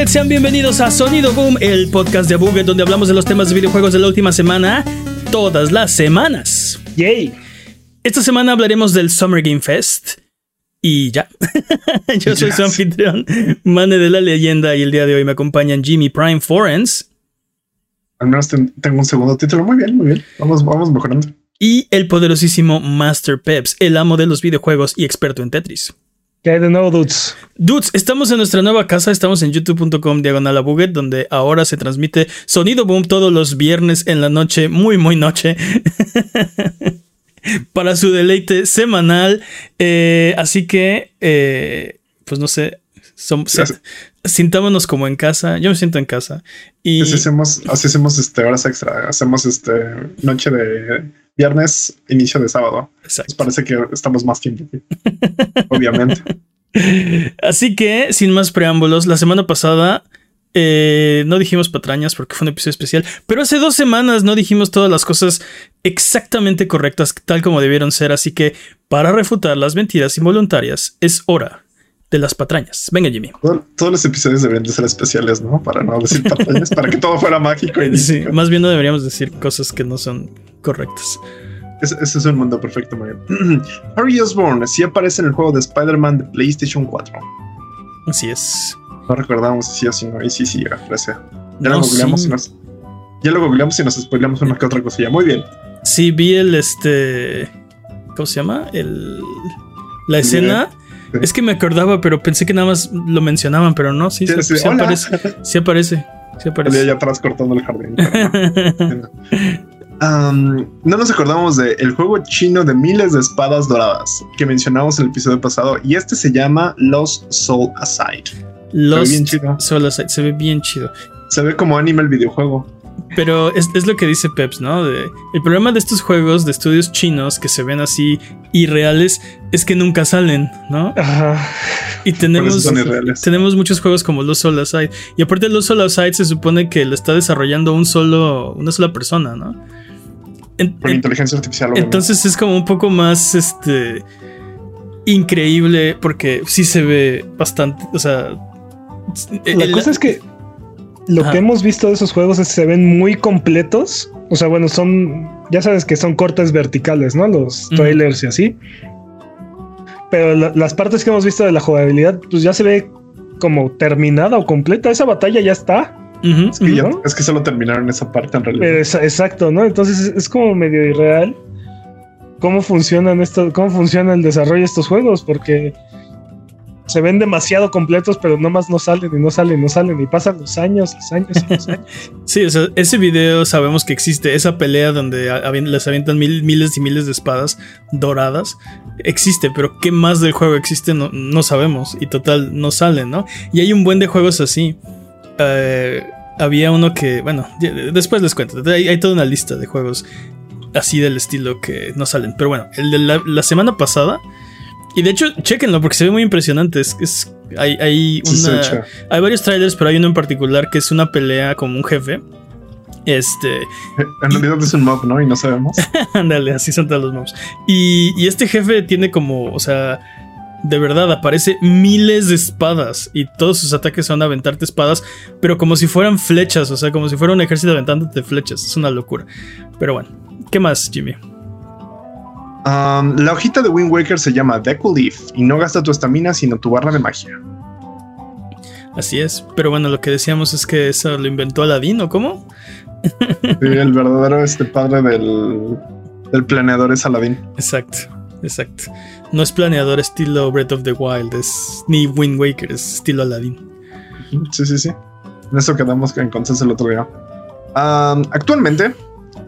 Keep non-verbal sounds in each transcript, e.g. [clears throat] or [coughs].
Buget, sean bienvenidos a Sonido Boom, el podcast de Buget donde hablamos de los temas de videojuegos de la última semana, todas las semanas. Yay. Esta semana hablaremos del Summer Game Fest y ya. [laughs] Yo soy su anfitrión, Mane de la Leyenda, y el día de hoy me acompañan Jimmy Prime Forens. Al menos tengo un segundo título. Muy bien, muy bien. Vamos, vamos mejorando. Y el poderosísimo Master Peps, el amo de los videojuegos y experto en Tetris. ¿Qué hay de nuevo, dudes? Dudes, estamos en nuestra nueva casa, estamos en youtube.com diagonal a Buget, donde ahora se transmite Sonido Boom todos los viernes en la noche, muy, muy noche. [laughs] para su deleite semanal. Eh, así que, eh, pues no sé, sintámonos como en casa. Yo me siento en casa. Y así hacemos, así hacemos este, horas extra. Hacemos este noche de viernes, inicio de sábado. Exacto. parece que estamos más tiempo [laughs] Obviamente. Así que, sin más preámbulos, la semana pasada eh, no dijimos patrañas porque fue un episodio especial, pero hace dos semanas no dijimos todas las cosas exactamente correctas tal como debieron ser, así que para refutar las mentiras involuntarias es hora de las patrañas. Venga, Jimmy. todos los episodios deberían de ser especiales, ¿no? Para no decir patrañas, para que todo fuera mágico. Y [laughs] sí, más bien no deberíamos decir cosas que no son correctas. Ese, es un mundo perfecto, Mario. [clears throat] Harry Osborn sí aparece en el juego de Spider-Man de PlayStation 4. Así es. No recordamos si sí o si no. Y sí, sí, aparece. Ya lo googleamos y nos. Ya lo googleamos y nos spoileamos una que otra cosilla. Muy bien. Sí, vi el este. ¿Cómo se llama? El. La escena. Es que me acordaba, pero pensé que nada más lo mencionaban, pero no, sí, sí, sí, aparece. Sí aparece. Sí aparece. allá atrás cortando el jardín. [laughs] no nos acordamos de el juego chino de miles de espadas doradas que mencionamos en el episodio pasado y este se llama Lost Soul Aside. Lost Soul Aside, se ve bien chido. Se ve como anime el videojuego. Pero es, lo que dice Peps, ¿no? el problema de estos juegos de estudios chinos que se ven así irreales es que nunca salen, ¿no? Ajá. Y tenemos, tenemos muchos juegos como Los Soul Aside. Y aparte Los Soul Aside se supone que lo está desarrollando un solo, una sola persona, ¿no? Por inteligencia artificial. Entonces es como un poco más este increíble porque sí se ve bastante, o sea, la cosa es que lo que hemos visto de esos juegos es que se ven muy completos. O sea, bueno, son, ya sabes que son cortes verticales, ¿no? Los trailers y así. Pero las partes que hemos visto de la jugabilidad, pues ya se ve como terminada o completa. Esa batalla ya está. es, que solo terminaron esa parte en realidad. exacto, ¿no? Entonces es, como medio irreal cómo funcionan esto, cómo funciona el desarrollo de estos juegos, porque se ven demasiado completos, pero nomás no salen y no salen, no salen y pasan los años, los años los años. [laughs] sí, o sea, ese video sabemos que existe, esa pelea donde les avientan miles y miles de espadas doradas, existe, pero ¿qué más del juego existe? No, no sabemos y total, no salen, ¿no? Y hay un buen de juegos así. Eh, había uno que, bueno, después les cuento, hay, toda una lista de juegos así del estilo que no salen, pero bueno, el de la semana pasada y de hecho, chequenlo porque se ve muy impresionante. Es, hay, hay, hay varios trailers, pero hay uno en particular que es una pelea como un jefe. Este. En realidad es un mob, ¿no? Y no sabemos. [laughs] Ándale, así son todos los mobs. Y, y este jefe tiene como, o sea, de verdad, aparece miles de espadas y todos sus ataques son aventarte espadas, pero como si fueran flechas, o sea, como si fuera un ejército aventándote flechas. Es una locura. Pero bueno, ¿qué más, Jimmy? La hojita de Wind Waker se llama Deku Leaf y no gasta tu estamina sino tu barra de magia. Así es, pero bueno, lo que decíamos es que eso lo inventó Aladdin, ¿o cómo? el verdadero este padre del, del planeador es Aladdin. Exacto, exacto. No es planeador estilo Breath of the Wild, es ni Wind Waker, es estilo Aladdin. Sí, sí, sí. En eso quedamos en consenso el otro día. actualmente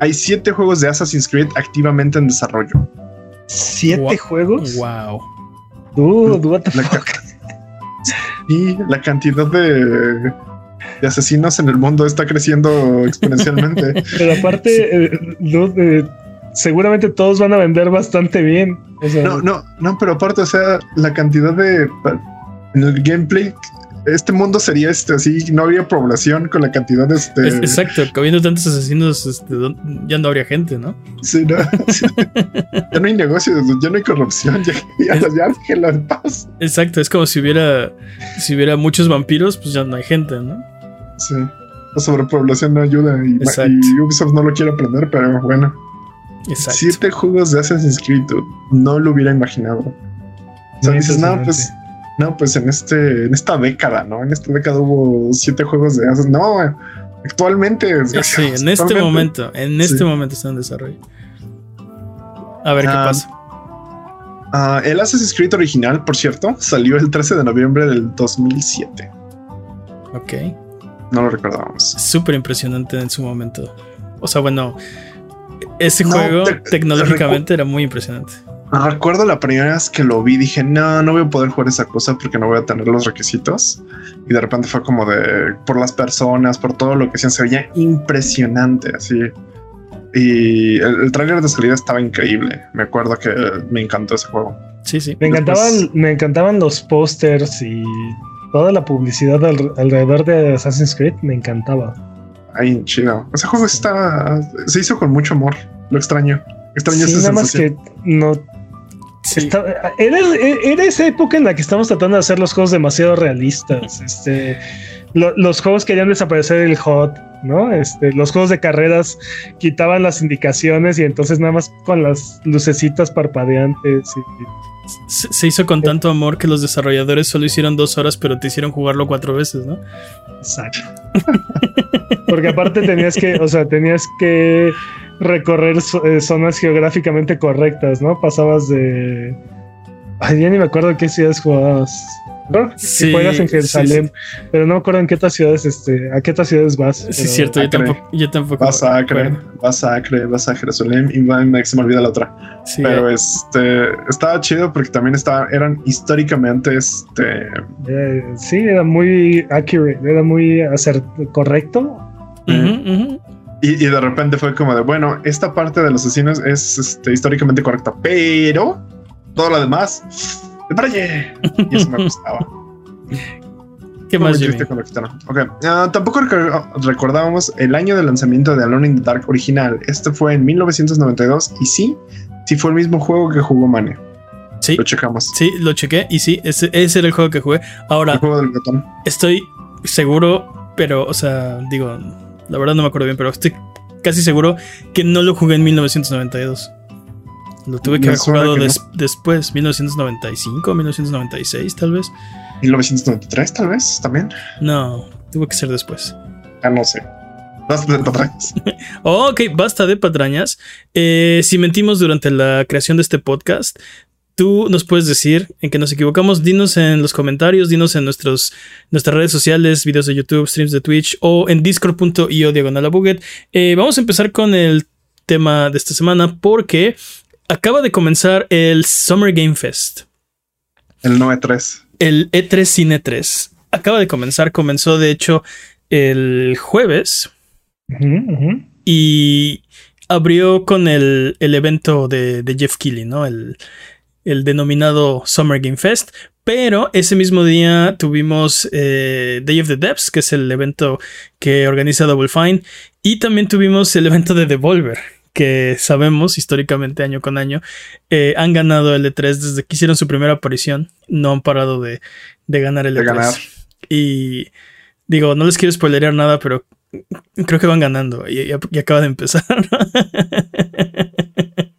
hay siete juegos de Assassin's Creed activamente en desarrollo. ¿Siete juegos? Wow. Dude, what the fuck? Y la cantidad de, asesinos en el mundo está creciendo exponencialmente. [laughs] Pero aparte, eh, eh, seguramente todos van a vender bastante bien. no, no, no, pero aparte, o sea, la cantidad de. En el gameplay este mundo sería este así, no habría población con la cantidad de este. exacto, habiendo tantos asesinos, este, ya no habría gente, ¿no? Sí, no. [laughs] ya no hay negocios, ya no hay corrupción, ya, ya, ya la paz. Exacto, es como si hubiera si hubiera muchos vampiros, pues ya no hay gente, ¿no? Sí. La sobrepoblación no ayuda y, y Ubisoft no lo quiere aprender, pero bueno. Exacto. Siete juegos de Assassin's Creed, no lo hubiera imaginado. O sea, dices, no, pues no, pues en este, en esta década, ¿no? En esta década hubo siete juegos de Assassin's No, actualmente. Sí, en este momento, en este momento está en desarrollo. A ver qué ah, pasa. Uh, el Assassin's Creed original, por cierto, salió el 13 de noviembre del 2007. Ok. No lo recordábamos. Súper impresionante en su momento. O sea, bueno, ese juego tecnológicamente era muy impresionante. Recuerdo la primera vez que lo vi, dije, no, no voy a poder jugar esa cosa porque no voy a tener los requisitos. Y de repente fue como de, por las personas, por todo lo que hacían, se veía impresionante, así. Y el, el trailer de salida estaba increíble. Me acuerdo que me encantó ese juego. Sí, sí. Me encantaban, me encantaban los pósters y toda la publicidad alrededor de Assassin's Creed. Me encantaba. Ay, chido. Ese juego está, se hizo con mucho amor. Lo extraño. Extraño sí, nada más que no era, esa época en la que estamos tratando de hacer los juegos demasiado realistas. Este, los juegos querían desaparecer el HOT, ¿no? Este, los juegos de carreras quitaban las indicaciones y entonces nada más con las lucecitas parpadeantes. se, hizo con tanto amor que los desarrolladores solo hicieron dos horas, pero te hicieron jugarlo cuatro veces, ¿no? Exacto. [laughs] Porque aparte tenías que, o sea, tenías que recorrer eh, zonas geográficamente correctas, ¿no? Pasabas de. Ay, ya ni me acuerdo qué ciudades jugabas. ¿no? Sí, si juegas en Jerusalén, pero no me acuerdo en qué otras ciudades, este, a qué otras ciudades vas. Sí, es cierto, yo tampoco, yo tampoco. Vas a Acre, vas a Acre, vas a Jerusalén y se me olvida la otra. Sí, pero este estaba chido porque también estaba, eran históricamente este. Eh, sí, era muy accurate, era muy correcto. Y, de repente fue como de, bueno, esta parte de los asesinos es este, históricamente correcta, pero todo lo demás, de para [laughs] Y eso me gustaba. ¿Qué más, Okay. Uh, tampoco recordábamos el año de lanzamiento de Alone in the Dark original. Este fue en 1992 y sí, sí fue el mismo juego que jugó Mane. Sí. Lo checamos. Sí, lo chequé y sí, ese, ese era el juego que jugué. Ahora, el juego del estoy seguro, pero, o sea, digo, la verdad no me acuerdo bien, pero estoy casi seguro que no lo jugué en 1992. Lo tuve que haber jugado después, 1995, 1996 tal vez. 1993 tal vez también. No, tuvo que ser después. Ah, no sé. Basta de patrañas. [laughs] ok, basta de patrañas. Eh, si mentimos durante la creación de este podcast, tú nos puedes decir en que nos equivocamos, dinos en los comentarios, dinos en nuestros, nuestras redes sociales, videos de YouTube, streams de Twitch o en discord.io diagonal a buget. Eh, vamos a empezar con el tema de esta semana porque acaba de comenzar el Summer Game Fest. El no E3. El E3 Cine 3. Acaba de comenzar, comenzó de hecho el jueves. Y abrió con el, evento de, de Jeff Keighley, ¿no? El, el denominado Summer Game Fest. Pero ese mismo día tuvimos eh, Day of the Depths, que es el evento que organiza Double Fine. Y también tuvimos el evento de Devolver, que sabemos históricamente año con año eh, han ganado el E3 desde que hicieron su primera aparición. No han parado de, ganar el E3. Y digo, no les quiero spoilerear nada, pero creo que van ganando y, y acaba de empezar. [laughs]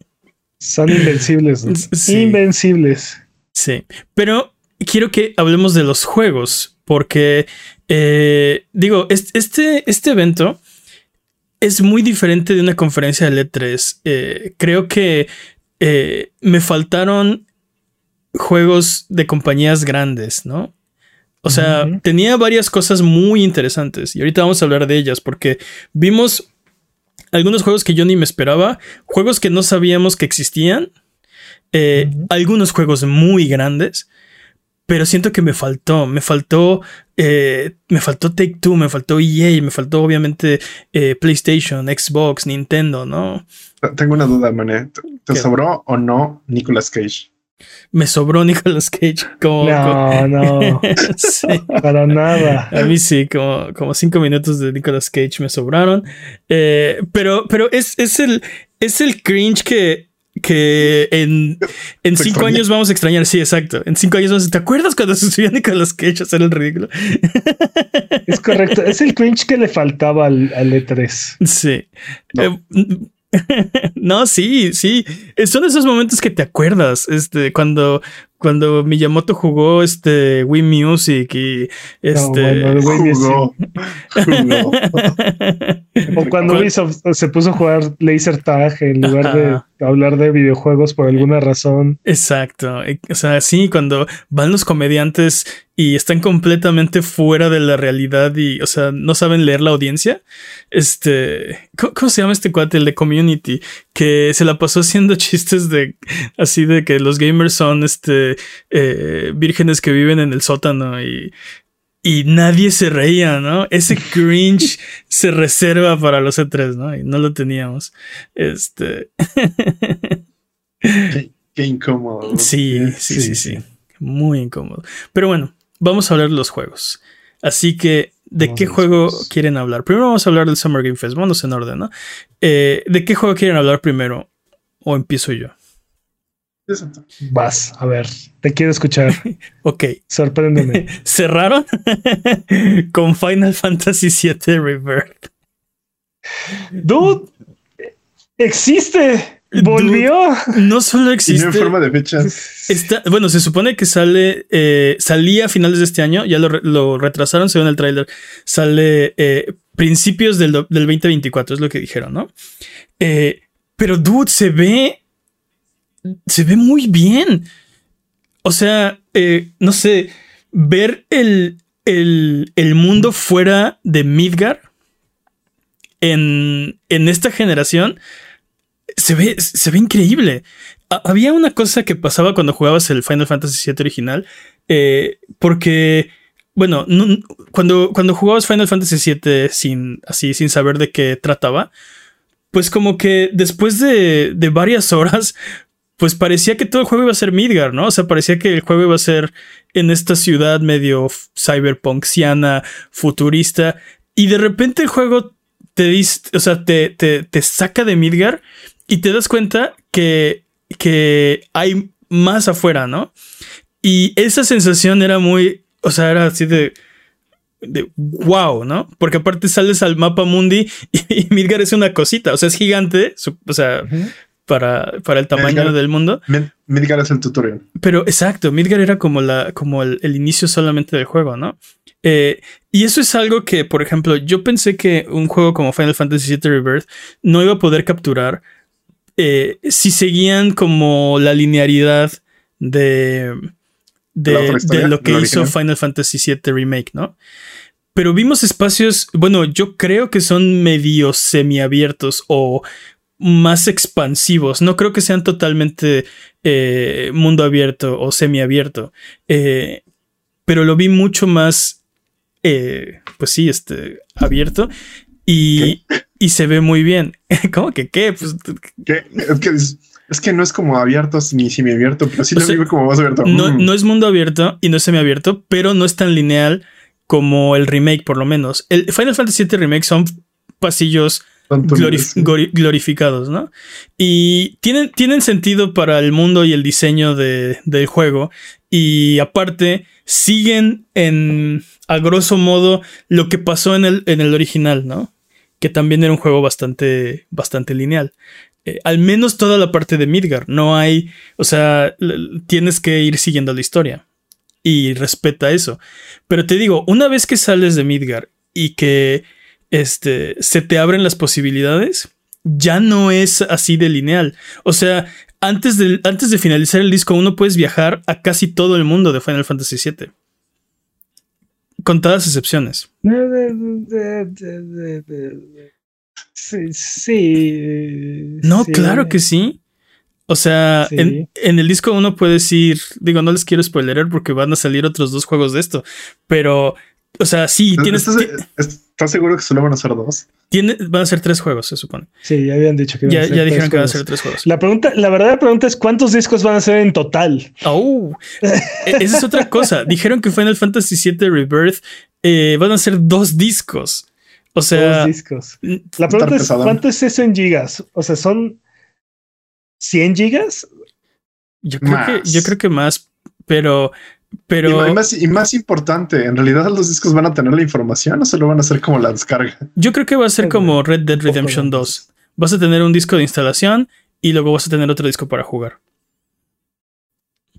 Son invencibles. Invencibles. Sí. Pero quiero que hablemos de los juegos. Porque, eh, digo, este, este evento es muy diferente de una conferencia de E3. Eh, creo que eh, me faltaron juegos de compañías grandes, ¿no? O sea, tenía varias cosas muy interesantes y ahorita vamos a hablar de ellas porque vimos algunos juegos que yo ni me esperaba, juegos que no sabíamos que existían, eh, algunos juegos muy grandes, pero siento que me faltó, me faltó, eh, me faltó Take Two, me faltó EA, me faltó obviamente eh, PlayStation, Xbox, Nintendo, ¿no? Tengo una duda, Mané. ¿Te sobró o no Nicolas Cage? Me sobró Nicolas Cage. Como, no, no. [laughs] Para nada. A mí sí, como, como cinco minutos de Nicolas Cage me sobraron. Eh, pero pero es, es, el, es el cringe que que en, en cinco años vamos a extrañar. Sí, exacto. En cinco años vamos a... ¿Te acuerdas cuando [laughs] se subían Nicolas Cage a hacer el ridículo? Es correcto. Es el cringe que le faltaba al, al E3. Sí. Eh, [laughs] no, sí, sí. Son esos momentos que te acuerdas. Este, cuando cuando Miyamoto jugó este Wii Music y este jugó, o cuando Ubisoft se puso a jugar Laser Tag en lugar de hablar de videojuegos por alguna razón. Exacto. O sea, sí, cuando van los comediantes y están completamente fuera de la realidad y, o sea, no saben leer la audiencia. Este, ¿cómo, se llama este cuate? El de Community, que se la pasó haciendo [laughs] chistes de, así de que los gamers son, este, eh, vírgenes que viven en el sótano y, y nadie se reía, ¿no? Ese [laughs] cringe se reserva para los E3, ¿no? Y no lo teníamos. Este. qué, incómodo. sí, sí, sí, sí, Muy incómodo. Pero bueno, vamos a hablar de los juegos. Así que, ¿de qué juego quieren hablar? Primero vamos a hablar del Summer Game Fest. Vamos en orden, ¿no? Eh, ¿De qué juego quieren hablar primero? ¿O empiezo yo? Vas, a ver, te quiero escuchar. [laughs] ok. Sorpréndeme. [laughs] Cerraron [laughs] con Final Fantasy VII Rebirth. Dude, existe. Volvió. no solo existe. en forma de fecha. bueno, se supone que sale. Eh, salía a finales de este año. Ya lo, retrasaron según el tráiler. Sale eh, principios del, 2024, es lo que dijeron, ¿no? Eh, pero, dude, se ve. Se ve muy bien. O sea, no sé. Ver el, el, el mundo fuera de Midgar en, en esta generación se ve, se ve increíble. había una cosa que pasaba cuando jugabas el Final Fantasy VII original, eh, porque, bueno, cuando, cuando jugabas Final Fantasy VII sin, así, sin saber de qué trataba, pues como que después de, de varias horas, pues parecía que todo el juego iba a ser Midgar, ¿no? O sea, parecía que el juego iba a ser en esta ciudad medio cyberpunksiana, futurista, y de repente el juego te, o sea, te, te, te saca de Midgar y te das cuenta que, que hay más afuera, ¿no? Y esa sensación era muy, o sea, era así de, de wow, ¿no? Porque aparte sales al mapa mundi [laughs] y, Midgar es una cosita, o sea, es gigante, o sea, para, para el tamaño del mundo. Midgar es el tutorial. Pero exacto, Midgar era como, la, como el, inicio solamente del juego, ¿no? Eh, y eso es algo que, por ejemplo, yo pensé que un juego como Final Fantasy VII Rebirth no iba a poder capturar eh, si seguían como la linealidad de, de, lo que hizo Final Fantasy VII Remake, ¿no? Pero vimos espacios, bueno, yo creo que son medio semiabiertos o más expansivos. No creo que sean totalmente eh, mundo abierto o semiabierto. Eh, pero lo vi mucho más, pues sí, este, abierto. Y, y se ve muy bien. [laughs] ¿Cómo que qué? Pues, Es, que, es, que no es como abierto ni semiabierto, pero sí lo digo como más abierto. No, mm. no es mundo abierto y no es semiabierto, pero no es tan lineal como el remake, por lo menos. El Final Fantasy VII Remake son pasillos glorificados, ¿no? Y tienen, tienen sentido para el mundo y el diseño de, del juego. Y aparte, siguen en, a grosso modo, lo que pasó en el, en el original, ¿no? Que también era un juego bastante, bastante lineal. Eh, al menos toda la parte de Midgar. No hay, o sea, tienes que ir siguiendo la historia y respeta eso. Pero te digo, una vez que sales de Midgar y que este, se te abren las posibilidades, ya no es así de lineal. O sea, antes de, antes de finalizar el disco, uno puedes viajar a casi todo el mundo de Final Fantasy VII contadas excepciones. Sí, sí. No, claro que sí. O sea, en, el disco uno puede decir, digo, no les quiero spoilerar porque van a salir otros dos juegos de esto, pero, o sea, sí, tienes... ¿Estás, seguro que solo van a ser dos? Tiene, van a ser tres juegos, se supone. Sí, ya habían dicho que ya, ya dijeron que van a ser tres juegos. La pregunta, la verdadera pregunta es cuántos discos van a ser en total. Oh, [laughs] e, esa es otra cosa. dijeron que Final Fantasy VII Rebirth eh, van a ser dos discos. O sea, dos discos. La pregunta es cuánto es eso en gigas. O sea, son 100 gigas. Yo creo que, yo creo que más, pero pero. Y más, y más, importante, ¿en realidad los discos van a tener la información o solo van a ser como la descarga? Yo creo que va a ser como Red Dead Redemption 2. Vas a tener un disco de instalación y luego vas a tener otro disco para jugar.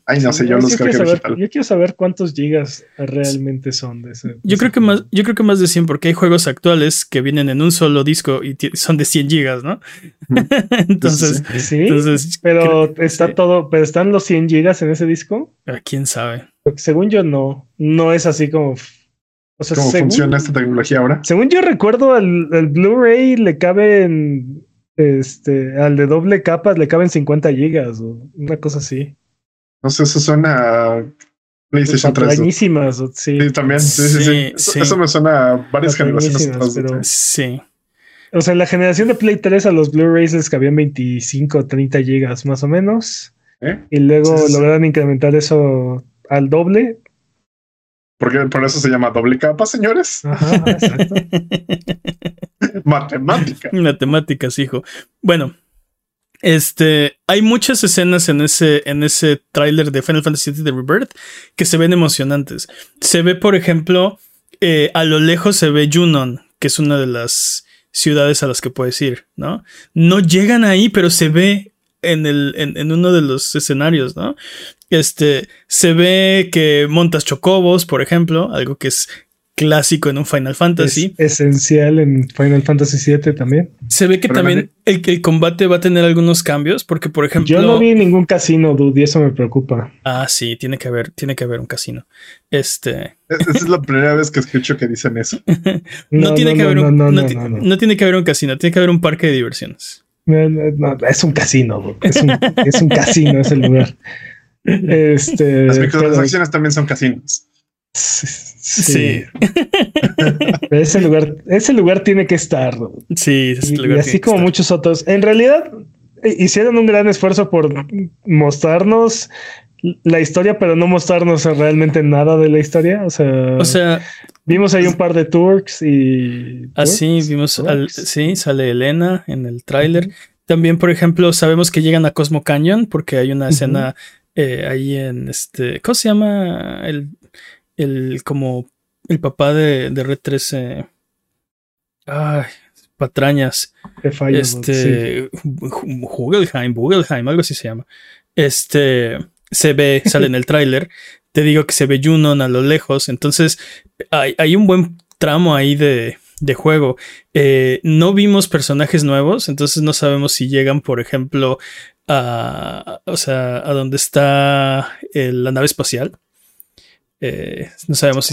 Ay, no sé, yo los quiero saber, Yo quiero saber cuántos gigas realmente son de ese. yo creo que más, yo creo que más de 100, porque hay juegos actuales que vienen en un solo disco y son de 100 gigas, ¿no? [laughs] entonces, sí, pero está todo, pero están los 100 gigas en ese disco. Ah, quién sabe. Porque según yo no, no es así como. ¿Cómo funciona esta tecnología ahora? Según yo recuerdo, el, el Blu-ray le caben, este, al de doble capa le caben 50 gigas o una cosa así. No sé, eso suena a PlayStation 3. Buenísimas, sí. sí. también. Sí, sí, sí. Eso, me suena a varias generaciones. Pero, sí. O sea, en la generación de Play 3 a los Blu-rays les cabían 25 o 30 gigas más o menos. ¿Eh? Y luego lograron incrementar eso al doble. Porque por eso se llama doble capa, señores. Ajá, exacto. [laughs] Matemáticas. Matemáticas, hijo. Bueno, este, hay muchas escenas en ese, en ese tráiler de Final Fantasy VII de Rebirth que se ven emocionantes. Se ve, por ejemplo, eh, a lo lejos se ve Junon, que es una de las ciudades a las que puedes ir, ¿no? No llegan ahí, pero se ve en, el, en, en uno de los escenarios, ¿no? Este, se ve que montas chocobos, por ejemplo, algo que es clásico en un Final Fantasy. esencial en Final Fantasy VII también. Se ve que también el, el, combate va a tener algunos cambios, porque por ejemplo. Yo no vi ningún casino, dude, y eso me preocupa. Ah, sí, tiene que haber, tiene que haber un casino. Este. [laughs] Esa es la primera vez que escucho que dicen eso. [laughs] no, tiene que haber un, no, tiene que haber un casino, tiene que haber un parque de diversiones. es un casino, es un, es un casino, es el lugar. [laughs] Este, Las microtransacciones también son casinos. Sí. [laughs] ese lugar, ese lugar tiene que estar. Sí, y, así como muchos otros. En realidad eh, hicieron un gran esfuerzo por mostrarnos la historia, pero no mostrarnos realmente nada de la historia. O sea, o sea vimos ahí un par de turks y. Así vimos, al, sí, sale Elena en el tráiler. También, por ejemplo, sabemos que llegan a Cosmo Canyon porque hay una escena eh, ahí en este. ¿Cómo se llama? El, el como el papá de, de Red 13. Ay, patrañas. este Hugelheim, algo así se llama. Este se ve, sale en el [laughs] tráiler. Te digo que se ve Junon a lo lejos. Entonces, hay, hay un buen tramo ahí de, de juego. Eh, no vimos personajes nuevos, entonces no sabemos si llegan, por ejemplo, a, o sea, a donde está la nave espacial. Eh, no sabemos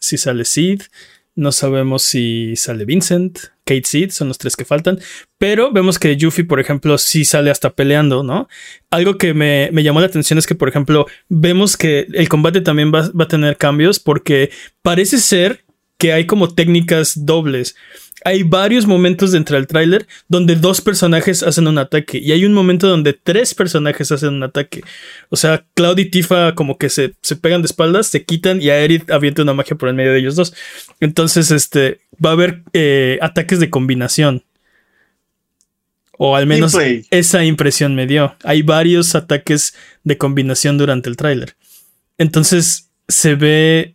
si, sale Sid, no sabemos si sale Vincent, Kate Sid, son los tres que faltan, pero vemos que Yuffie, por ejemplo, sí sale hasta peleando, ¿no? Algo que me, llamó la atención es que, por ejemplo, vemos que el combate también va, va a tener cambios porque parece ser que hay como técnicas dobles hay varios momentos dentro del tráiler donde dos personajes hacen un ataque y hay un momento donde tres personajes hacen un ataque. O sea, Cloud y Tifa como que se, pegan de espaldas, se quitan y Aerith avienta una magia por el medio de ellos dos. Entonces, este, va a haber eh, ataques de combinación. O al menos esa impresión me dio. Hay varios ataques de combinación durante el tráiler. Entonces, se ve...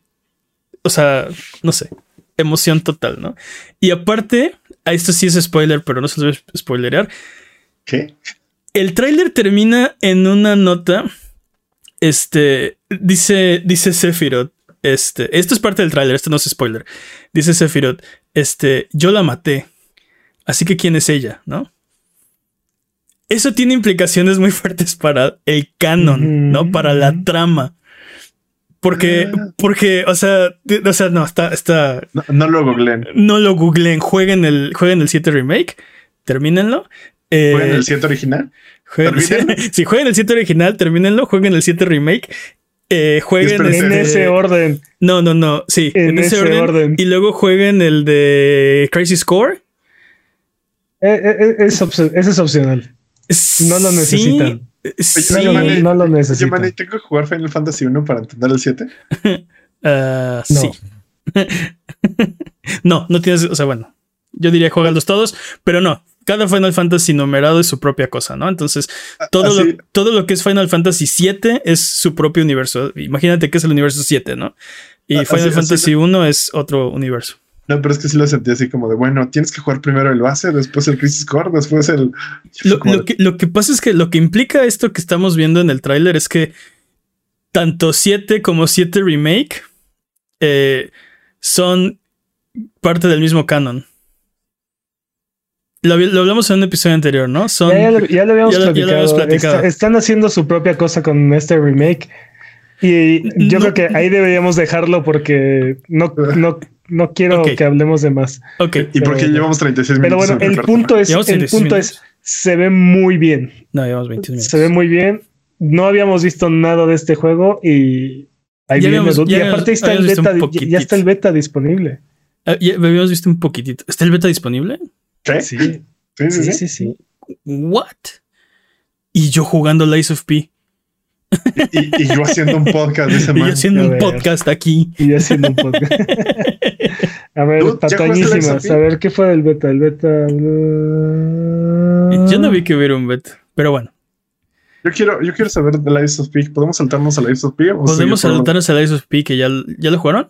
O sea, no sé emoción total, ¿no? Y aparte, a esto sí es spoiler, pero no se los voy a spoilerear. ¿Qué? El tráiler termina en una nota. Este dice, dice Sephiroth. Este, esto es parte del tráiler, esto no es spoiler. Dice Sephiroth, este, yo la maté. Así que quién es ella, ¿no? Eso tiene implicaciones muy [laughs] fuertes para el canon, ¿no? Para la trama. Porque, ah. porque, o sea, o sea, no, está, está. No, lo googleen. No lo googleen. Jueguen el, jueguen el 7 remake. Termínenlo. Eh, ¿Jueguen el 7 original? Jueguen [laughs] si jueguen el 7 original, termínenlo. Jueguen el 7 remake. Eh, jueguen en ese orden. No, no, no. Sí, en, ese, orden. Y luego jueguen el de Crisis Core. eh, es ese es opcional. No lo necesitan. Sí, no, lo necesitan. ¿tengo que jugar Final Fantasy 1 para entender el 7? Uh, [laughs] sí. [laughs] no, no tienes, o sea, bueno, yo diría juegalos todos, pero no. Cada Final Fantasy numerado es su propia cosa, ¿no? Entonces, ah, todo, lo, todo lo que es Final Fantasy 7 es su propio universo. Imagínate que es el universo 7, ¿no? Y ah, Final Fantasy 1 es otro universo. No, pero es que sí lo sentí así como de, bueno, tienes que jugar primero el base, después el Crisis Core, después el... Lo, que, lo que pasa es que lo que implica esto que estamos viendo en el tráiler es que tanto 7 como 7 Remake eh, son parte del mismo canon. Lo, hablamos en un episodio anterior, ¿no? Son, ya, lo, habíamos, platicado. están haciendo su propia cosa con este remake. Y yo creo que ahí deberíamos dejarlo porque no, no, no quiero que hablemos de más. Ok. Y porque llevamos 36 minutos. Pero bueno, el punto es, el punto es, se ve muy bien. No, llevamos 21 minutos. Se ve muy bien. No habíamos visto nada de este juego y ahí viene y aparte está el beta, ya, está el beta disponible. Ah, ya habíamos visto un poquitito. ¿Está el beta disponible? Sí. Sí, sí, sí. sí, What? Y yo jugando Lies of P. Y, yo haciendo un podcast de ese [laughs] Y yo haciendo un podcast aquí. Y yo haciendo un podcast. [laughs] a ver, patañísimas. A ver, ¿qué fue del beta? El beta. Yo no vi que hubiera un beta, pero bueno. Yo quiero, yo quiero saber de Lies of P. ¿Podemos saltarnos a Lies of P? ¿Podemos saltarnos a Lies of P? Que ya, ya lo jugaron.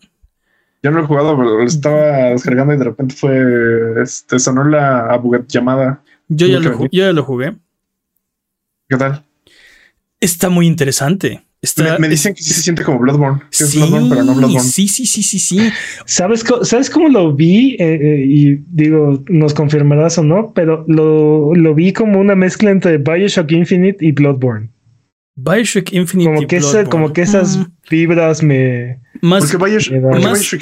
Ya no lo he jugado, pero lo estaba descargando y de repente fue. Este, sonó la llamada. Yo ya, lo, yo ya lo jugué. ¿Qué tal? Está muy interesante. me, dicen que sí se siente como Bloodborne. sí, es Bloodborne, pero no Bloodborne. Sí, sí, sí, sí, sí. ¿Sabes, ¿sabes cómo lo vi? Eh, eh, y digo, nos confirmarás o no, pero lo, lo vi como una mezcla entre Bioshock Infinite y Bloodborne. Bioshock Infinite como que, como que esas mm. fibras me más,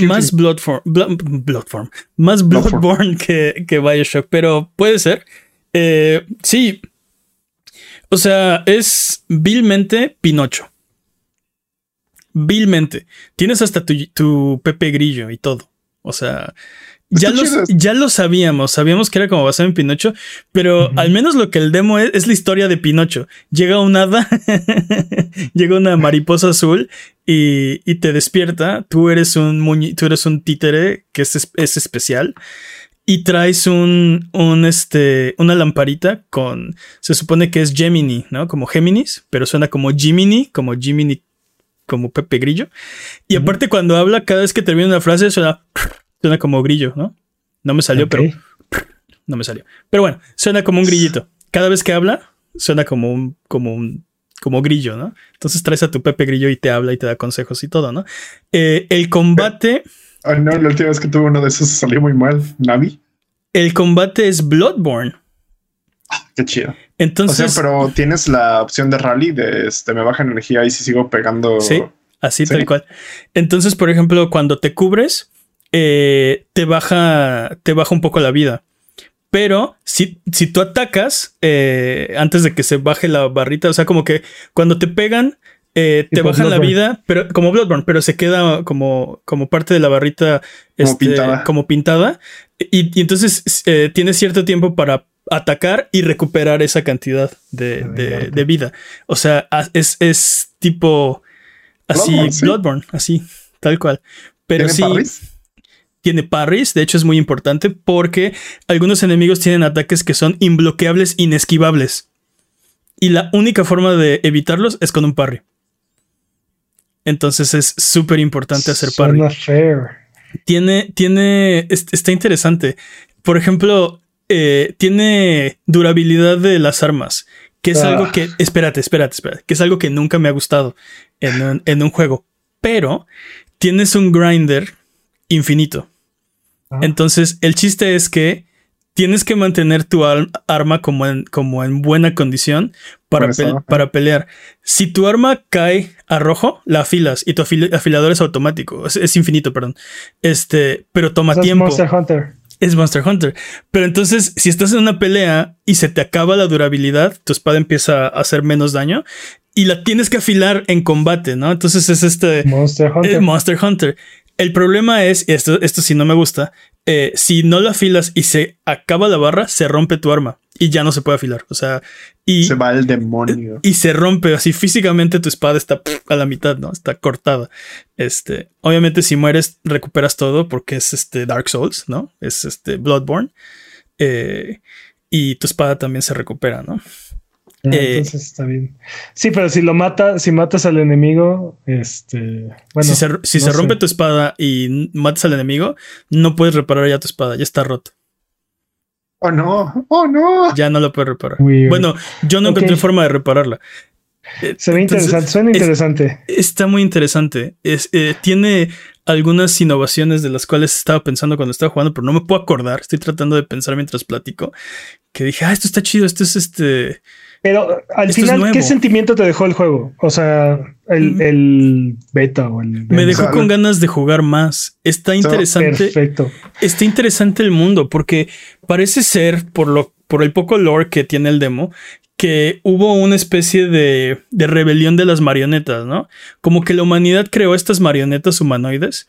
más, Bloodform, Bloodform, más Bloodborne que, que, Bioshock, pero puede ser. Eh, sí. O sea, es vilmente Pinocho. Vilmente. Tienes hasta tu, tu Pepe Grillo y todo. O sea, ya, ya lo sabíamos, sabíamos que era como basado en Pinocho, pero al menos lo que el demo es, es la historia de Pinocho. Llega un hada, [laughs] llega una mariposa azul y, y, te despierta. Tú eres un tú eres un títere que es, es especial y traes un, un, este, una lamparita con, se supone que es Gemini, ¿no? Como Géminis, pero suena como Jiminy, como Jiminy, como Pepe Grillo. Y aparte cuando habla, cada vez que termina una frase suena Suena como grillo, ¿no? No me salió, pero no me salió. Pero bueno, suena como un grillito. Cada vez que habla, suena como un, como un, como grillo, ¿no? Entonces traes a tu Pepe Grillo y te habla y te da consejos y todo, ¿no? Eh, el combate. Ay, no, la última vez que tuve uno de esos salió muy mal. Navi. El combate es Bloodborne. Ah, qué chido. Entonces. O sea, pero tienes la opción de rally de este, me baja energía y si sigo pegando. Sí, así tal cual. Entonces, por ejemplo, cuando te cubres, eh, te, baja, te baja un poco la vida. Pero si, si tú atacas eh, antes de que se baje la barrita, o sea, como que cuando te pegan, eh, te bajan la vida, pero como Bloodborne, pero se queda como, como parte de la barrita como este, pintada. Y, entonces tienes cierto tiempo para atacar y recuperar esa cantidad de, vida. O sea, es, es tipo así, Bloodborne, así, tal cual. Pero sí tiene parries, de hecho es muy importante porque algunos enemigos tienen ataques que son imbloqueables, inesquivables. Y la única forma de evitarlos es con un parry. Entonces es súper importante hacer parry. Tiene, tiene, está interesante. Por ejemplo, eh, tiene durabilidad de las armas, que es algo ah. que, espérate, espérate, espérate, que es algo que nunca me ha gustado en en un juego. Pero tienes un grinder infinito. Entonces, el chiste es que tienes que mantener tu arma como en, como en buena condición para, para pelear. Si tu arma cae a rojo, la afilas y tu afilador es automático, es, infinito, perdón. Este, pero toma tiempo. Es Monster Hunter. Es Monster Hunter. Pero entonces, si estás en una pelea y se te acaba la durabilidad, tu espada empieza a hacer menos daño y la tienes que afilar en combate, ¿no? Entonces es este Monster Hunter. Monster Hunter. El problema es, esto, esto sí no me gusta, eh, si no la afilas y se acaba la barra, se rompe tu arma y ya no se puede afilar. O sea, y se va el demonio y se rompe así físicamente. Tu espada está a la mitad, no está cortada. Este, obviamente, si mueres, recuperas todo porque es este Dark Souls, no es este Bloodborne. Eh, y tu espada también se recupera, ¿no? Ah, eh, entonces está bien. Sí, pero si lo mata, si matas al enemigo, este. Bueno, si se, rompe tu espada y matas al enemigo, no puedes reparar ya tu espada, ya está rota. Oh no, oh no. Ya no lo puedes reparar. bueno, yo no encontré forma de repararla. Se ve interesante, suena interesante. está muy interesante. Es, eh, tiene algunas innovaciones de las cuales estaba pensando cuando estaba jugando, pero no me puedo acordar. Estoy tratando de pensar mientras platico. Que dije, ah, esto está chido, esto es este pero al final, ¿qué sentimiento te dejó el juego? O sea, el, mm. beta o el. Me dejó con ganas de jugar más. Está interesante. Perfecto. Está interesante el mundo porque parece ser, por, lo, por el poco lore que tiene el demo, que hubo una especie de, de rebelión de las marionetas, ¿no? Como que la humanidad creó estas marionetas humanoides.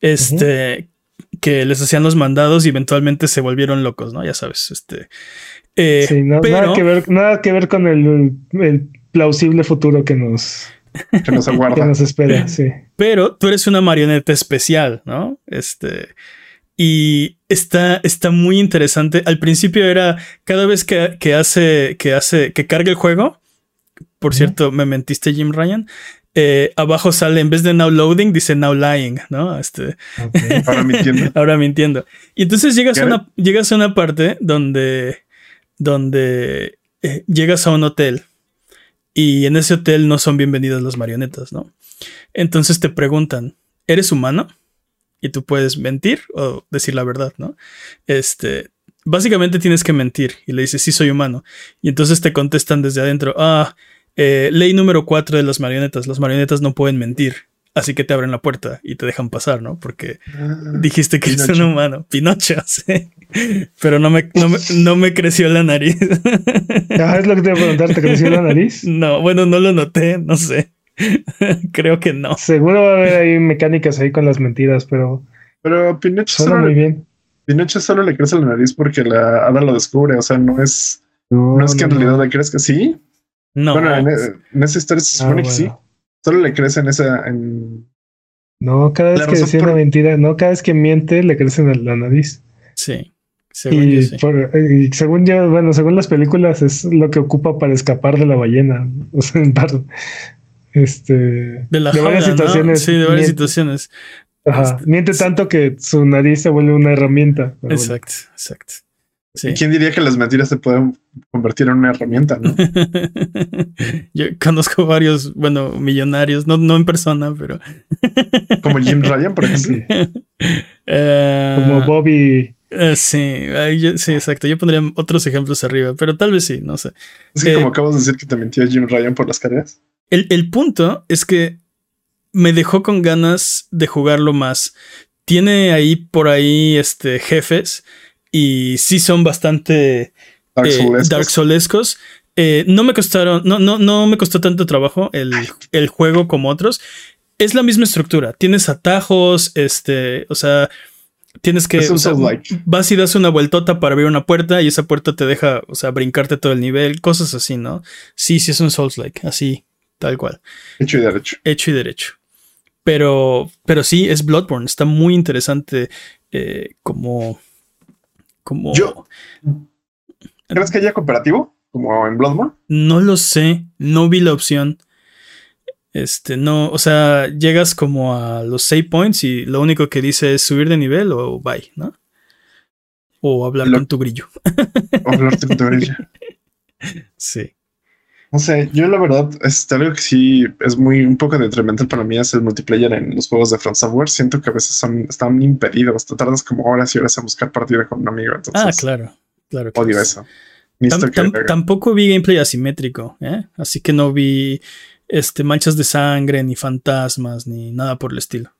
Este. Que les hacían los mandados y eventualmente se volvieron locos, ¿no? Ya sabes, este. Eh, sí, nada, que ver, nada que ver con el, plausible futuro que nos, [laughs] que nos aguarda. que nos espera, sí. Pero tú eres una marioneta especial, ¿no? Este. Y está, está muy interesante. Al principio era cada vez que, hace, que hace, que carga el juego. Por cierto, me mentiste, Jim Ryan. Eh, abajo sale, en vez de now loading, dice now lying, ¿no? Este. Ahora mintiendo. [laughs] Ahora mintiendo. Y entonces llegas a, una, llegas a una parte donde donde eh, llegas a un hotel y en ese hotel no son bienvenidas las marionetas, ¿no? Entonces te preguntan, ¿eres humano? Y tú puedes mentir o decir la verdad, ¿no? Este, básicamente tienes que mentir y le dices, sí, soy humano. Y entonces te contestan desde adentro, ah, eh, ley número 4 de las marionetas, las marionetas no pueden mentir. Así que te abren la puerta y te dejan pasar, ¿no? Porque ah, dijiste que eres un humano. Pinocho, [laughs] sí. Pero no me, no me, creció la nariz. Ah, es lo que te iba a preguntar, ¿te creció la nariz? [laughs] No, bueno, no lo noté, no sé. [laughs] Creo que no. Seguro va a haber ahí mecánicas ahí con las mentiras, pero. Pero Pinocho solo, muy bien. Pinocho solo le crece la nariz porque la hada lo descubre. O sea, no es. No, es que en realidad le crezca. Sí. No. Bueno, en, e, esa historia se supone ah, que sí. Solo le crece en esa. No, cada vez que decía una mentira, no, cada vez que miente le crece en la nariz. Sí. Según y, según yo, bueno, según las películas, es lo que ocupa para escapar de la ballena. [laughs] O sea, en este, de, la varias situaciones. Sí, de varias situaciones. Ajá. Este, miente tanto que su nariz se vuelve una herramienta. Exacto, exacto. ¿Quién diría que las mentiras se pueden convertir en una herramienta? ¿no? [laughs] Yo conozco varios, bueno, millonarios, no, no en persona, pero. [laughs] Como Jim Ryan, por ejemplo. [laughs] Eh, Como Bobby eh, sí, sí, exacto. Yo pondría otros ejemplos arriba, pero tal vez sí, no sé. Es que como eh, acabas de decir que te mintió Jim Ryan por las carreras. El, punto es que me dejó con ganas de jugarlo más. Tiene ahí por ahí este, jefes y sí son bastante Dark eh, Soulescos. no me costaron, no, no, no me costó tanto trabajo el, el juego como otros. Es la misma estructura. Tienes atajos, este, o sea, Tienes que. vas y das una vueltota para abrir una puerta y esa puerta te deja, o sea, brincarte todo el nivel, cosas así, ¿no? Sí, sí, es un Souls-like, así, tal cual. Hecho y derecho. Hecho y derecho. Pero, pero sí, es Bloodborne. Está muy interesante eh, como. Como. Yo. ¿Crees que haya cooperativo? Como en Bloodborne? No lo sé. No vi la opción. Este, no, o sea, llegas como a los save points y lo único que dice es subir de nivel o bye, ¿no? O hablar con tu brillo. O hablar con tu brillo. [laughs] Sí. No sé, yo la verdad, este, algo que sí es muy un poco detrimental para mí es el multiplayer en los juegos de Front Software. Siento que a veces son, están impedidos. Te tardas como horas y horas a buscar partida con un amigo. ah, claro, claro. odio eso. tampoco vi gameplay asimétrico, ¿eh? así que no vi este, manchas de sangre, ni fantasmas, ni nada por el estilo.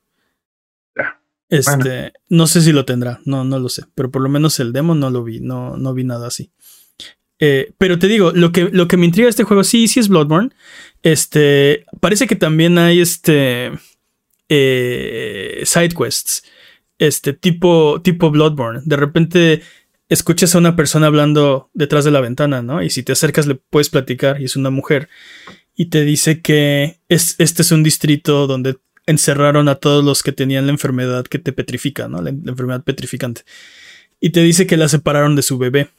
Este, no sé si lo tendrá, no, no lo sé, pero por lo menos el demo no lo vi, no, no vi nada así. Eh, pero te digo, lo que, lo que me intriga este juego, sí, sí es Bloodborne. Este, parece que también hay este eh, side quests. Este tipo, tipo Bloodborne. De repente escuchas a una persona hablando detrás de la ventana, ¿no? Y si te acercas le puedes platicar y es una mujer. Y te dice que es, este es un distrito donde encerraron a todos los que tenían la enfermedad que te petrifica, ¿no? La, enfermedad petrificante. Y te dice que la separaron de su bebé.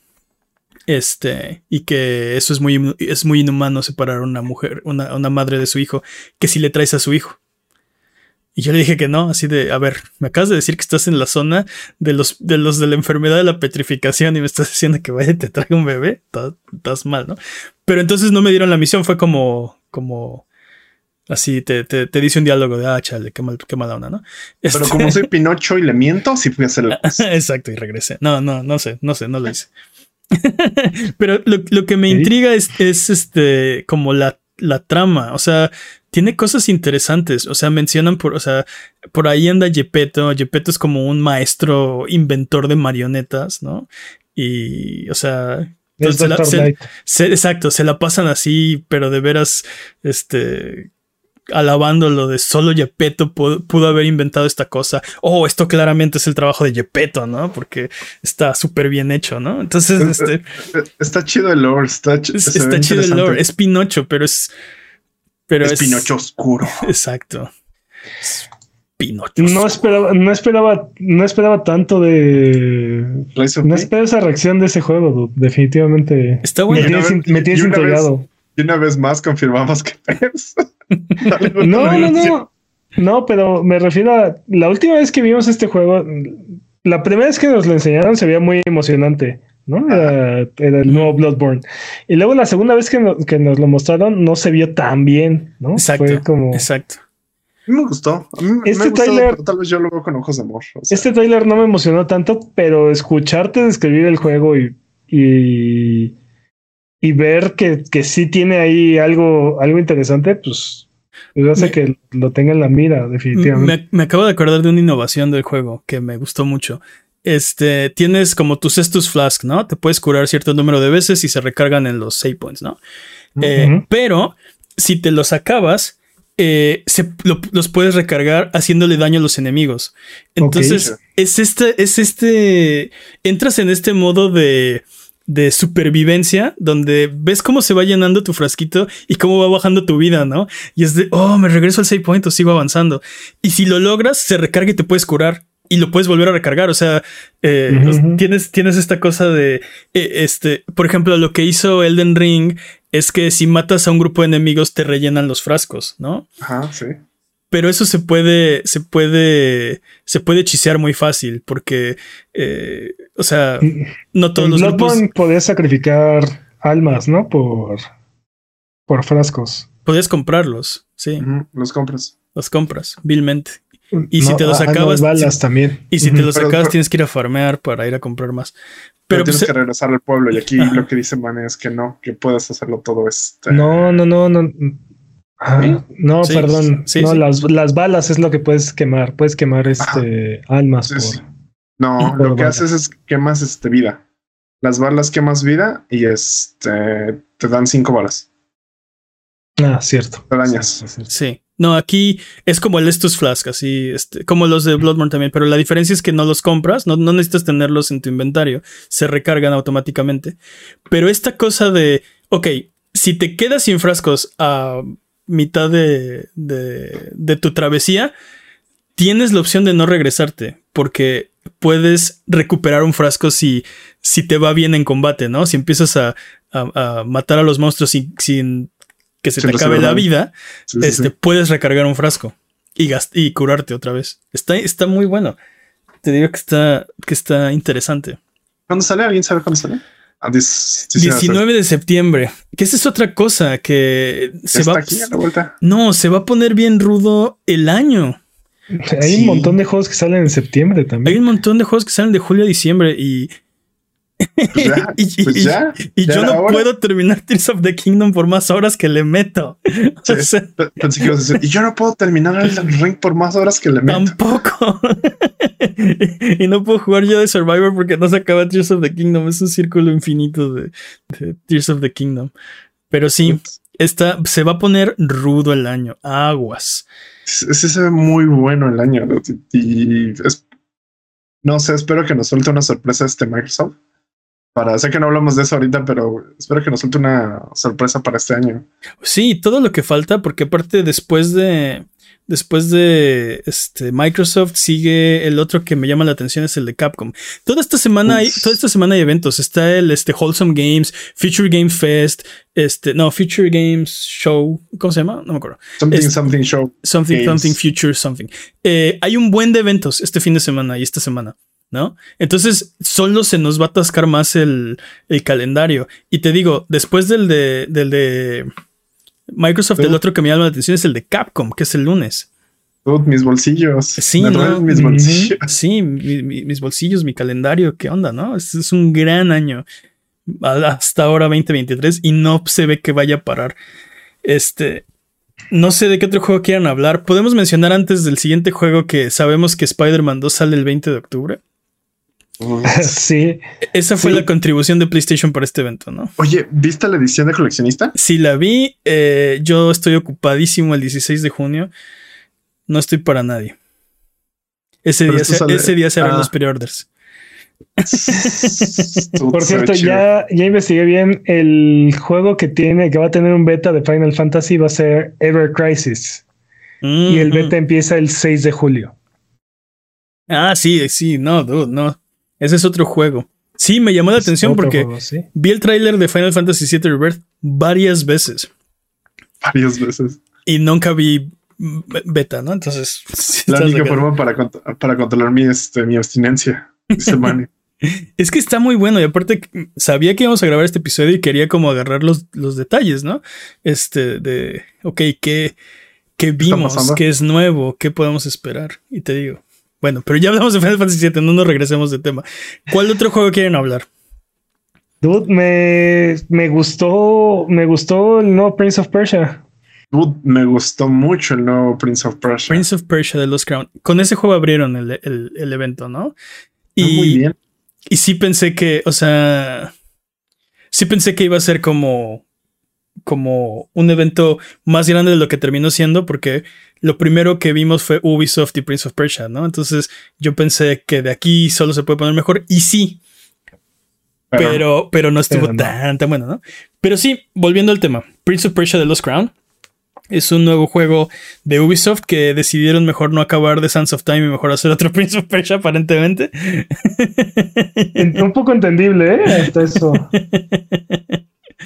Este, y que eso es muy, es muy inhumano separar a una mujer, una, una madre de su hijo, que si le traes a su hijo. Y yo le dije que no, así de, a ver, me acabas de decir que estás en la zona de los de, los de la enfermedad de la petrificación y me estás diciendo que vaya y te traiga un bebé, estás, mal, ¿no? Pero entonces no me dieron la misión, fue como, como, Así te, te, te, dice un diálogo de, ah, chale, qué, mal, qué mala onda, ¿no? Pero como este soy Pinocho y le miento, sí fui a hacerlo. [laughs] Exacto, y regresé. No, no, no sé, no sé, no lo hice. [laughs] Pero lo, lo, que me intriga es, es este, como la, la trama. O sea, tiene cosas interesantes. O sea, mencionan por, o sea, por ahí anda Gepetto. Gepetto es como un maestro inventor de marionetas, ¿no? Y, o sea, exacto, se la pasan así, pero de veras, este, alabándolo de solo Yepeto pudo, haber inventado esta cosa. Oh, esto claramente es el trabajo de Yepeto, ¿no? Porque está súper bien hecho, ¿no? Entonces, este. Está chido el lore, está, chido el lore. Es Pinocho, pero es. Pero es, Pinocho oscuro. Exacto. Pinocho. No esperaba, no esperaba, no esperaba tanto de. No esperaba esa reacción de ese juego, definitivamente. Está bueno. Me tienes, y una vez más confirmamos que [laughs] no, no, no. No, pero me refiero a la última vez que vimos este juego, la primera vez que nos lo enseñaron se veía muy emocionante, ¿no? Era, el nuevo Bloodborne. Y luego la segunda vez que, nos lo mostraron no se vio tan bien, ¿no? Exacto. Fue como... Exacto. A mí me gustó. A mí este trailer, tal vez yo lo veo con ojos de amor. Este trailer no me emocionó tanto, pero escucharte describir el juego y, y y ver que, que sí tiene ahí algo, algo interesante, pues, pues hace que lo tenga en la mira, definitivamente. Me, acabo de acordar de una innovación del juego que me gustó mucho. Este, tienes como tus estos Flask, ¿no? Te puedes curar cierto número de veces y se recargan en los save points, ¿no? Eh, pero si te los acabas, eh, se, los puedes recargar haciéndole daño a los enemigos. Entonces, es este, es este, entras en este modo de de supervivencia donde ves cómo se va llenando tu frasquito y cómo va bajando tu vida, ¿no? Y es de, oh, me regreso al save point o sigo avanzando. Y si lo logras, se recarga y te puedes curar y lo puedes volver a recargar. O sea, eh, tienes, tienes esta cosa de, eh, este, por ejemplo, lo que hizo Elden Ring es que si matas a un grupo de enemigos te rellenan los frascos, ¿no? Ajá, sí pero eso se puede, se puede, se puede hechicear muy fácil porque, eh, o sea, no todos los Bloodborne podías sacrificar almas, ¿no? Por, por frascos. Podías comprarlos, sí. los compras. Los compras, vilmente. Y si te los ah, acabas. balas también. Y si te los acabas, tienes que ir a farmear para ir a comprar más. Pero, tienes pues, que regresar al pueblo. Y aquí lo que dice Man es que no, que puedes hacerlo todo este. No, no, no, no. Ah, no, perdón. no, Las, balas es lo que puedes quemar. Puedes quemar este almas. no, lo que haces es quemas este vida. Las balas quemas vida y este te dan cinco balas. Ah, cierto. Te dañas. Sí. No, aquí es como el Estus Flask, así, este, como los de Bloodborne también, pero la diferencia es que no los compras, no, no necesitas tenerlos en tu inventario, se recargan automáticamente. Pero esta cosa de, ok, si te quedas sin frascos a mitad de, de, tu travesía, tienes la opción de no regresarte, porque puedes recuperar un frasco si, si te va bien en combate, ¿no? Si empiezas a, matar a los monstruos sin, sin que se te acabe la vida, este, puedes recargar un frasco y, y curarte otra vez. Está, está muy bueno. Te digo que está, que está interesante. ¿Cuándo sale? ¿Alguien sabe cuándo sale? 19 de septiembre. Que esa es otra cosa que se va. Aquí a la vuelta. No, se va a poner bien rudo el año. Hay un montón de juegos que salen en septiembre también. Hay un montón de juegos que salen de julio a diciembre y [laughs] pues y, pues yo no puedo terminar Tears of the Kingdom por más horas que le meto. [laughs] pensé que ibas a decir, y yo no puedo terminar el Ring por más horas que le meto. Tampoco. [laughs] y no puedo jugar yo de Survivor porque no se acaba Tears of the Kingdom. Es un círculo infinito de, Tears of the Kingdom. Pero sí, está, se va a poner rudo el año. Aguas. Ese se ve muy bueno el año. Y es No sé, espero que nos suelte una sorpresa este Microsoft. Para, sé que no hablamos de eso ahorita, pero espero que nos suelte una sorpresa para este año. Sí, todo lo que falta, porque aparte después de Después de este, Microsoft sigue el otro que me llama la atención es el de Capcom. Toda esta semana hay, toda esta semana hay eventos. Está el este, Wholesome Games, Future Game Fest, este, no, Future Games Show. ¿Cómo se llama? No me acuerdo. Something, something show. Something, something, future, something. Eh, hay un buen de eventos este fin de semana y esta semana. ¿No? Entonces, solo se nos va a atascar más el, el calendario. Y te digo, después del de, del de Microsoft, el otro que me llama la atención es el de Capcom, que es el lunes. mis bolsillos. Sí, mis bolsillos. Sí, mis bolsillos, mi calendario, ¿qué onda, no? Es, un gran año. Hasta ahora 2023 y no se ve que vaya a parar. Este, no sé de qué otro juego quieran hablar. Podemos mencionar antes del siguiente juego que sabemos que Spider-Man 2 sale el 20 de octubre. [laughs] sí. Esa fue la contribución de PlayStation para este evento, ¿no? Oye, ¿viste la edición de coleccionista? Sí, la vi. Eh, yo estoy ocupadísimo el 16 de junio. No estoy para nadie. Ese, día, ese día se harán ah. los pre-orders. Por cierto, ya, ya investigué bien. El juego que tiene, que va a tener un beta de Final Fantasy va a ser Ever Crisis. Y el beta empieza el 6 de julio. Ah, sí, sí, no, dude, no. Ese es otro juego. Sí, me llamó la atención porque vi el tráiler de Final Fantasy VII Rebirth varias veces. Varias veces. Y nunca vi beta, ¿no? Entonces. [laughs] La única forma para, para controlar mi, este, mi abstinencia. [laughs] es que está muy bueno y aparte sabía que íbamos a grabar este episodio y quería como agarrar los, los detalles, ¿no? Este de, ok, ¿qué, qué vimos? ¿Qué es nuevo? ¿Qué podemos esperar? Y te digo, bueno, pero ya hablamos de Final Fantasy VII, no nos regresemos de tema. ¿Cuál otro juego quieren hablar? Dude, me, me gustó, me gustó el nuevo Prince of Persia. Dude, me gustó mucho el nuevo Prince of Persia. Prince of Persia de Los Crown. Con ese juego abrieron el, evento, ¿no? Y, muy bien. Y sí pensé que, o sea, sí pensé que iba a ser como como un evento más grande de lo que terminó siendo, porque lo primero que vimos fue Ubisoft y Prince of Persia, ¿no? Entonces yo pensé que de aquí solo se puede poner mejor, y sí, pero, pero, no estuvo tan, tan bueno, ¿no? Pero sí, volviendo al tema, Prince of Persia de Lost Crown es un nuevo juego de Ubisoft que decidieron mejor no acabar de Sands of Time y mejor hacer otro [laughs] Prince of Persia, aparentemente. Un poco entendible, ¿eh? Hasta eso. [laughs]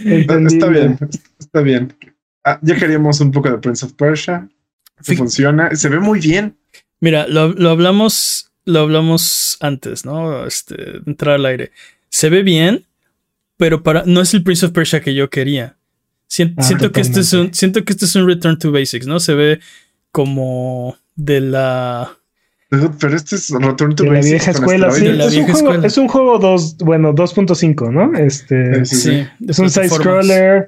Está bien, está bien. Ah, ya queríamos un poco de Prince of Persia. Funciona, se ve muy bien. Mira, lo, hablamos, lo hablamos antes, ¿no? Este, entrar al aire. Se ve bien, pero para no es el Prince of Persia que yo quería. Ah, siento, que este es un, siento que este es un return to basics, ¿no? Se ve como de la [laughs] pero este es Return to la vieja escuela, sí. es, un juego, es un juego dos, bueno, 2.5, ¿no? Este sí, es un side scroller.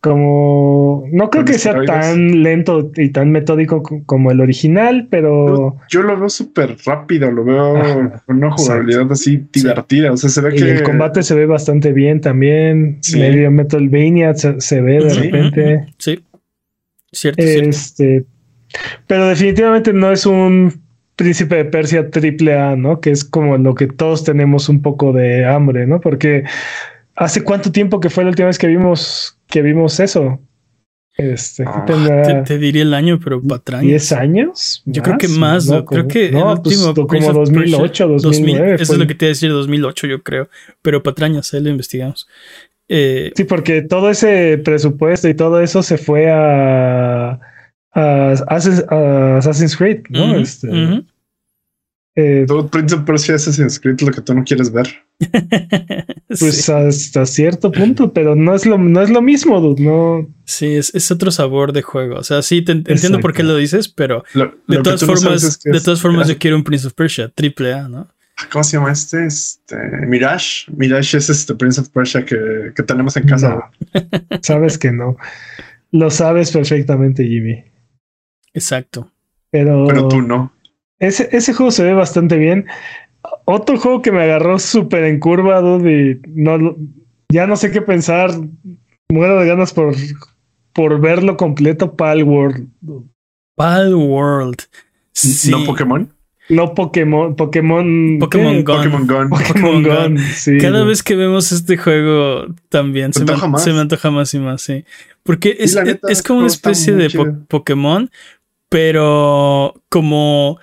Como no creo que sea tan lento y tan metódico como el original, pero yo, lo veo súper rápido, lo veo con una jugabilidad así divertida. O sea, se ve que el combate se ve bastante bien también. Medio Metalvania se, se ve de repente. Sí, cierto. Este, pero definitivamente no es un Príncipe de Persia triple A, ¿no? Que es como lo que todos tenemos un poco de hambre, ¿no? Porque hace cuánto tiempo que fue la última vez que vimos que vimos eso. Este, ah, te, diría el año, pero patrañas. ¿10 años? Yo creo que más, creo que no, pues, como 2008, 2009. eso es lo que te iba a decir, 2008 yo creo, pero patrañas, ahí lo investigamos. Eh, sí, porque todo ese presupuesto y todo eso se fue a Assassin's Creed, ¿no? este, eh, Prince of Persia Assassin's Creed lo que tú no quieres ver. [laughs] pues hasta cierto punto, pero no es lo, no es lo mismo, dude, no. Sí, es, otro sabor de juego. O sea, sí, te, entiendo por qué lo dices, pero de, todas formas, de todas formas, yo quiero un Prince of Persia, triple A, ¿no? ¿Cómo se llama este? este Mirage. Mirage es este Prince of Persia que, que tenemos en casa. sabes que no. Lo sabes perfectamente, Jimmy. Exacto. Pero, Pero tú no. Ese, ese juego se ve bastante bien. Otro juego que me agarró súper en curva, dude, y no, ya no sé qué pensar. Muero de ganas por, por verlo completo, Pal World. Pal World. ¿No Pokémon? No Pokémon, Pokémon. Pokémon Gun. Pokémon Gun. Pokémon Gun. Sí. Cada vez que vemos este juego también se, me, se me, antoja más y más, sí. Porque es, es, como una especie de Pokémon, pero como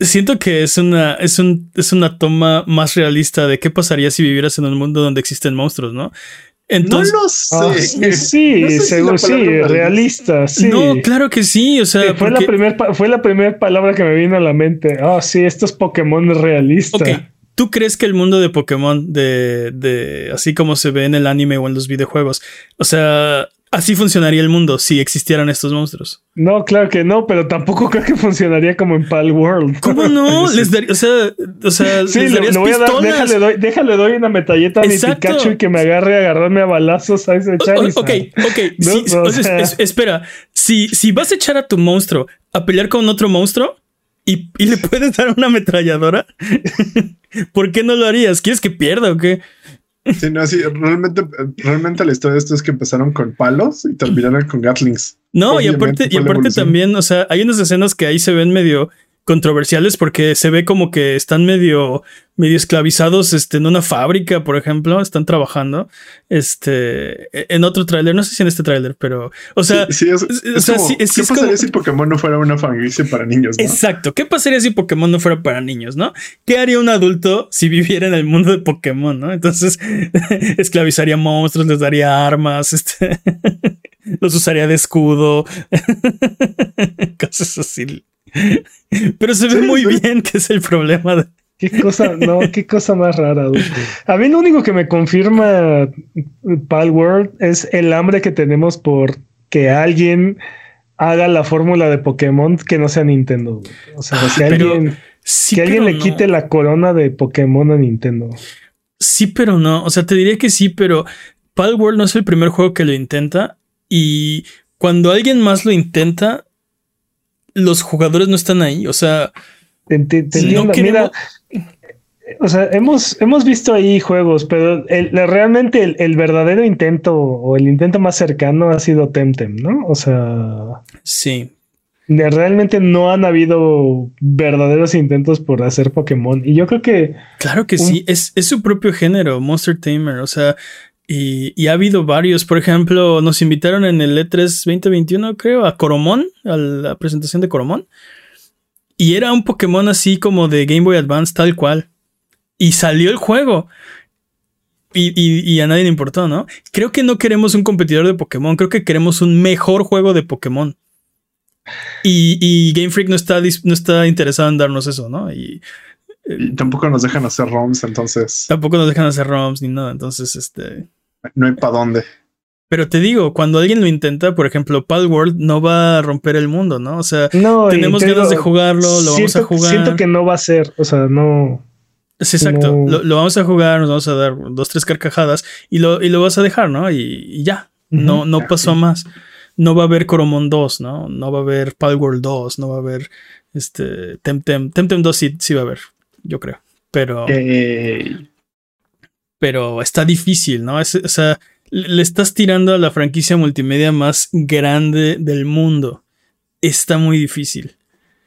siento que es una, es, un, es una toma más realista de qué pasaría si vivieras en un mundo donde existen monstruos, ¿no? Entonces, no lo sé. Ah, sí, seguro, sí, realista, sí. No, claro que sí, o sea, fue la primera fue la primera palabra que me vino a la mente. Ah, sí, estos Pokémon realistas. Ok, ¿tú crees que el mundo de Pokémon de, de así como se ve en el anime o en los videojuegos, o sea, Así funcionaría el mundo si existieran estos monstruos. No, claro que no, pero tampoco creo que funcionaría como en Pal World. ¿Cómo no? [laughs] les daría, o sea, o sea, sí, les voy a dar, déjale doy, déjale doy una metalleta a mi Pikachu y que me agarre a agarrarme a balazos a ese Charizard. Ok, ok. espera, si, si vas a echar a tu monstruo a pelear con otro monstruo y, y le puedes dar una ametralladora, [laughs] ¿por qué no lo harías? ¿Quieres que pierda o qué? Sí, no, sí, realmente, realmente la historia de esto es que empezaron con palos y terminaron con Gatlings. No, y aparte, y aparte también, o sea, hay unas escenas que ahí se ven medio controversiales porque se ve como que están medio, medio esclavizados este, en una fábrica, por ejemplo, están trabajando este, e, en otro tráiler, no sé si en este tráiler, pero, o sea, sí, es, ¿qué pasaría si Pokémon no fuera una franquicia para niños? Exacto, ¿qué pasaría si Pokémon no fuera para niños, no? ¿Qué haría un adulto si viviera en el mundo de Pokémon, no? Entonces, [laughs] esclavizaría monstruos, les daría armas, este, [laughs] los usaría de escudo, [laughs] cosas así [laughs] pero se ve muy bien que es el problema. Qué cosa, no, qué cosa más rara. [laughs] A mí lo único que me confirma Pal World es el hambre que tenemos por que alguien haga la fórmula de Pokémon que no sea Nintendo. O sea, que alguien, que alguien le quite la corona de Pokémon a Nintendo. Sí, pero no. O sea, te diría que sí, pero Pal World no es el primer juego que lo intenta. Y cuando alguien más lo intenta, los jugadores no están ahí. O sea, o sea, hemos, hemos visto ahí juegos, pero realmente el, verdadero intento o el intento más cercano ha sido Temtem, ¿no? O sea, sí. Realmente no han habido verdaderos intentos por hacer Pokémon. Y yo creo que. Claro que sí, es, es, su propio género, Monster Tamer. O sea, y, ha habido varios. Por ejemplo, nos invitaron en el E3 2021, creo, a Coromon, a la presentación de Coromon. Y era un Pokémon así como de Game Boy Advance, tal cual. Y salió el juego. Y, a nadie le importó, ¿no? Creo que no queremos un competidor de Pokémon, creo que queremos un mejor juego de Pokémon. Y, Game Freak no está, no está interesado en darnos eso, ¿no? Y, tampoco nos dejan hacer ROMs, entonces. Tampoco nos dejan hacer ROMs ni nada, entonces, este no hay para dónde. Pero te digo, cuando alguien lo intenta, por ejemplo, Pal World no va a romper el mundo, ¿no? O sea, tenemos ganas de jugarlo, lo vamos a jugar. Siento que no va a ser, o sea, no. Sí, exacto. Lo, vamos a jugar, nos vamos a dar dos, tres carcajadas y lo, y lo vas a dejar, ¿no? Y, ya. No, no pasó más. No va a haber Coromon 2, ¿no? No va a haber Pal World 2, no va a haber este Temtem. Temtem 2 sí, sí va a haber, yo creo. Pero pero está difícil, ¿no? o sea, le estás tirando a la franquicia multimedia más grande del mundo. Está muy difícil.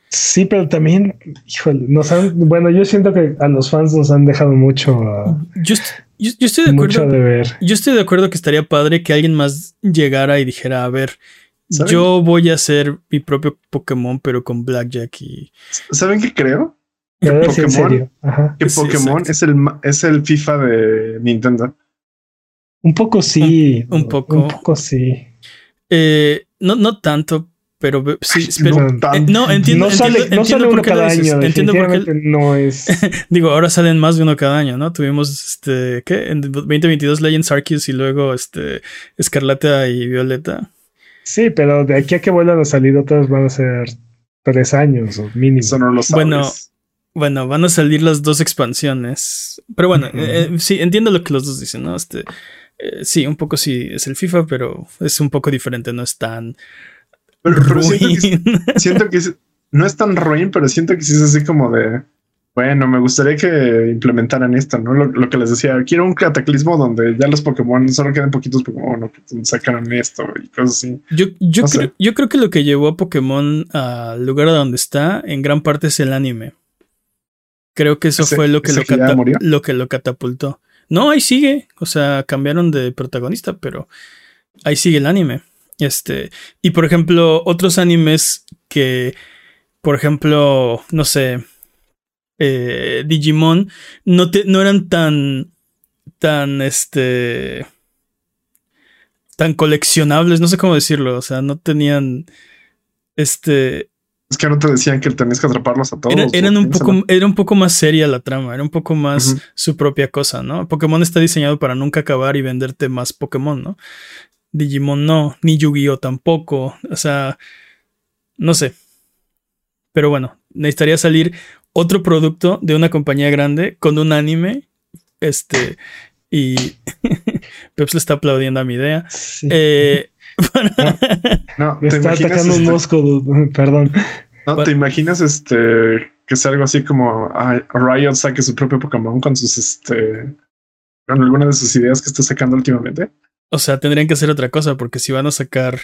Sí, pero también, híjole, nos han, bueno, yo siento que a los fans nos han dejado mucho. yo, estoy de acuerdo. De ver. Yo estoy de acuerdo que estaría padre que alguien más llegara y dijera, a ver, yo voy a hacer mi propio Pokémon, pero con Blackjack y. ¿Saben qué creo? Que Pokémon, Que Pokémon es, el, es el FIFA de Nintendo. Un poco sí. Un, poco. Un poco sí. Eh, no, no tanto, pero sí. no, eh, no, entiendo. No sale, entiendo, no sale uno cada año. Entiendo por qué. No es. [laughs] Digo, ahora salen más de uno cada año, ¿no? Tuvimos este. ¿Qué? En 2022 Legends Arceus y luego este. Escarlata y Violeta. Sí, pero de aquí a que vuelvan a salir otras van a ser tres años o mínimo. Eso no lo sabes. Bueno, bueno, van a salir las dos expansiones. Pero bueno, eh, eh, sí, entiendo lo que los dos dicen, ¿no? Este, eh, sí, un poco sí es el FIFA, pero es un poco diferente, no es tan. Pero, siento, que, [laughs] no es tan ruin, pero siento que sí es así como de. Bueno, me gustaría que implementaran esto, ¿no? Lo, que les decía, quiero un cataclismo donde ya los Pokémon solo quedan poquitos Pokémon, ¿no? que sacaran esto y cosas así. Yo, yo, creo, yo creo que lo que llevó a Pokémon al lugar donde está, en gran parte es el anime. Creo que eso fue lo que lo, lo que lo catapultó. No, ahí sigue. O sea, cambiaron de protagonista, pero ahí sigue el anime. Este. Y por ejemplo, otros animes que. Por ejemplo, no sé eh, Digimon no, no eran tan, tan, este, tan coleccionables, no sé cómo decirlo, o sea, no tenían, este... Es que no te decían que tenías que atraparlos a todos. Era, un poco, era un poco más seria la trama, era un poco más su propia cosa, ¿no? Pokémon está diseñado para nunca acabar y venderte más Pokémon, ¿no? Digimon no, ni Yu-Gi-Oh tampoco, o sea, no sé. Pero bueno, necesitaría salir otro producto de una compañía grande con un anime. Este. Y [laughs] Peps le está aplaudiendo a mi idea. Eh, no, me está atacando un este mosco, perdón. No, ¿te imaginas este que sea algo así como Riot saque su propio Pokémon con sus este con alguna de sus ideas que está sacando últimamente? O sea, tendrían que hacer otra cosa, porque si van a sacar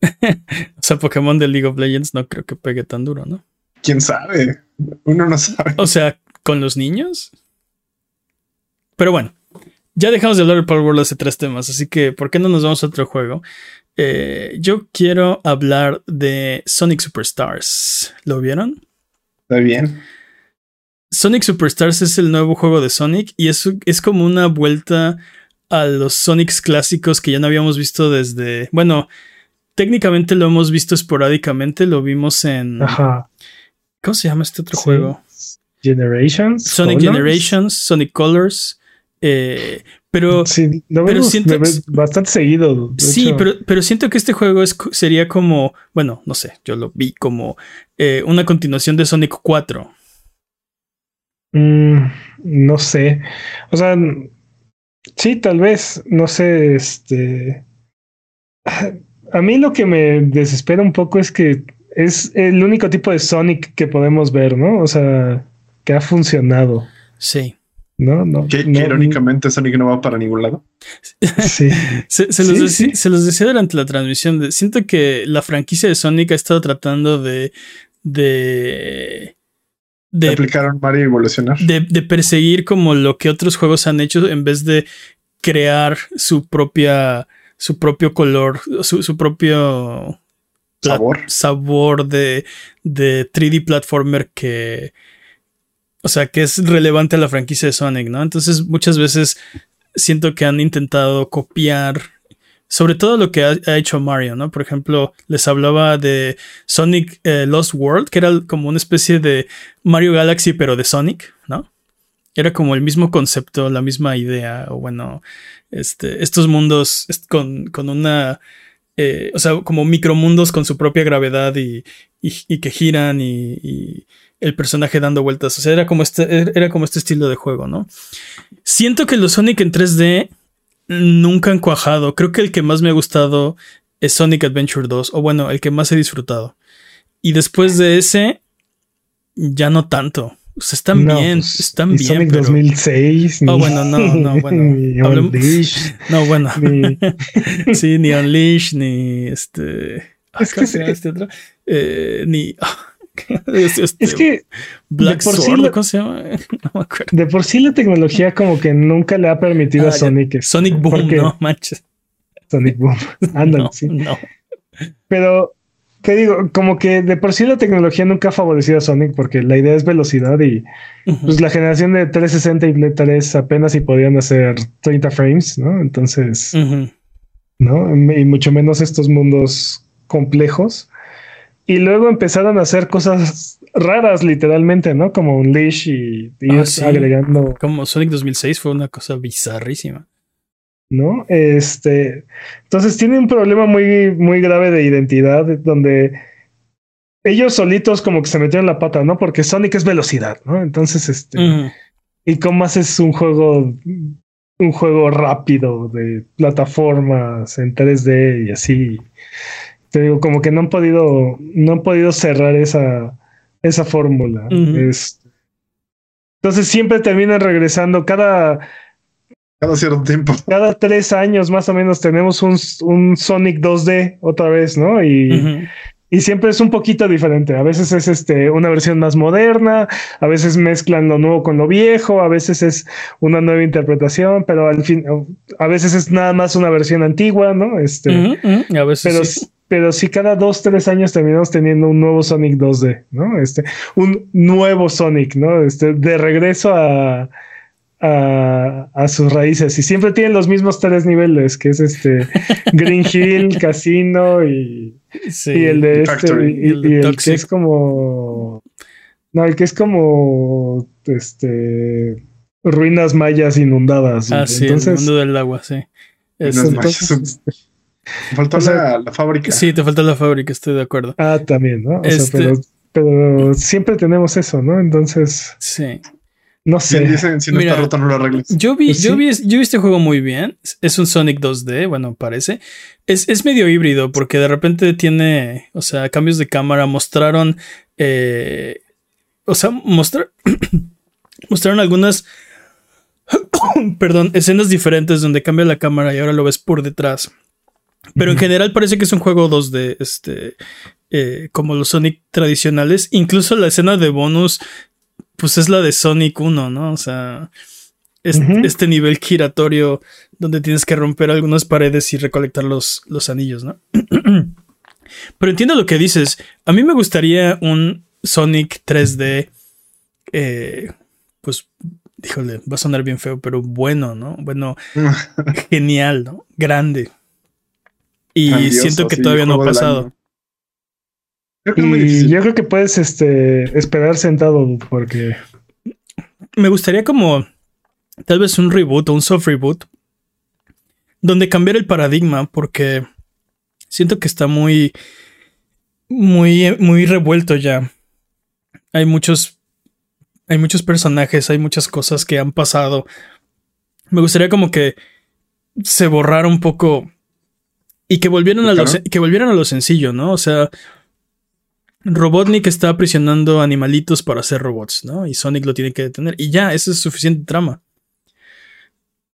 [laughs] o sea, Pokémon de League of Legends, no creo que pegue tan duro, ¿no? quién sabe. Uno no sabe. O sea, con los niños. Pero bueno, ya dejamos de hablar de Power World hace tres temas, así que ¿por qué no nos vamos a otro juego? Eh, yo quiero hablar de Sonic Superstars. ¿Lo vieron? Está bien. Sonic Superstars es el nuevo juego de Sonic y es, es como una vuelta a los Sonics clásicos que ya no habíamos visto desde. Bueno, técnicamente lo hemos visto esporádicamente, lo vimos en. Ajá. ¿Cómo se llama este otro juego? Generations. Sonic Generations, Sonic Colors. Eh, pero, sí, pero siento bastante seguido. Sí, pero, pero, siento que este juego es, sería como, bueno, no sé, yo lo vi como eh, una continuación de Sonic 4. Mm, no sé. O sea, sí, tal vez, no sé, este... A mí lo que me desespera un poco es que es el único tipo de Sonic que podemos ver, ¿no? O sea, que ha funcionado. Sí. No, no. Que, irónicamente Sonic no va para ningún lado. Sí. [laughs] se, los decía durante la transmisión. siento que la franquicia de Sonic ha estado tratando de. de. de, aplicar Mario y evolucionar. De, de perseguir como lo que otros juegos han hecho en vez de crear su propia. su propio color. su, su propio sabor, sabor de, de 3D platformer que, o sea, que es relevante a la franquicia de Sonic, ¿no? Entonces muchas veces siento que han intentado copiar sobre todo lo que ha, hecho Mario, ¿no? Por ejemplo, les hablaba de Sonic eh, Lost World, que era como una especie de Mario Galaxy, pero de Sonic, ¿no? Era como el mismo concepto, la misma idea, o bueno, este, estos mundos con, con una eh, o sea, como micromundos con su propia gravedad y, que giran y, el personaje dando vueltas. O sea, era como, este, era como este estilo de juego, ¿no? Siento que los Sonic en 3D nunca han cuajado. Creo que el que más me ha gustado es Sonic Adventure 2, o bueno, el que más he disfrutado. Y después de ese, ya no tanto. O sea, están bien, pues, están bien. Sonic pero... 2006. Oh, bueno, no, no, [laughs] bueno. ni Unleash. No, bueno. [laughs] sí, ni Unleash, ni este. Ah, es que se... este otro? Eh, ni. [laughs] Este, es que Black por Sword, ¿cómo se llama? [laughs] No me acuerdo. De por sí la tecnología como que nunca le ha permitido a ah, Sonic. Sonic Boom, no manches. Sonic Boom. [laughs] Ándale, sí. No. Pero que digo, como que de por sí la tecnología nunca ha favorecido a Sonic porque la idea es velocidad y pues la generación de 360 y Play 3 apenas si podían hacer 30 frames, ¿no? Entonces, ¿no? Y mucho menos estos mundos complejos. Y luego empezaron a hacer cosas raras, literalmente, ¿no? Como un leash y, ah, agregando. Como Sonic 2006 fue una cosa bizarrísima. ¿no? Este, entonces tiene un problema muy, muy grave de identidad donde ellos solitos como que se metieron la pata, ¿no? Porque Sonic es velocidad, ¿no? Entonces, este, ¿y cómo haces un juego, un juego rápido de plataformas en 3D y así? Te digo, como que no han podido, no han podido cerrar esa, esa fórmula. Entonces siempre terminan regresando cada... Cada cierto tiempo. Cada tres años más o menos tenemos un, un Sonic 2D otra vez, ¿no? Y, y siempre es un poquito diferente. A veces es este, una versión más moderna, a veces mezclan lo nuevo con lo viejo, a veces es una nueva interpretación, pero al fin, a veces es nada más una versión antigua, ¿no? Este, A veces pero, sí. Pero si cada dos, tres años terminamos teniendo un nuevo Sonic 2D, ¿no? Este, un nuevo Sonic, ¿no? Este, de regreso a, a, a, sus raíces y siempre tienen los mismos tres niveles, que es este [laughs] Green Hill, Casino y y el de este, y, el, que es como. No, el que es como. Este. Ruinas mayas inundadas. Ah, sí, el mundo del agua, sí. Falta la, fábrica. Sí, te falta la fábrica, estoy de acuerdo. Ah, también, ¿no? Este pero, pero, siempre tenemos eso, ¿no? Entonces. Sí. No sé. dicen, si no está roto, no lo arregles. Yo vi, pues yo, vi, yo vi este juego muy bien. Es un Sonic 2D, bueno, parece. Es, es medio híbrido porque de repente tiene, o sea, cambios de cámara. Mostraron, eh, o sea, mostrar, [coughs] mostraron algunas, [coughs] perdón, escenas diferentes donde cambia la cámara y ahora lo ves por detrás. Pero en general parece que es un juego 2D, este, eh, como los Sonic tradicionales. Incluso la escena de bonus pues es la de Sonic 1, ¿no? O sea, este nivel giratorio donde tienes que romper algunas paredes y recolectar los, los anillos, ¿no? [clears throat] Pero entiendo lo que dices. A mí me gustaría un Sonic 3D, eh, pues, híjole, va a sonar bien feo, pero bueno, ¿no? Bueno, [laughs] genial, ¿no? Grande. Y siento que todavía no ha pasado y yo creo que puedes este, esperar sentado porque... Me gustaría como tal vez un reboot o un soft reboot donde cambiar el paradigma porque siento que está muy muy muy revuelto ya. Hay muchos hay muchos personajes, hay muchas cosas que han pasado. Me gustaría como que se borrara un poco y que volvieran a lo, que volvieran a lo sencillo, ¿no? O sea, Robotnik está aprisionando animalitos para hacer robots, ¿no? Y Sonic lo tiene que detener. Y ya, eso es suficiente trama.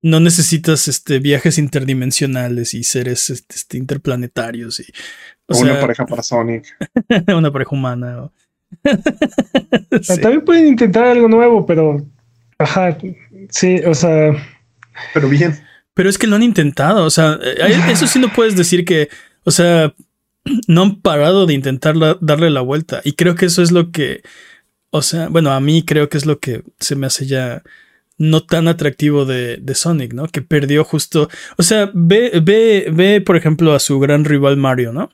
No necesitas este, viajes interdimensionales y seres este, este interplanetarios. Y, o, una pareja para Sonic. [laughs] una pareja humana. [laughs] También pueden intentar algo nuevo, pero. Ajá. Sí, o sea. Pero bien. Pero es que lo han intentado. O sea, eh, eso sí no puedes decir que. O sea, [clears throat] no han parado de intentar darle la vuelta. Y creo que eso es lo que, o sea, bueno, a mí creo que es lo que se me hace ya no tan atractivo de, Sonic, ¿no? Que perdió justo, o sea, ve, ve, ve, por ejemplo, a su gran rival Mario, ¿no?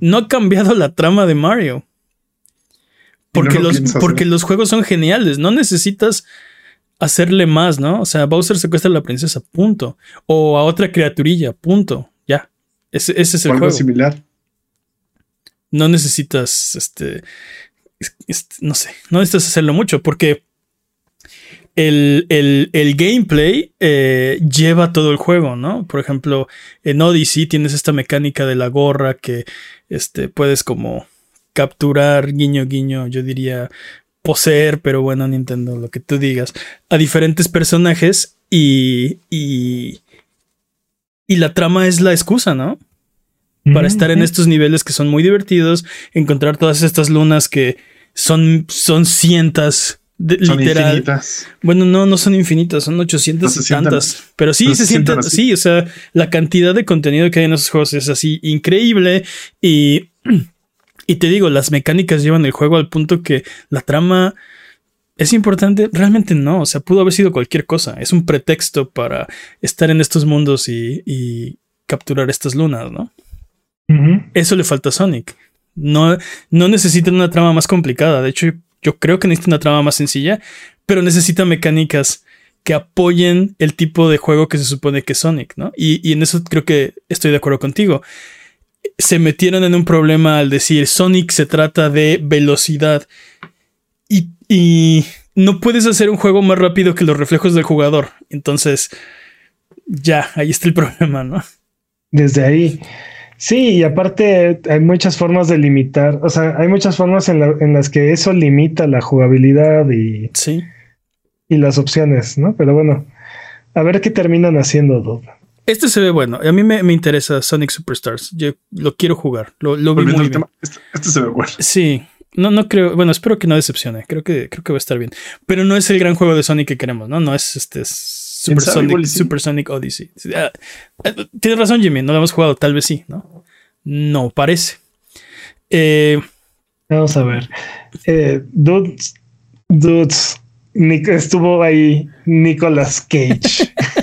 No ha cambiado la trama de Mario. Porque, los, porque los juegos son geniales, no necesitas hacerle más, ¿no? O sea, Bowser secuestra a la princesa, punto. O a otra criaturilla, punto. Ese, es el Algo juego. similar. No necesitas, este, no sé, no necesitas hacerlo mucho porque el, gameplay eh, lleva todo el juego, ¿no? Por ejemplo, en Odyssey tienes esta mecánica de la gorra que este, puedes como capturar, guiño, guiño, yo diría poseer, pero bueno, Nintendo, lo que tú digas, a diferentes personajes y, y, y la trama es la excusa, ¿no? Para estar en estos niveles que son muy divertidos, encontrar todas estas lunas que son, son cientas. son literal. Infinitas. Bueno, no, no son infinitas, son 800 y tantas. Pero sí, se, sienten, sí, o sea, la cantidad de contenido que hay en esos juegos es así increíble. Y, [clears throat] y te digo, las mecánicas llevan el juego al punto que la trama ¿Es importante? Realmente no. O sea, pudo haber sido cualquier cosa. Es un pretexto para estar en estos mundos y, capturar estas lunas, ¿no? Eso le falta a Sonic. No, no necesita una trama más complicada. De hecho, yo creo que necesita una trama más sencilla, pero necesita mecánicas que apoyen el tipo de juego que se supone que es Sonic, ¿no? Y, y en eso creo que estoy de acuerdo contigo. Se metieron en un problema al decir Sonic se trata de velocidad y, no puedes hacer un juego más rápido que los reflejos del jugador. Entonces, ya, ahí está el [laughs] problema, ¿no? Desde ahí. Sí, y aparte hay muchas formas de limitar, o sea, hay muchas formas en, las que eso limita la jugabilidad y... Sí. y las opciones, ¿no? Pero bueno, a ver qué terminan haciendo, Este se ve bueno. A mí me, interesa Sonic Superstars. Yo lo quiero jugar. Lo, vi muy bien. Este, este, se ve bueno. Sí. No, no creo. Bueno, espero que no decepcione. Creo que, creo que va a estar bien. Pero no es el gran juego de Sonic que queremos, ¿no? No es este Super, Sonic, Super Sonic Odyssey. Ah, eh, tienes razón, Jimmy. No lo hemos jugado. Tal vez sí, ¿no? No parece. Eh, Vamos a ver. Eh, dudes, dudes, estuvo ahí Nicolas Cage. [laughs]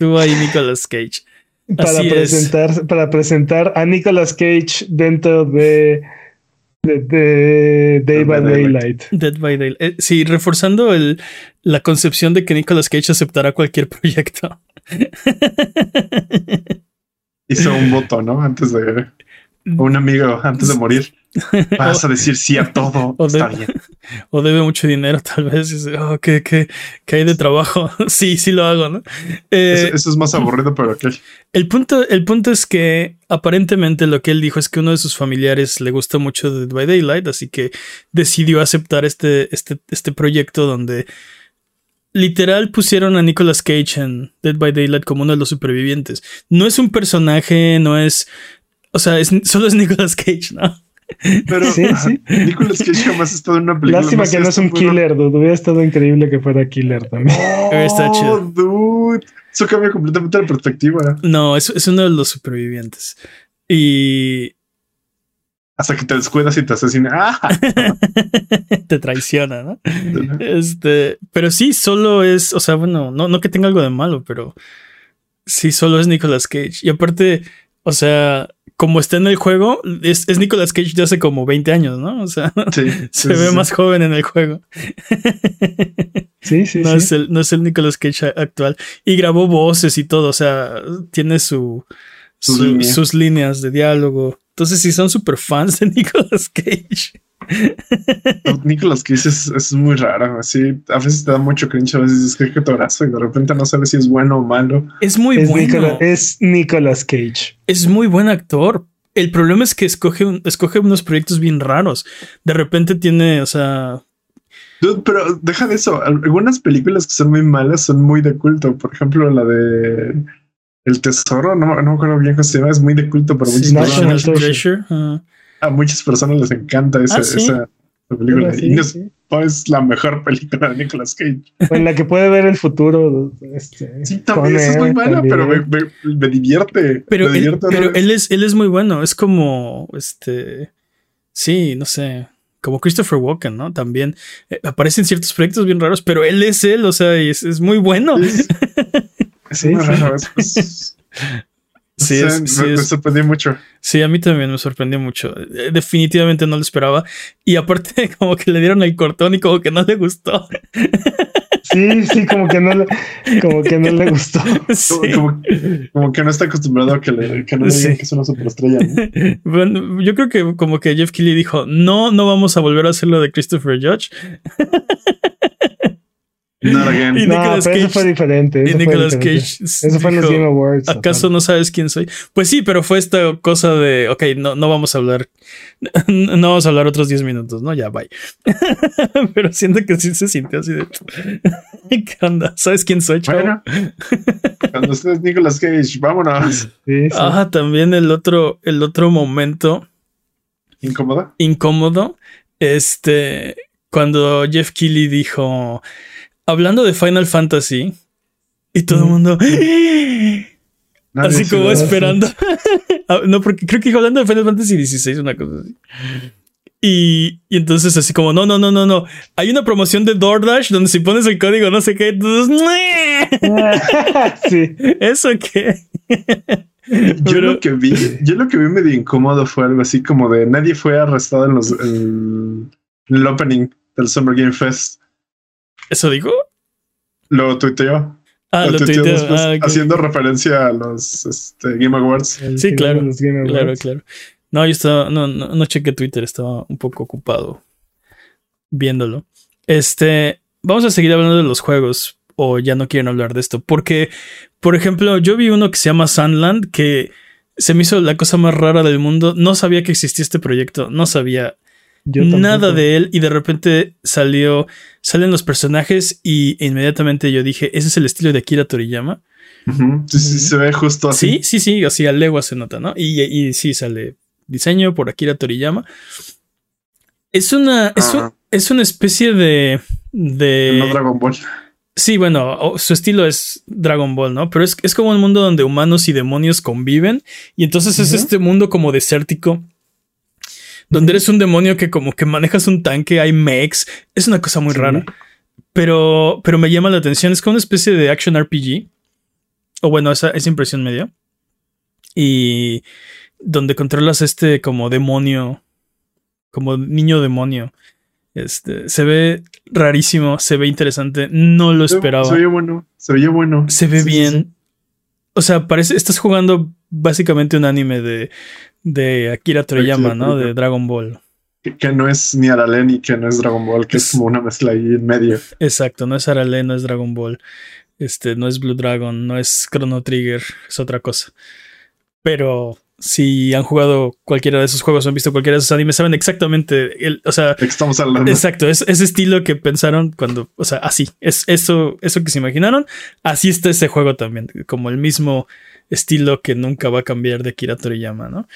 estuvo ahí Nicolas Cage. [laughs] Para presentar, para presentar a Nicolas Cage dentro de, de, Day by Daylight. Dead by Daylight. Eh, sí, reforzando el, la concepción de que Nicolas Cage aceptará cualquier [laughs] proyecto. Hizo un voto, ¿no? Antes de un amigo antes de morir. Vas a [laughs] decir sí a todo. O, Está bien. [laughs] o debe mucho dinero, tal vez. Oh, ¿qué, qué, hay de trabajo? [laughs] sí, sí lo hago, ¿no? Eh, eso, es más aburrido, pero ok. El punto, el punto es que aparentemente lo que él dijo es que uno de sus familiares le gusta mucho Dead by Daylight, así que decidió aceptar este, este, este proyecto donde literal pusieron a Nicolas Cage en Dead by Daylight como uno de los supervivientes. No es un personaje, no es. O sea, solo es Nicolas Cage, ¿no? Pero sí, sí. Nicolas Cage jamás ha estado en una película. Lástima que no es un killer, dude. Hubiera estado increíble que fuera killer también. Oh, dude. Eso cambia completamente la perspectiva. No, es, es uno de los supervivientes. Y. Hasta que te descuidas y te asesina. [laughs] ¡Ah! [laughs] te traiciona, ¿no? Este, pero sí, solo es, o sea, bueno, no, no que tenga algo de malo, pero sí, solo es Nicolas Cage. Y aparte, o sea, como está en el juego, es, es Nicolas Cage de hace como 20 años, ¿no? O sea, [laughs] se ve más joven en el juego. [laughs] Sí, sí, no Es el, no es el Nicolas Cage actual. Y grabó voces y todo, o sea, tiene su, sus líneas de diálogo. Entonces, si son súper fans de [laughs] Nicolas Cage. Nicolas Cage es, muy raro. Así, a veces te da mucho cringe, a veces es que te abrazo y de repente no sabes si es bueno o malo. Es muy bueno. es Nicolas Cage. Es muy buen actor. El problema es que escoge, escoge unos proyectos bien raros. De repente tiene, o sea. pero deja de eso. Algunas películas que son muy malas son muy de culto. Por ejemplo, la de El Tesoro, no, no me acuerdo bien cómo se llama, es muy de culto, pero sí, National Treasure a muchas personas les encanta esa, ah, película. y no es, la mejor película de Nicolas Cage. En la que puede ver el futuro. Este, sí, también es muy buena, pero me, divierte. Pero, él, pero él, es, él es muy bueno. Es como este. Sí, no sé. Como Christopher Walken, ¿no? También eh, aparecen ciertos proyectos bien raros, pero él es él, o sea, y es, muy bueno. [laughs] Es, muy raro. Sí, me, sorprendió mucho. Sí, a mí también me sorprendió mucho. Eh, definitivamente no lo esperaba. Y aparte, [laughs] como que le dieron el cortón y como que no le gustó. Sí, sí, como que no le, como que no le gustó. [laughs] Como, que no está acostumbrado a que, le, que no le digan que es una superestrella. [laughs] Bueno, yo creo que como que Jeff Kelly dijo, no, no vamos a volver a hacer lo de Christopher Judge. Not [laughs] again. Y no, pero eso fue diferente. Eso y Nicolas Cage. Eso fue en los Game Awards. ¿Acaso no sabes quién soy? Pues sí, pero fue esta cosa de, ok, no, no vamos a hablar. [laughs] No vamos a hablar otros 10 minutos, ¿no? Ya, bye. [laughs] pero siento que sí se sintió así de. ¿Qué onda? ¿Sabes quién soy, chavo? Bueno, cuando estés Nicolas Cage, vámonos. Sí, Ah, también el otro, el otro momento. ¿Incómodo? Incómodo. Este. Cuando Jeff Keighley dijo hablando de Final Fantasy y todo el mundo [gasps] así como esperando. [laughs] Ah, no, porque creo que hablando de Final Fantasy XVI, una cosa así. Y, y, entonces así como, no, no, no, no, no. Hay una promoción de DoorDash donde si pones el código no sé qué, [laughs] sí. [laughs] ¿Eso qué? yo lo que vi, yo lo que vi medio incómodo fue algo así como de nadie fue arrestado en los en el opening del Summer Game Fest. ¿Eso dijo? Lo tuiteó. Ah, lo, tuiteó, ah, haciendo referencia a los este, Game Awards. sí, claro. Claro, claro. No, yo estaba, no, no, no chequé Twitter, estaba un poco ocupado viéndolo. Este, vamos a seguir hablando de los juegos, o ya no quieren hablar de esto, porque, por ejemplo, yo vi uno que se llama Sunland, que se me hizo la cosa más rara del mundo. No sabía que existía este proyecto, no sabía nada de él y de repente salió, salen los personajes y inmediatamente yo dije, ese es el estilo de Akira Toriyama. Sí, sí, se ve justo así. Sí, sí, sí, así a legua se nota, ¿no? Y, y sí, sale diseño por Akira Toriyama. Es una, es, una especie de... de... No Dragon Ball. Sí, bueno, su estilo es Dragon Ball, ¿no? Pero es, es, como un mundo donde humanos y demonios conviven. Y entonces es este mundo como desértico donde eres un demonio que como que manejas un tanque, hay mechs, es una cosa muy rara. Pero, pero me llama la atención, es como una especie de action RPG. O bueno, esa, esa impresión me dio. Y donde controlas este como demonio, como niño demonio. Este, se ve rarísimo, se ve interesante, no lo esperaba. Se, veía bueno, se veía bueno. Se ve bien. O sea, parece, estás jugando básicamente un anime de, de Akira Toriyama, ¿no? De Dragon Ball. Que, no es ni Arale ni que no es Dragon Ball, que es, como una mezcla ahí en medio. Exacto, no es Arale, no es Dragon Ball. Este, no es Blue Dragon, no es Chrono Trigger, es otra cosa. Pero si han jugado cualquiera de esos juegos o han visto cualquiera de esos animes, saben exactamente el, o sea, estamos hablando. Exacto, es ese estilo que pensaron cuando, o sea, así, es eso, eso que se imaginaron, así está ese juego también, como el mismo estilo que nunca va a cambiar de Akira Toriyama, ¿no?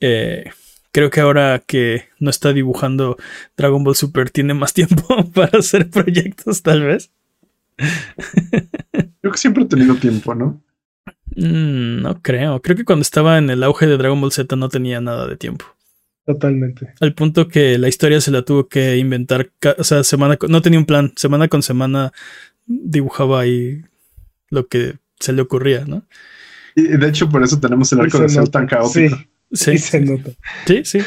Eh, creo que ahora que no está dibujando Dragon Ball Super tiene más [laughs] tiempo para hacer proyectos, tal vez. Creo que siempre ha tenido tiempo, ¿no? Mm, no creo. Creo que cuando estaba en el auge de Dragon Ball Z no tenía nada de tiempo. Totalmente. Al punto que la historia se la tuvo que inventar. O sea, semana no tenía un plan. Semana con semana dibujaba ahí lo que se le ocurría, ¿no? Y de hecho, por eso tenemos el arco de Cell tan caótico. Sí, sí, se nota. Sí, sí.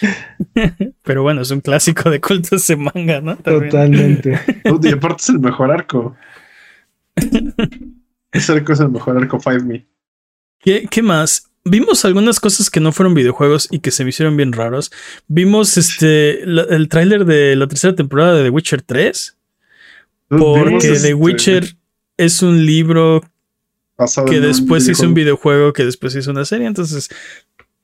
[laughs] Pero bueno, es un clásico de culto ese manga, ¿no? Totalmente. [laughs] y aparte es el mejor arco. [laughs] ese arco es el mejor arco Five Me. ¿Qué, ¿Qué, más? Vimos algunas cosas que no fueron videojuegos y que se me hicieron bien raros. Vimos este el tráiler de la tercera temporada de The Witcher 3. Porque The Witcher es un libro que después hizo un videojuego, que después hizo una serie, entonces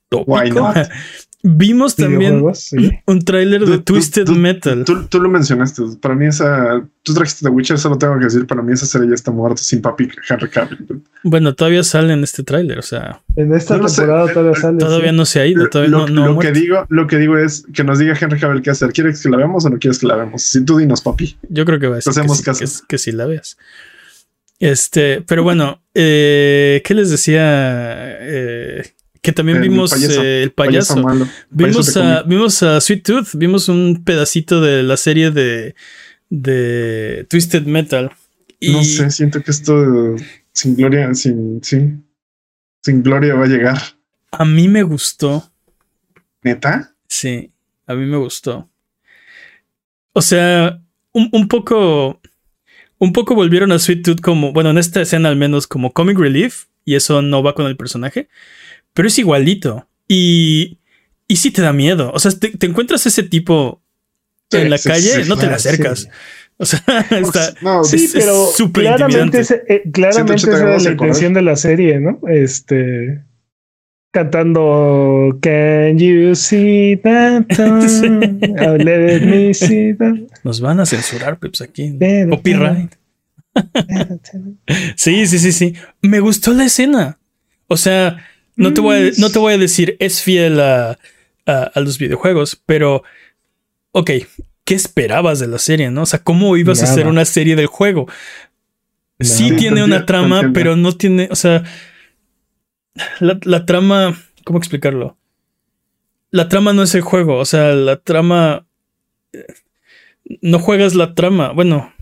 tópico. [laughs] Vimos también [laughs] un tráiler de Twisted Metal. Tú, lo mencionaste. Para mí esa... Tú trajiste The Witcher, solo tengo que decir, para mí esa serie ya está muerta sin papi Henry Cavill. Bueno, todavía sale en este tráiler, o sea... En esta temporada todavía sale. Todavía no se ha ido, todavía lo, no, lo que digo, lo que digo es que nos diga Henry Cavill qué hacer. ¿Quieres que la veamos o no quieres que la veamos? Si tú dinos, papi. Yo creo que va a ser que, que, sí la veas. Este, pero bueno, eh, ¿qué les decía? Eh, que también vimos el payaso. Eh, vimos, a, vimos a Sweet Tooth, vimos un pedacito de la serie de, de Twisted Metal. Y no sé, siento que esto sin gloria, sin, sí, sin gloria va a llegar. A mí me gustó. ¿Neta? Sí, a mí me gustó. O sea, un, un poco un poco volvieron a Sweet Tooth como, bueno, en esta escena al menos como comic relief, y eso no va con el personaje, pero es igualito. Y, y sí te da miedo. O sea, te, encuentras ese tipo en la calle, no te le acercas. O sea, [laughs] está, sí, pero claramente, eh, claramente esa era la intención de la serie, ¿no? Este cantando Can you see that? [laughs] Let me see that. [laughs] Nos van a censurar, Peps, aquí. Copyright. sí, sí, sí, sí. Me gustó la escena. O sea, no te voy a, no te voy a decir es fiel a, a, los videojuegos, pero ok, ¿qué esperabas de la serie? ¿No? O sea, ¿cómo ibas a hacer una serie del juego? Sí tiene una trama, pero no tiene, o sea, la, trama, ¿cómo explicarlo? La trama no es el juego, o sea, la trama... No juegas la trama, bueno,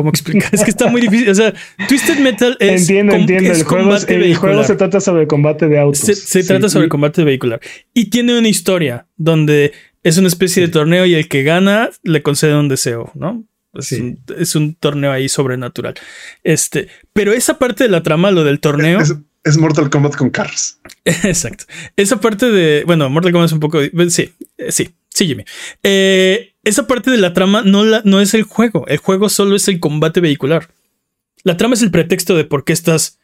¿Cómo explicar? [laughs] Es que está muy difícil. O sea, Twisted Metal es. Entiendo, entiendo. el, juego, el juego, se trata sobre combate de autos. Se, trata sobre combate vehicular. Y tiene una historia donde es una especie de torneo y el que gana le concede un deseo, ¿no? Es, un, es, un, torneo ahí sobrenatural. Este, pero esa parte de la trama, lo del torneo. Es, Mortal Kombat con carros. [laughs] Exacto. Esa parte de. Bueno, Mortal Kombat es un poco. Sí, sí, sí, Jimmy. Eh, esa parte de la trama no, la, no es el juego. El juego solo es el combate vehicular. La trama es el pretexto de por qué estás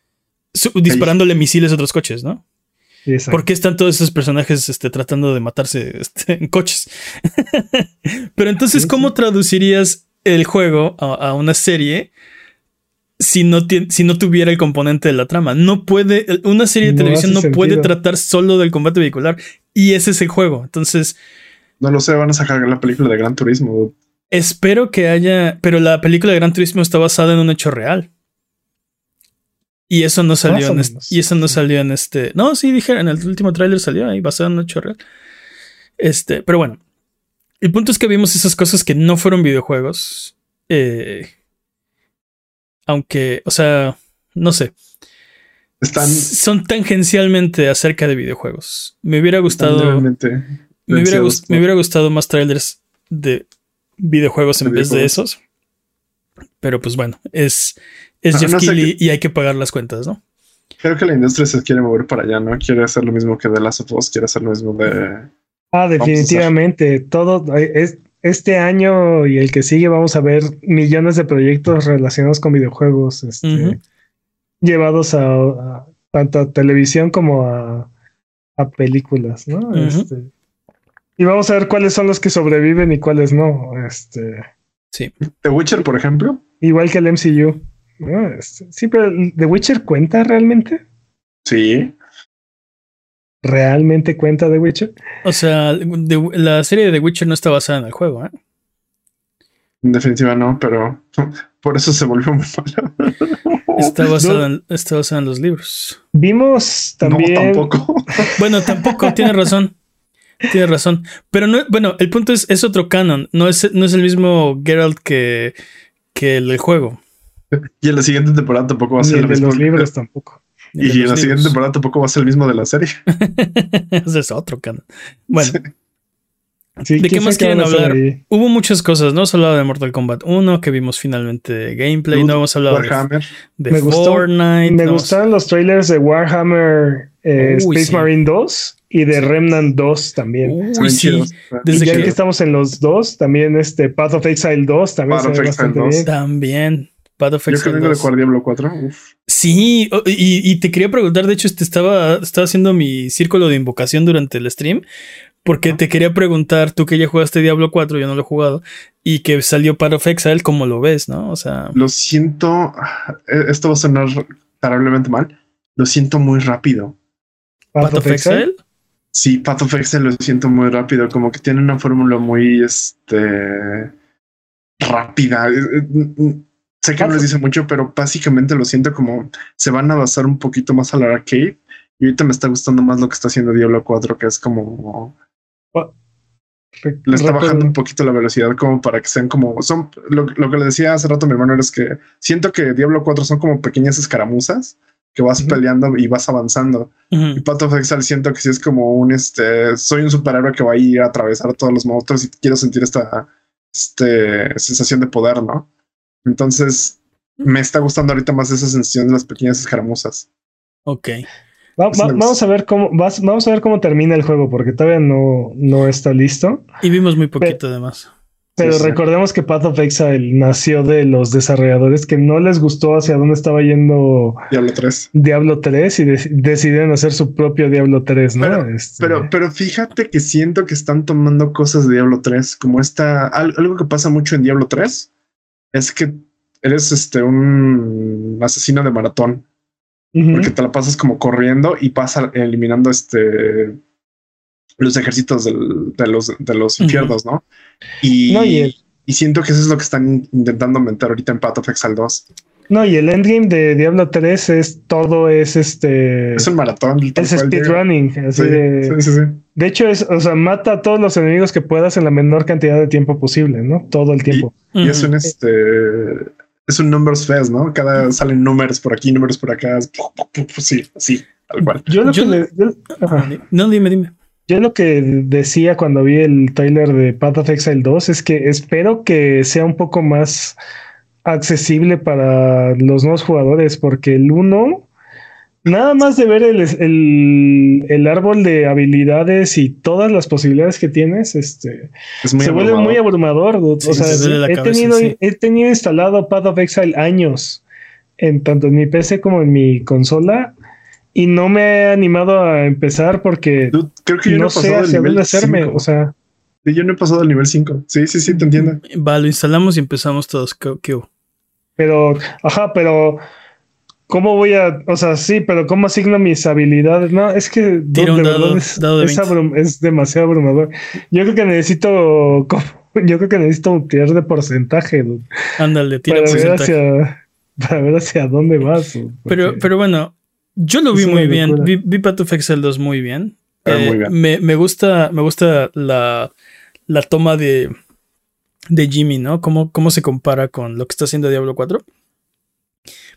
disparándole misiles a otros coches, ¿no? ¿Por qué están todos esos personajes este, tratando de matarse este, [laughs] en coches? [laughs] Pero entonces, ¿cómo traducirías el juego a, una serie si no, si no tuviera el componente de la trama? No puede, una serie de televisión no puede tratar solo del combate vehicular y ese es el juego. Entonces... No lo sé, van a sacar la película de Gran Turismo. Espero que haya, pero la película de Gran Turismo está basada en un hecho real. Y eso no salió en este, y eso no salió en este. No, sí, dije, en el último tráiler salió ahí, basado en un hecho real. Este, pero bueno. El punto es que vimos esas cosas que no fueron videojuegos. Eh, aunque, o sea, no sé. Están. Son tangencialmente acerca de videojuegos. Me hubiera gustado. Me hubiera, me hubiera, gustado más trailers de videojuegos en vez de esos. Pero pues bueno, es, es Jeff y hay que pagar las cuentas, ¿no? Creo que la industria se quiere mover para allá, ¿no? Quiere hacer lo mismo que The Last of Us, quiere hacer lo mismo de. Ah, definitivamente. Todo es, este año y el que sigue vamos a ver millones de proyectos relacionados con videojuegos este, llevados a, tanto a televisión como a, a películas, ¿no? este, y vamos a ver cuáles son los que sobreviven y cuáles no. Este. Sí. The Witcher, por ejemplo. Igual que el MCU. Este, sí, pero ¿The Witcher cuenta realmente? Sí. ¿Realmente cuenta The Witcher? O sea, la serie de The Witcher no está basada en el juego, ¿eh? En definitiva no, pero [laughs] por eso se volvió muy malo. Está [laughs] basada, en, está basada en los libros. Vimos también. No, tampoco. Bueno, tampoco, tiene razón. Tienes razón. Pero no, bueno, el punto es, es otro canon. No es, no es el mismo Geralt que, que el del juego. Y en la siguiente temporada tampoco va a ser el, mismo. los libros tampoco. Y, en la siguiente temporada tampoco va a ser el mismo de la serie. [laughs] Ese es otro canon. Bueno. ¿De qué más quieren hablar? Hubo muchas cosas, ¿no? Se hablaba de Mortal Kombat 1, que vimos finalmente gameplay, no hemos hablado Warhammer. de, me Fortnite. me gustaron los trailers de Warhammer eh, Space Marine 2 y de Remnant 2 también. Uy, sí. Desde ya que... estamos en los dos, también este Path of Exile 2 también Path of Exile 2. También. Path of Exile Yo que vengo de jugar Diablo 4. Sí, y, y, te quería preguntar, de hecho, este estaba, estaba haciendo mi círculo de invocación durante el stream. Porque te quería preguntar, tú que ya jugaste Diablo 4, yo no lo he jugado, y que salió Path of Exile, ¿cómo lo ves, no? O sea. Lo siento. Eh, esto va a sonar terriblemente mal. Lo siento muy rápido. ¿Path, of Exile? Sí, Path of Exile lo siento muy rápido, como que tiene una fórmula muy este rápida. Eh, eh, mm, sé que no les dice mucho, pero básicamente lo siento como se van a basar un poquito más a la arcade. Y ahorita me está gustando más lo que está haciendo Diablo 4, que es como le está bajando un poquito la velocidad como para que sean como son lo, que le decía hace rato mi hermano es que siento que Diablo 4 son como pequeñas escaramuzas que vas peleando y vas avanzando. Y Path of Exile siento que sí es como un este, soy un superhéroe que va a ir a atravesar todos los monstruos y quiero sentir esta este, sensación de poder, ¿no? Entonces me está gustando ahorita más esa sensación de las pequeñas escaramuzas. Ok. vamos a ver cómo vamos a ver cómo termina el juego porque todavía no, no está listo. Y vimos muy poquito además. Pero recordemos que Path of Exile nació de los desarrolladores que no les gustó hacia dónde estaba yendo Diablo 3. Diablo 3 y decidieron hacer su propio Diablo 3, ¿no? Este, pero, pero, fíjate que siento que están tomando cosas de Diablo 3, como esta, algo que pasa mucho en Diablo 3 es que eres este un asesino de maratón. Porque te la pasas como corriendo y pasa eliminando este los ejércitos de los, de los infiernos, ¿no? Y, y, siento que eso es lo que están intentando meter ahorita en Path of Exile 2. No, y el endgame de Diablo 3 es todo, es este. Es un maratón. Es speedrunning. Así de. Sí, sí, sí. De hecho, es, o sea, mata a todos los enemigos que puedas en la menor cantidad de tiempo posible, ¿no? Todo el tiempo. Y, es un este. Es un numbers fest, ¿no? Cada salen números por aquí, números por acá. Sí, sí, tal cual. Yo lo que le. no, dime, dime. Yo lo que decía cuando vi el trailer de Path of Exile 2 es que espero que sea un poco más accesible para los nuevos jugadores, porque el 1, nada más de ver el, el, árbol de habilidades y todas las posibilidades que tienes, este, se vuelve muy abrumador. o sea, he, tenido, he tenido instalado Path of Exile años, en tanto en mi PC como en mi consola y no me he animado a empezar porque creo que yo no, sé hacia dónde hacerme. O sea, yo no he pasado al nivel 5. Sí, sí, sí, te entiendo. Va, lo instalamos y empezamos todos. ¿Qué, Pero, ajá, pero ¿cómo voy a, o sea, sí, pero cómo asigno mis habilidades? No, es que Tira un dado, es, es, demasiado abrumador. Yo creo que necesito, [laughs] yo creo que necesito un tier de porcentaje. Ándale, tira para porcentaje. Ver hacia, [laughs] para ver hacia dónde vas. Pero, pero bueno, yo lo vi muy bien. Vi, vi Path of Excel 2 muy bien. Eh, me, me, gusta, me gusta la, la toma de, de Jimmy, ¿no? ¿Cómo, ¿Cómo se compara con lo que está haciendo Diablo 4?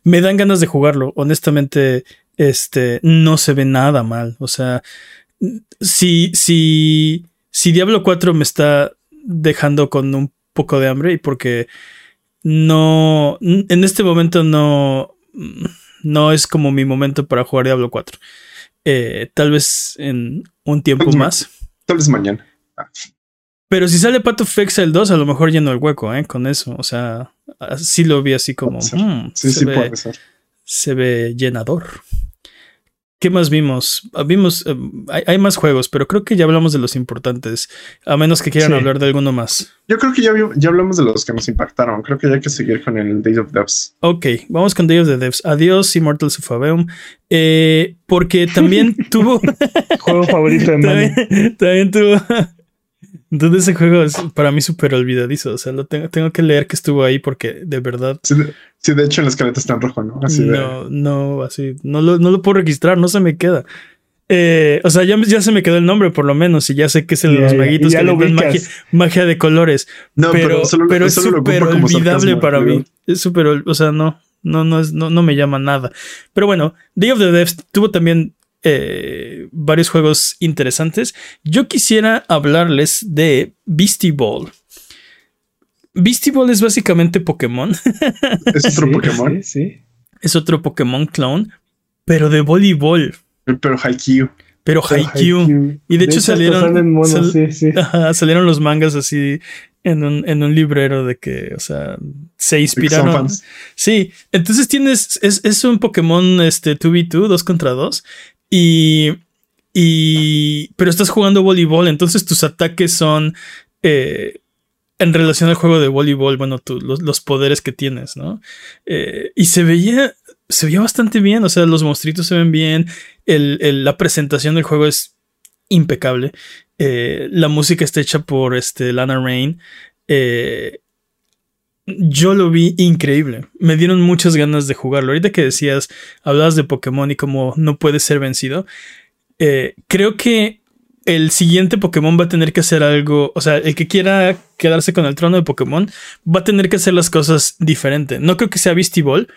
Me dan ganas de jugarlo. Honestamente, este no se ve nada mal. O sea, si, si, si Diablo 4 me está dejando con un poco de hambre y porque no, en este momento no no es como mi momento para jugar Diablo 4. Eh, tal vez en un tiempo más. Tal vez mañana. Ah. Pero si sale Path of Exile 2, a lo mejor lleno el hueco, ¿eh? Con eso. O sea, sí lo vi así como. Mm, sí, sí, puede ser. Se ve llenador. ¿Qué más vimos? Ah, vimos, eh, hay, más juegos, pero creo que ya hablamos de los importantes, a menos que quieran hablar de alguno más. Yo creo que ya, ya hablamos de los que nos impactaron. Creo que ya hay que seguir con el Days of Devs. Ok, vamos con Days of the Devs. Adiós, Immortals of Aveum. Eh, porque también [laughs] tuvo. Juego favorito de [laughs] también, también tuvo entonces ese juego es para mí súper olvidadizo. O sea, lo tengo, tengo que leer que estuvo ahí porque de verdad. Sí, de, hecho el esqueleto está en rojo, ¿no? Así no, no, así. No lo, no lo puedo registrar, no se me queda. Eh, o sea, ya, ya, se me quedó el nombre por lo menos y ya sé que es el de los maguitos que magia, magia, de colores. No, pero, pero, es súper olvidable para mí. Es súper, o sea, no, no, no, es, no, no me llama nada. Pero bueno, Day of the Devs tuvo también eh, varios juegos interesantes. Yo quisiera hablarles de Beastie Ball. Beastie Ball es básicamente Pokémon. [laughs] Es otro Pokémon. Sí, Es otro Pokémon clone, pero de voleibol. Pero Haikyuu. Pero Haikyuu. Y de, hecho, salieron, salieron los mangas así en un, en un librero de que, o sea, se inspiraron. Sí, entonces tienes, es, es, un Pokémon este 2v2, 2 contra 2, y, y, pero estás jugando voleibol, entonces tus ataques son eh, en relación al juego de voleibol, bueno, los, poderes que tienes, ¿no? Eh, y se veía, se veía bastante bien, o sea, los monstruitos se ven bien, la presentación del juego es impecable, eh, la música está hecha por este, Lana Rain. Yo lo vi increíble. Me dieron muchas ganas de jugarlo. Ahorita que decías, hablabas de Pokémon y cómo no puede ser vencido. Eh, creo que el siguiente Pokémon va a tener que hacer algo. O sea, el que quiera quedarse con el trono de Pokémon va a tener que hacer las cosas diferente. No creo que sea Vistiball.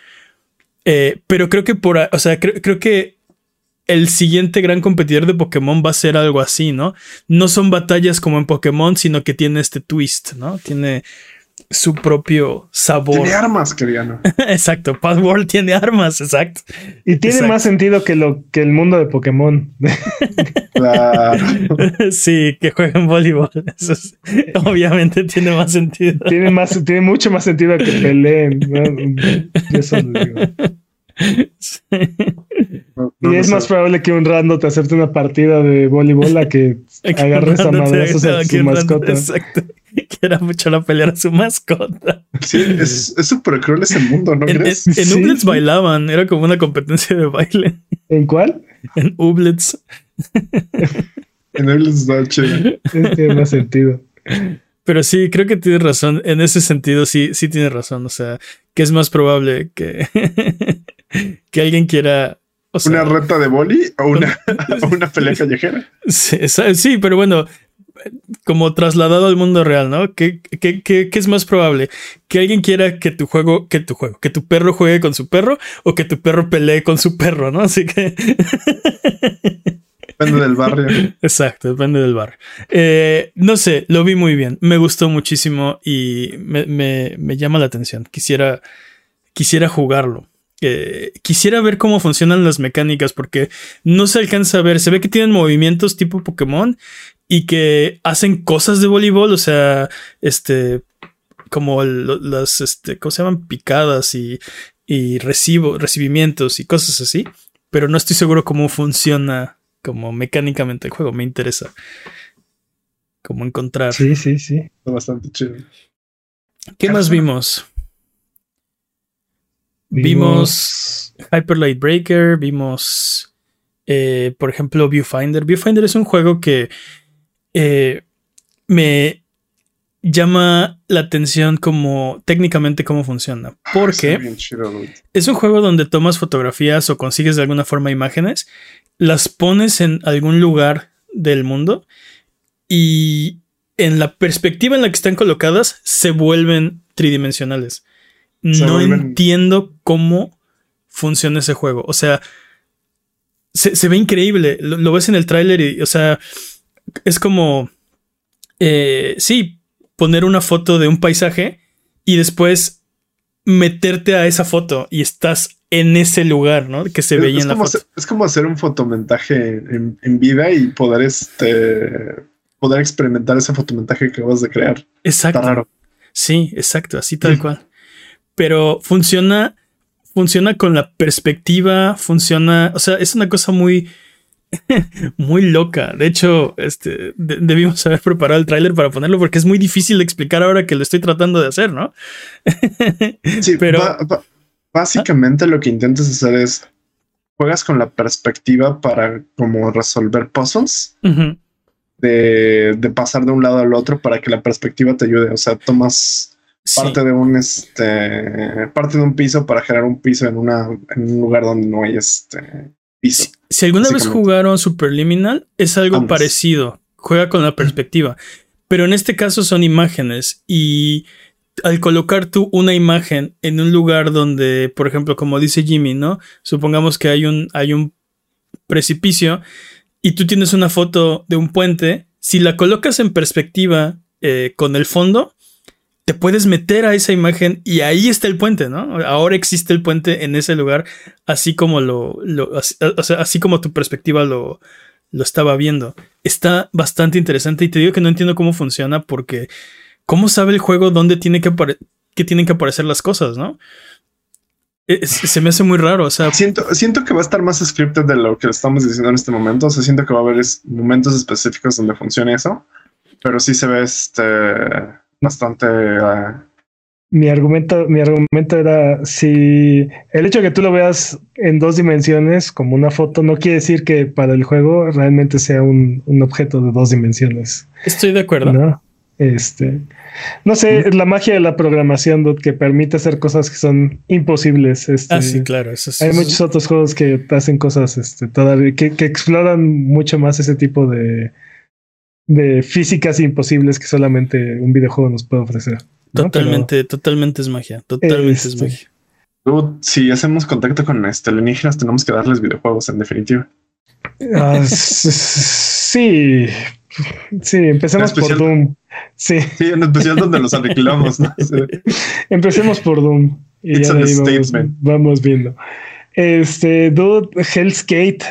Eh, pero creo que por. O sea, creo que el siguiente gran competidor de Pokémon va a ser algo así, ¿no? No son batallas como en Pokémon, sino que tiene este twist, ¿no? Tiene su propio sabor. Tiene armas, queriano. [laughs] exacto, Password tiene armas, exacto. Y tiene más sentido que lo que el mundo de Pokémon. [laughs] claro. sí, que jueguen voleibol. Eso obviamente tiene más sentido. Tiene más, tiene mucho más sentido que peleen. Eso y es más probable que un rando te acepte una partida de voleibol a que, [laughs] agarres a madrazos a su mascota. Exacto. [laughs] Quiera mucho la pelear a su mascota. Sí, es súper cruel ese mundo, ¿no [laughs] en, crees? En, en bailaban, era como una competencia de baile. ¿En cuál? [laughs] En Ublets. en Ublets da Tiene más sentido. Pero sí, creo que tienes razón. En ese sentido, sí, sí tienes razón. O sea, que es más probable que, que alguien quiera. ¿Una reta de boli o una, una pelea callejera? Sí, pero bueno, como trasladado al mundo real, ¿no? ¿Qué, qué, es más probable? ¿Que alguien quiera que tu juego, que tu juego, que tu perro juegue con su perro o que tu perro pelee con su perro, ¿no? Así que... [laughs] Depende del barrio. Exacto, depende del barrio. Eh, no sé, lo vi muy bien. Me gustó muchísimo y me, me llama la atención. Quisiera, quisiera jugarlo. Eh, quisiera ver cómo funcionan las mecánicas porque no se alcanza a ver. Se ve que tienen movimientos tipo Pokémon y que hacen cosas de voleibol, o sea, este, como las, este, ¿cómo se llaman? Picadas y, y recibo, recibimientos y cosas así. pero no estoy seguro cómo funciona como mecánicamente el juego. Me interesa. Cómo encontrar. Sí, sí, sí. Está bastante chido. ¿Qué más vimos? Vimos, Hyper Light Breaker, vimos, eh, por ejemplo, Viewfinder. Viewfinder es un juego que eh, me llama la atención como técnicamente cómo funciona. Ah, Porque es un juego donde tomas fotografías o consigues de alguna forma imágenes, las pones en algún lugar del mundo y en la perspectiva en la que están colocadas se vuelven tridimensionales. no entiendo cómo funciona ese juego. O sea, se, ve increíble. Lo, ves en el tráiler y, o sea, es como... Eh, sí, poner una foto de un paisaje y después meterte a esa foto y estás en ese lugar, ¿no? Que se veía en la foto. es como hacer un fotomontaje en, en, vida y poder este poder experimentar ese fotomontaje que vas de crear. Exacto. Sí, exacto, así tal cual. Pero funciona, funciona con la perspectiva, funciona, o sea, es una cosa muy, [laughs] muy loca. De hecho, este, debimos haber preparado el tráiler para ponerlo porque es muy difícil de explicar ahora que lo estoy tratando de hacer, ¿no? [laughs] sí, pero básicamente lo que intentas hacer es juegas con la perspectiva para como resolver puzzles de, pasar de un lado al otro para que la perspectiva te ayude. O sea, tomas parte de un este parte de un piso para generar un piso en una en un lugar donde no hay este piso. Si, alguna vez jugaron Superliminal, es algo parecido. Juega con la perspectiva. Pero en este caso son imágenes y al colocar tú una imagen en un lugar donde, por ejemplo, como dice Jimmy, ¿no? Supongamos que hay un, hay un precipicio y tú tienes una foto de un puente, si la colocas en perspectiva eh, con el fondo, te puedes meter a esa imagen y ahí está el puente, ¿no? Ahora existe el puente en ese lugar, así como lo, así, como tu perspectiva lo, lo estaba viendo. Está bastante interesante y te digo que no entiendo cómo funciona porque ¿cómo sabe el juego dónde tiene que, que tienen que aparecer las cosas, ¿no? se me hace muy raro. O sea, siento, siento que va a estar más scripted de lo que estamos diciendo en este momento. O sea, siento que va a haber momentos específicos donde funcione eso, pero sí se ve este bastante. Ah, mi argumento, mi argumento era si el hecho de que tú lo veas en dos dimensiones como una foto no quiere decir que para el juego realmente sea un, un objeto de dos dimensiones. Estoy de acuerdo. ¿no? Este, no sé, la magia de la programación que permite hacer cosas que son imposibles. Este, ah, sí, claro. hay muchos otros juegos que hacen cosas este, todavía que, exploran mucho más ese tipo de, de físicas imposibles que solamente un videojuego nos puede ofrecer. Totalmente, totalmente es magia. Totalmente es este, magia. si hacemos contacto con este, alienígenas, tenemos que darles videojuegos en definitiva. Ah, sí, sí, empecemos por Doom. Sí. sí, en especial donde los aniquilamos. [laughs] Empecemos por Doom. Y ya vamos, viendo. Este, dude, Hell's Gate.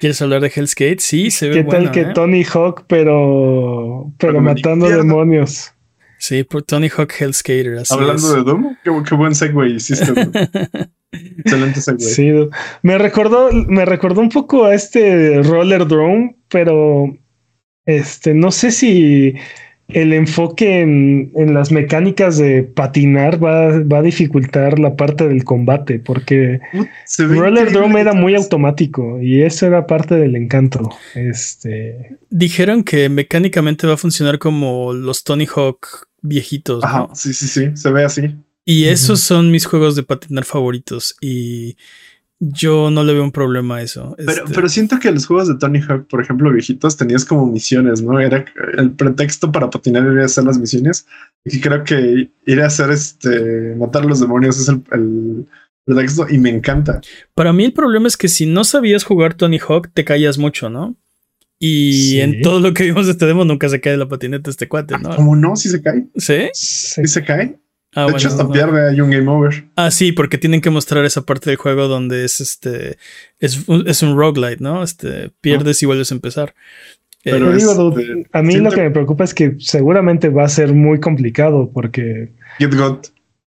¿Quieres hablar de Hell's Gate? Sí, se ve ¿Qué tal que ¿eh? Tony Hawk, pero, pero, matando demonios? Sí, por Tony Hawk Hell's Skater. Hablando de Doom, qué, buen segue hiciste. [laughs] Excelente segue. Sí, me recordó, me recordó un poco a este Roller Drone, pero este, no sé si el enfoque en, las mecánicas de patinar va, a dificultar la parte del combate, porque Roller Drome era muy automático y eso era parte del encanto. Este dijeron que mecánicamente va a funcionar como los Tony Hawk viejitos. Ajá, sí, sí, sí, se ve así. Y esos son mis juegos de patinar favoritos y yo no le veo un problema a eso. Pero, este pero siento que los juegos de Tony Hawk, por ejemplo, viejitos, tenías como misiones, ¿no? Era el pretexto para patinar y hacer las misiones. Y creo que ir a hacer este, matar a los demonios es el, pretexto y me encanta. Para mí el problema es que si no sabías jugar Tony Hawk, te caías mucho, ¿no? Y en todo lo que vimos de este demo nunca se cae la patineta este cuate, ¿no? ¿Cómo no? ¿Si se cae? ¿Sí? ¿Sí se cae? Ah, de hecho, hasta pierde, hay un game over. Ah, sí, porque tienen que mostrar esa parte del juego donde es este. Es, es un roguelite, ¿no? Este. Pierdes y vuelves a empezar. Pero digo, este, a mí lo que me preocupa es que seguramente va a ser muy complicado porque. Get got.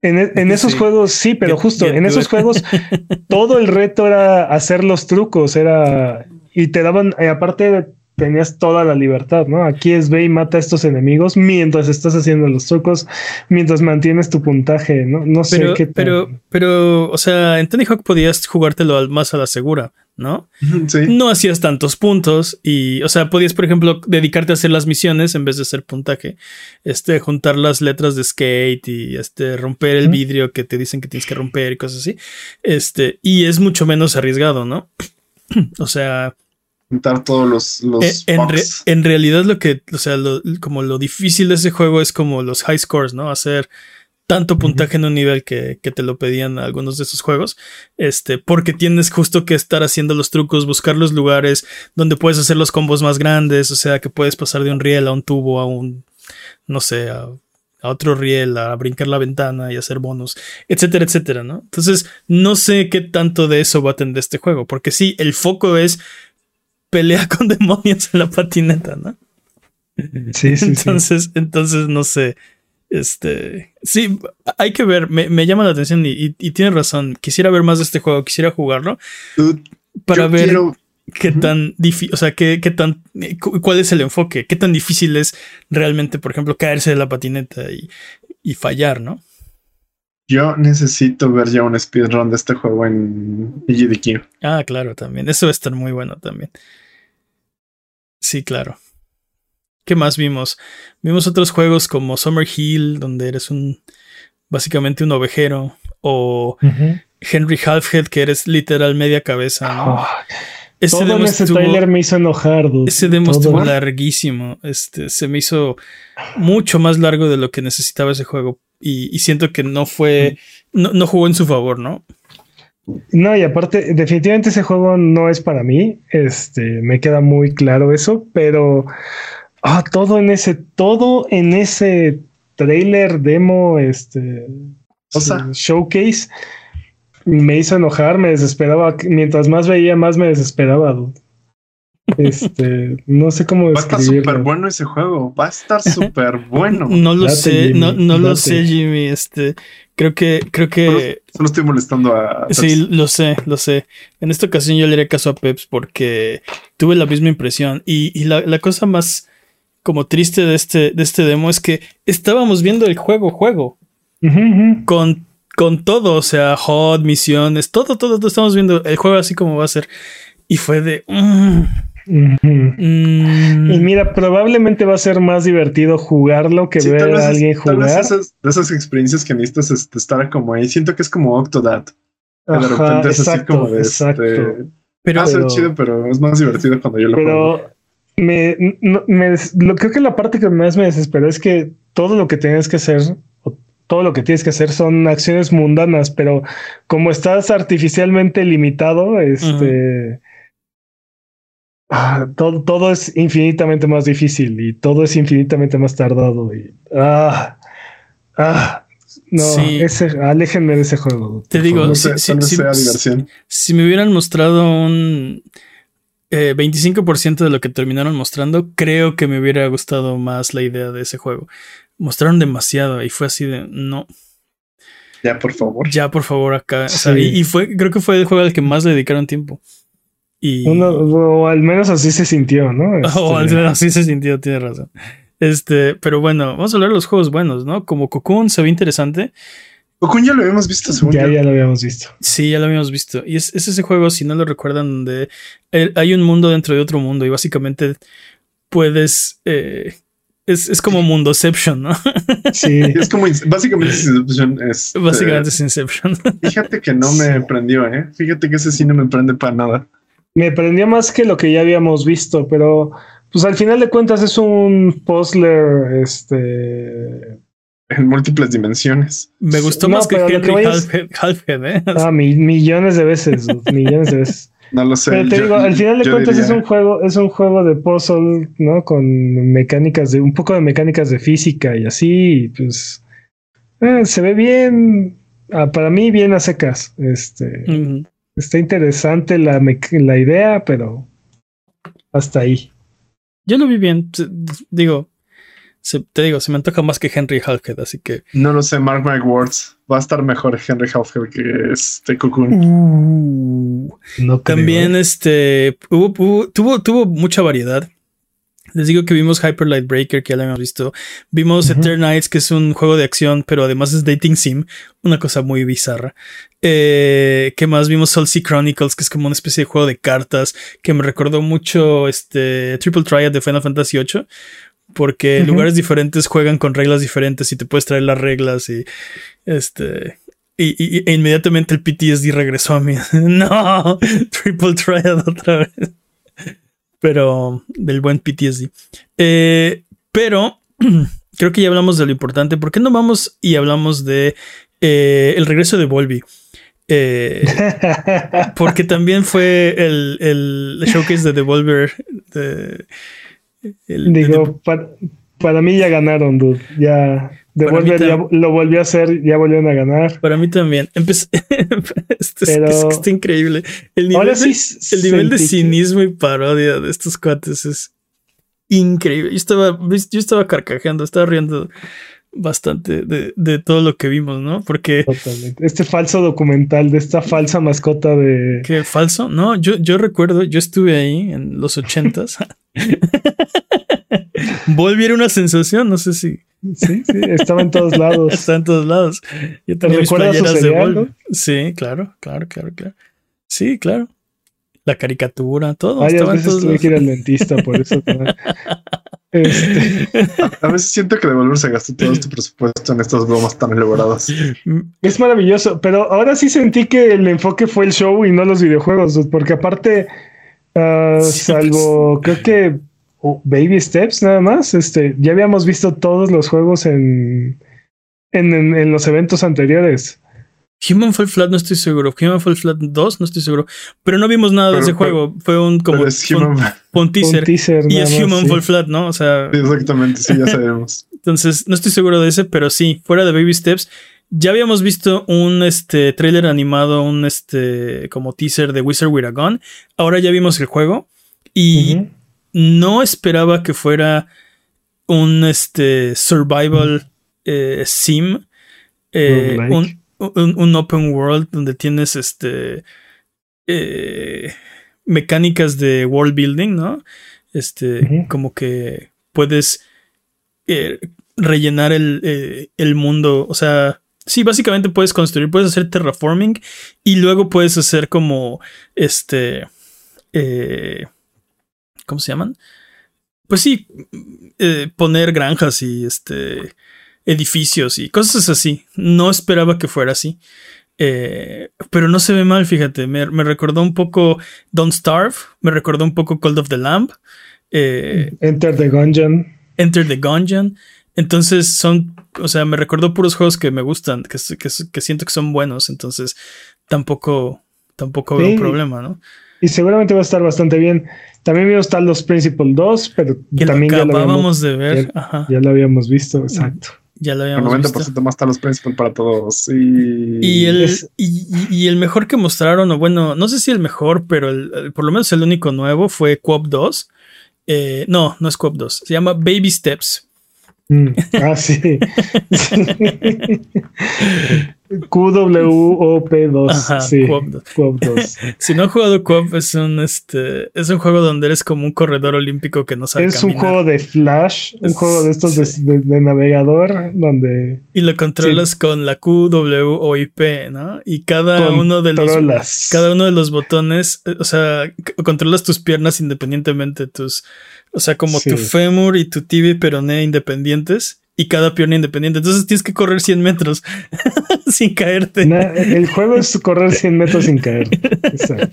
En, esos juegos sí, pero justo en esos juegos [laughs] todo el reto era hacer los trucos, era y te daban, y aparte tenías toda la libertad, ¿no? Aquí es ve y mata a estos enemigos mientras estás haciendo los trucos, mientras mantienes tu puntaje, ¿no? No sé pero, qué Pero, pero, o sea, en Tony Hawk podías jugártelo más a la segura, ¿no? Sí. No hacías tantos puntos y, o sea, podías, por ejemplo, dedicarte a hacer las misiones en vez de hacer puntaje, este, juntar las letras de skate y, este, romper el vidrio que te dicen que tienes que romper y cosas así, este, y es mucho menos arriesgado, ¿no? [clears throat] o sea, todos los, los en, en, realidad lo que, o sea, como lo difícil de ese juego es como los high scores, ¿no? Hacer tanto puntaje en un nivel que, te lo pedían algunos de esos juegos, este, porque tienes justo que estar haciendo los trucos, buscar los lugares donde puedes hacer los combos más grandes, o sea, que puedes pasar de un riel a un tubo, a un, no sé, a, a otro riel, a brincar la ventana y hacer bonos, etcétera, etcétera, ¿no? Entonces, no sé qué tanto de eso va a tener este juego, porque sí, el foco es pelea [laughs] con demonios en la patineta, ¿no? Sí, sí. Entonces, entonces no sé. Este, sí, hay que ver, me, llama la atención y, tiene razón. Quisiera ver más de este juego, quisiera jugarlo para ver qué tan difícil, o sea, qué, qué, tan, cuál es el enfoque, qué tan difícil es realmente, por ejemplo, caerse de la patineta y, y fallar, ¿no? Yo necesito ver ya un speedrun de este juego en GDQ. Ah, claro, también. Eso va a estar muy bueno también. Sí, claro. ¿Qué más vimos? Vimos otros juegos como Summer Hill, donde eres un básicamente un ovejero, o Henry Halfhead, que eres literal media cabeza. Ah, ese demo ese trailer me hizo enojar. Ese demo estuvo larguísimo. Este, se me hizo mucho más largo de lo que necesitaba ese juego. Y, siento que no fue, no, no jugó en su favor, ¿no? No, y aparte, definitivamente ese juego no es para mí. Este, me queda muy claro eso, pero ah, todo en ese, todo en ese trailer, demo, este, showcase, me hizo enojar, me desesperaba. Mientras más veía, más me desesperaba. Este, [laughs] no sé cómo Va a estar súper bueno ese juego. Va a estar [laughs] súper bueno. No lo sé, no, no lo sé, Jimmy. Este, creo que, creo que. Solo, estoy molestando a. Sí, lo sé, lo sé. En esta ocasión yo le haré caso a Peps porque tuve la misma impresión. Y, la, cosa más como triste de este, de este demo es que estábamos viendo el juego, juego. Con, con todo, o sea, HOT, misiones, todo, todo, todo. Estamos viendo el juego así como va a ser. Y fue de. Mm, Mm. Y mira, probablemente va a ser más divertido jugarlo que ver a alguien jugar. esas, esas experiencias que necesitas este, estar como ahí. Siento que es como Octodad. de repente es así como de este, pero, va a ser chido, pero es más divertido cuando yo lo pero Me, lo, creo que la parte que más me desesperó es que todo lo que tienes que hacer, todo lo que tienes que hacer son acciones mundanas, pero como estás artificialmente limitado, este. Ah, todo, todo es infinitamente más difícil y todo es infinitamente más tardado. Y, ah, ah, no, ese, aléjenme de ese juego. Te digo, si, me hubieran mostrado un 25% eh, de lo que terminaron mostrando, creo que me hubiera gustado más la idea de ese juego. Mostraron demasiado y fue así de no. Ya, por favor. Ya, por favor, acá. y, fue, creo que fue el juego al que más le dedicaron tiempo. Y... o al menos así se sintió, ¿no? [laughs] O al este, menos así se sintió, tiene razón. Este, pero bueno, vamos a hablar de los juegos buenos, ¿no? Como Cocoon se ve interesante. Cocoon ya lo habíamos visto, según ya, ya lo habíamos visto. Sí, ya lo habíamos visto. Y es, ese juego, si no lo recuerdan, donde hay un mundo dentro de otro mundo y básicamente puedes. Eh, es, es, como Mundoception, ¿no? [laughs] Sí, [laughs] es como básicamente Inception. básicamente es Inception. Fíjate que no me prendió, ¿eh? Fíjate que ese sí no me prende para nada me prendió más que lo que ya habíamos visto, pero pues al final de cuentas es un puzzler, este... En múltiples dimensiones. Me gustó más que Henry Halfhead, ¿eh? [laughs] Ah, millones de veces, [laughs] millones de veces. No lo sé. Pero te digo, al final de cuentas es un juego, es un juego de puzzle, ¿no? Con mecánicas de, un poco de mecánicas de física y así, pues eh, se ve bien, ah, para mí bien a secas. Este, Está interesante la, la idea, pero hasta ahí. Yo lo vi bien. Digo, te digo, se me antoja más que Henry Halkett, así que. No lo sé, Mark my words. va a estar mejor Henry Haufer que este Cocoon. Uh, también ¿eh? este tuvo, tuvo mucha variedad. Les digo que vimos Hyper Light Breaker, que ya lo habíamos visto. Vimos Eternites, que es un juego de acción, pero además es dating sim. Una cosa muy bizarra. Eh, ¿Qué más? Vimos Soul Chronicles, que es como una especie de juego de cartas, que me recordó mucho este Triple Triad de Final Fantasy VIII. Porque lugares diferentes juegan con reglas diferentes y te puedes traer las reglas y este y, e inmediatamente el PTSD regresó a mí. [laughs] no, [laughs] Triple Triad otra vez pero del buen PTSD. Eh, pero [clears throat] creo que ya hablamos de lo importante. ¿Por qué no vamos y hablamos de eh, el regreso de Volby? Eh, [laughs] porque también fue el, el, showcase de Devolver. Digo, para, mí ya ganaron, dude. Ya. Ya lo volvió a hacer, ya volvieron a ganar. Para mí también. Empecé, [laughs] está increíble. El nivel, el nivel de cinismo y parodia de estos cuates es increíble. Yo estaba, yo estaba carcajeando, estaba riendo bastante de, todo lo que vimos, ¿no? Porque. Este falso documental de esta falsa mascota de. ¿Qué falso? No, yo, yo recuerdo, yo estuve ahí en los ochentas. [laughs] [laughs] Volviera una sensación, no sé si. Sí, sí, estaba en todos lados. [laughs] Está en todos lados. Yo tenía mis playeras de Volvi. Sí, claro, claro, claro, claro. Sí, claro. La caricatura, todo. Varias veces tuve que ir al dentista por eso. [laughs] Este. A, veces siento que Devolver se gastó todo este presupuesto en estas bromas tan elaboradas. Es maravilloso, pero ahora sí sentí que el enfoque fue el show y no los videojuegos, porque aparte, uh, salvo, creo que Baby Steps nada más. Este, ya habíamos visto todos los juegos en, en, los eventos anteriores. Human Fall Flat no estoy seguro. Human Fall Flat 2 no estoy seguro. Pero no vimos nada de ese juego. Fue un como un, teaser. y es Human Fall Flat, ¿no? O sea. exactamente, sí, ya sabemos. [laughs] Entonces, no estoy seguro de ese, pero sí, fuera de Baby Steps. Ya habíamos visto un este trailer animado, un este como teaser de Wizard with a Gun. Ahora ya vimos el juego. Y no esperaba que fuera un este, survival eh, sim, eh, un, open world donde tienes este, eh, mecánicas de world building, ¿no? Este, como que puedes rellenar el, el, mundo, o sea, sí, básicamente puedes construir, puedes hacer terraforming y luego puedes hacer como, este, ¿cómo se llaman? Pues sí, eh, poner granjas y este edificios y cosas así. No esperaba que fuera así. Eh, pero no se ve mal, fíjate. Me, recordó un poco Don't Starve, me recordó un poco Cold of the Lamb. Eh, Enter the Gungeon. Enter the Gungeon. Entonces son, o sea, me recordó puros juegos que me gustan, que, que, siento que son buenos. Entonces tampoco, tampoco veo un problema, ¿no? Y seguramente va a estar bastante bien. También vimos tal los Principal 2, pero también ya lo habíamos de ver. Ya, lo habíamos visto, exacto. Ya lo habíamos visto. 90% más Talos Principal para todos. Y, el, y, el mejor que mostraron, o bueno, no sé si el mejor, pero por lo menos el único nuevo fue Coop 2. Eh, no, no es Coop 2. Se llama Baby Steps. Mm, ah, sí. [laughs] QWOP2. sí, 2. [laughs] si no han jugado QOP, es un, este, es un juego donde eres como un corredor olímpico que no sabe Es un juego de Flash, un juego de estos de, navegador, donde... Y lo controlas con la QWOIP, ¿no? Y cada uno de los... Cada uno de los botones, eh, o sea, controlas tus piernas independientemente, tus... O sea, como tu fémur y tu tibia peroné independientes y cada pierna independiente. Entonces tienes que correr 100 metros [laughs] sin caerte. el juego es correr 100 metros sin caer. [laughs]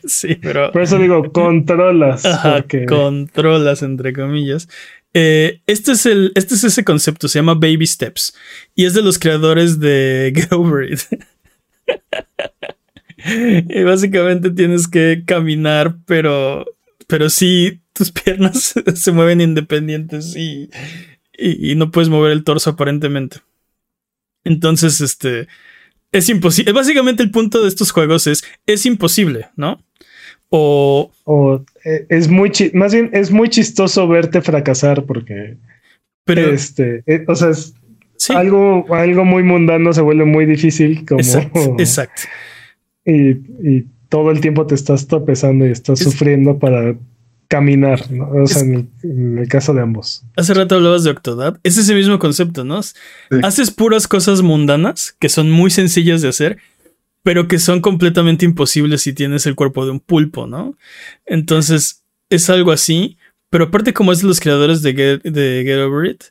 Sí, pero. Por eso digo, controlas. Controlas, entre comillas. Eh, este, es el, este es ese concepto, se llama Baby Steps. Y es de los creadores de [laughs] Get Over It. y básicamente tienes que caminar, pero, pero sí, tus piernas [laughs] se mueven independientes y y, no puedes mover el torso aparentemente. Entonces, este, es imposible. Básicamente el punto de estos juegos es, es imposible, ¿no? O... o eh, es muy, más bien es muy chistoso verte fracasar porque... Pero... Este, eh, o sea, algo, algo muy mundano se vuelve muy difícil. Como, exacto. [laughs] Y, todo el tiempo te estás tropezando y estás sufriendo para caminar, O sea, en, el, caso de ambos. Hace rato hablabas de Octodad. Es ese mismo concepto, ¿no? Haces puras cosas mundanas que son muy sencillas de hacer, pero que son completamente imposibles si tienes el cuerpo de un pulpo, ¿no? Entonces, es algo así. Pero aparte, como es de los creadores de de Get Over It,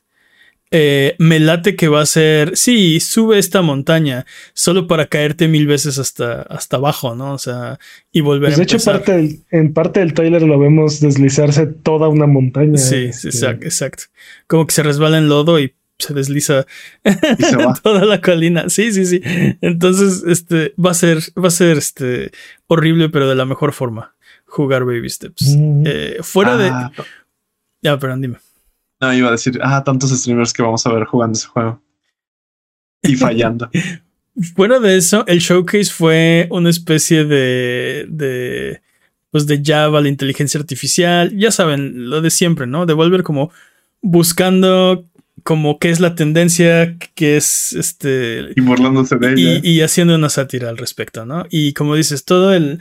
eh, me late que va a ser, sí, sube esta montaña solo para caerte mil veces hasta, hasta abajo, ¿no? O sea, y volver pues a De hecho, parte en parte del trailer lo vemos deslizarse toda una montaña. Sí, este. exacto, Como que se resbala en lodo y se desliza [laughs] toda la colina. Sí, sí, sí. Entonces, este, va a ser, va a ser, este, horrible, pero de la mejor forma. Jugar Baby Steps. Eh, fuera de... Ah, ya, pero dime. No, iba a decir, ah, tantos streamers que vamos a ver jugando ese juego. Y [laughs] fallando. Fuera de eso, el showcase fue una especie de, de, pues de Java, la inteligencia artificial. Ya saben, lo de siempre, ¿no? Devolver como buscando como qué es la tendencia, qué es este... Y burlándose de ella. Y, y haciendo una sátira al respecto, ¿no? Y como dices, todo el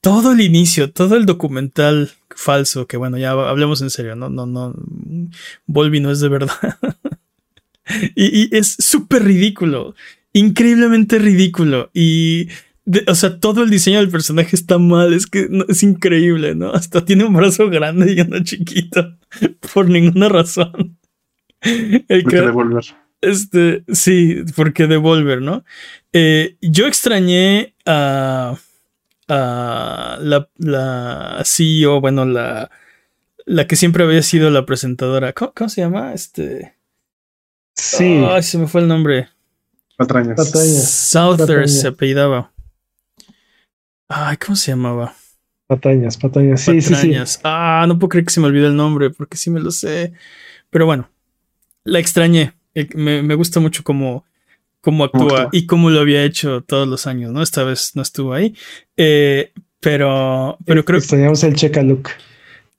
todo el inicio, todo el documental falso, que bueno, ya hablemos en serio, no, no, no, Volvi no es de verdad. [laughs] y, es súper ridículo, increíblemente ridículo. Y, o sea, todo el diseño del personaje está mal, es que es increíble, ¿no? Hasta tiene un brazo grande y uno chiquito, [laughs] por ninguna razón. El que, devolver. Este, sí, porque devolver, ¿no? Eh, yo extrañé a la, la CEO, bueno, la, la que siempre había sido la presentadora. ¿Cómo, se llama? Este. Sí. Ay, se me fue el nombre. Patrañas. Patrañas. se apellidaba. Ay, ¿cómo se llamaba? Patañas, Patañas. Sí, Patrañas. Sí, Ah, no puedo creer que se me olvide el nombre, porque sí me lo sé. Pero bueno, la extrañé. Eh, me, me gusta mucho como cómo actúa y cómo lo había hecho todos los años, ¿no? Esta vez no estuvo ahí. Eh, pero, pero creo Extrañamos el checa look.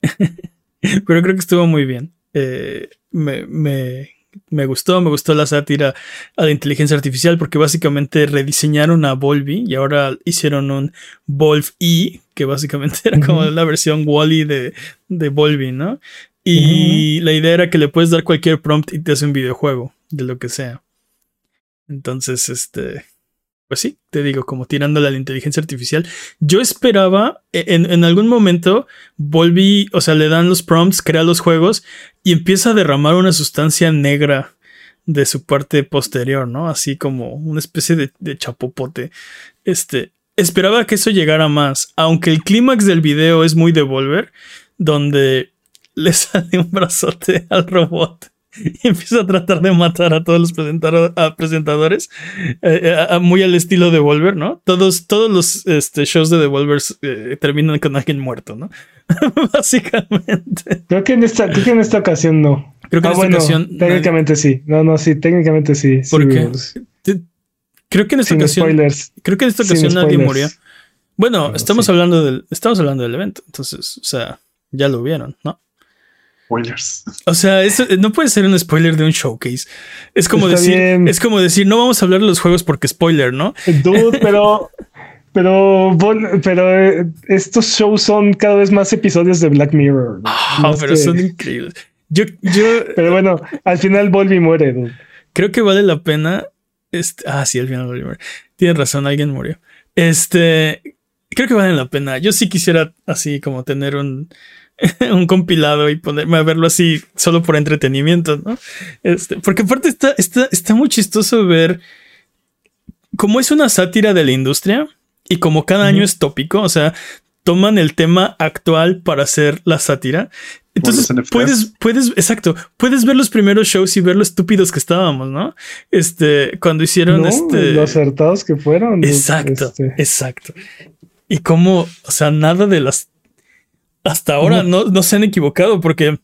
[laughs] pero creo que estuvo muy bien. Eh, me, me, me, gustó, me gustó la sátira a la inteligencia artificial porque básicamente rediseñaron a Volvi y ahora hicieron un Volv E, que básicamente [laughs] era como la versión Wally de, de Volvi, ¿no? Y la idea era que le puedes dar cualquier prompt y te hace un videojuego de lo que sea. Entonces, este, pues sí, te digo, como tirándole a la inteligencia artificial. Yo esperaba, e, en, algún momento, volví, o sea, le dan los prompts, crea los juegos y empieza a derramar una sustancia negra de su parte posterior, ¿no? Así como una especie de, de chapopote. Este, esperaba que eso llegara más, aunque el clímax del video es muy devolver, donde [laughs] le sale un brazote al robot [laughs] y empieza a tratar de matar a todos los presentadores, eh, eh, muy al estilo de Volver, ¿no? Todos, todos los este, shows de Devolver eh, terminan con alguien muerto, ¿no? [laughs] Básicamente. Creo que, en esta, creo que en esta ocasión no. Creo que en ah, esta ocasión. Técnicamente sí. No, no, sí, técnicamente sí. ¿Por qué? Creo que en esta ocasión. Spoilers. Creo que en esta ocasión nadie murió. Bueno, estamos hablando del. Estamos hablando del evento. Entonces, o sea, ya lo vieron, ¿no? O sea, eso no puede ser un spoiler de un showcase. Es como decir, es como decir, no vamos a hablar de los juegos porque spoiler, ¿no? Dude, [laughs] pero pero, pero eh, estos shows son cada vez más episodios de Black Mirror. Ah, pero son increíbles. Yo, yo, pero bueno, al final Volvi muere. Dude. Creo que vale la pena. Este, ah, sí, al final Volvi muere. Tienes razón, alguien murió. Este, creo que vale la pena. Yo sí quisiera así como tener un, [laughs] un compilado y ponerme a verlo así solo por entretenimiento, ¿no? Este, porque aparte está, está, está muy chistoso ver cómo es una sátira de la industria y como cada año es tópico, o sea, toman el tema actual para hacer la sátira. Entonces puedes, puedes, exacto, puedes ver los primeros shows y ver lo estúpidos que estábamos, ¿no? Este, cuando hicieron este. Lo acertados que fueron. Exacto, este. exacto. Y cómo, o sea, nada de las hasta ahora no, se han equivocado porque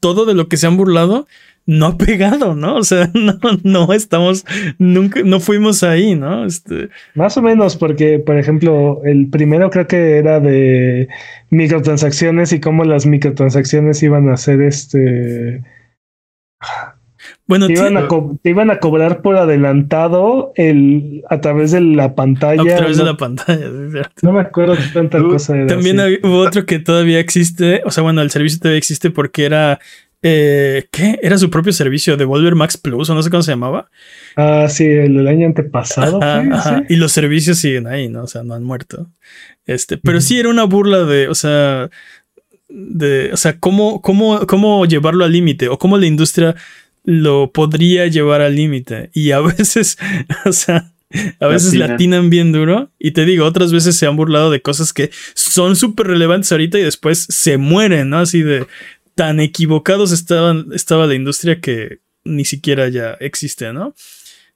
todo de lo que se han burlado no ha pegado, ¿no? O sea, [laughs] no, no estamos, nunca, no fuimos ahí, ¿no? Este... Más o menos, porque, por ejemplo, el primero creo que era de microtransacciones y cómo las microtransacciones iban a ser este. Bueno, te iban, a te iban, a cobrar por adelantado el, a través de la pantalla. A través de la pantalla, [laughs] No me acuerdo de tanta cosa. Era También hubo otro que todavía existe. O sea, bueno, el servicio todavía existe porque era. Eh, ¿Qué? Era su propio servicio, Devolver Max Plus, o no sé cómo se llamaba. Ah, sí, el, año antepasado. Y los servicios siguen ahí, ¿no? O sea, no han muerto. Este, pero sí era una burla de, o sea, de, o sea, cómo, cómo, cómo llevarlo al límite o cómo la industria lo podría llevar al límite. Y a [laughs] veces, o sea, a veces latinan bien duro. Y te digo, otras veces se han burlado de cosas que son súper relevantes ahorita y después se mueren, ¿no? Así de tan equivocados estaban, estaba la industria que ni siquiera ya existe, ¿no?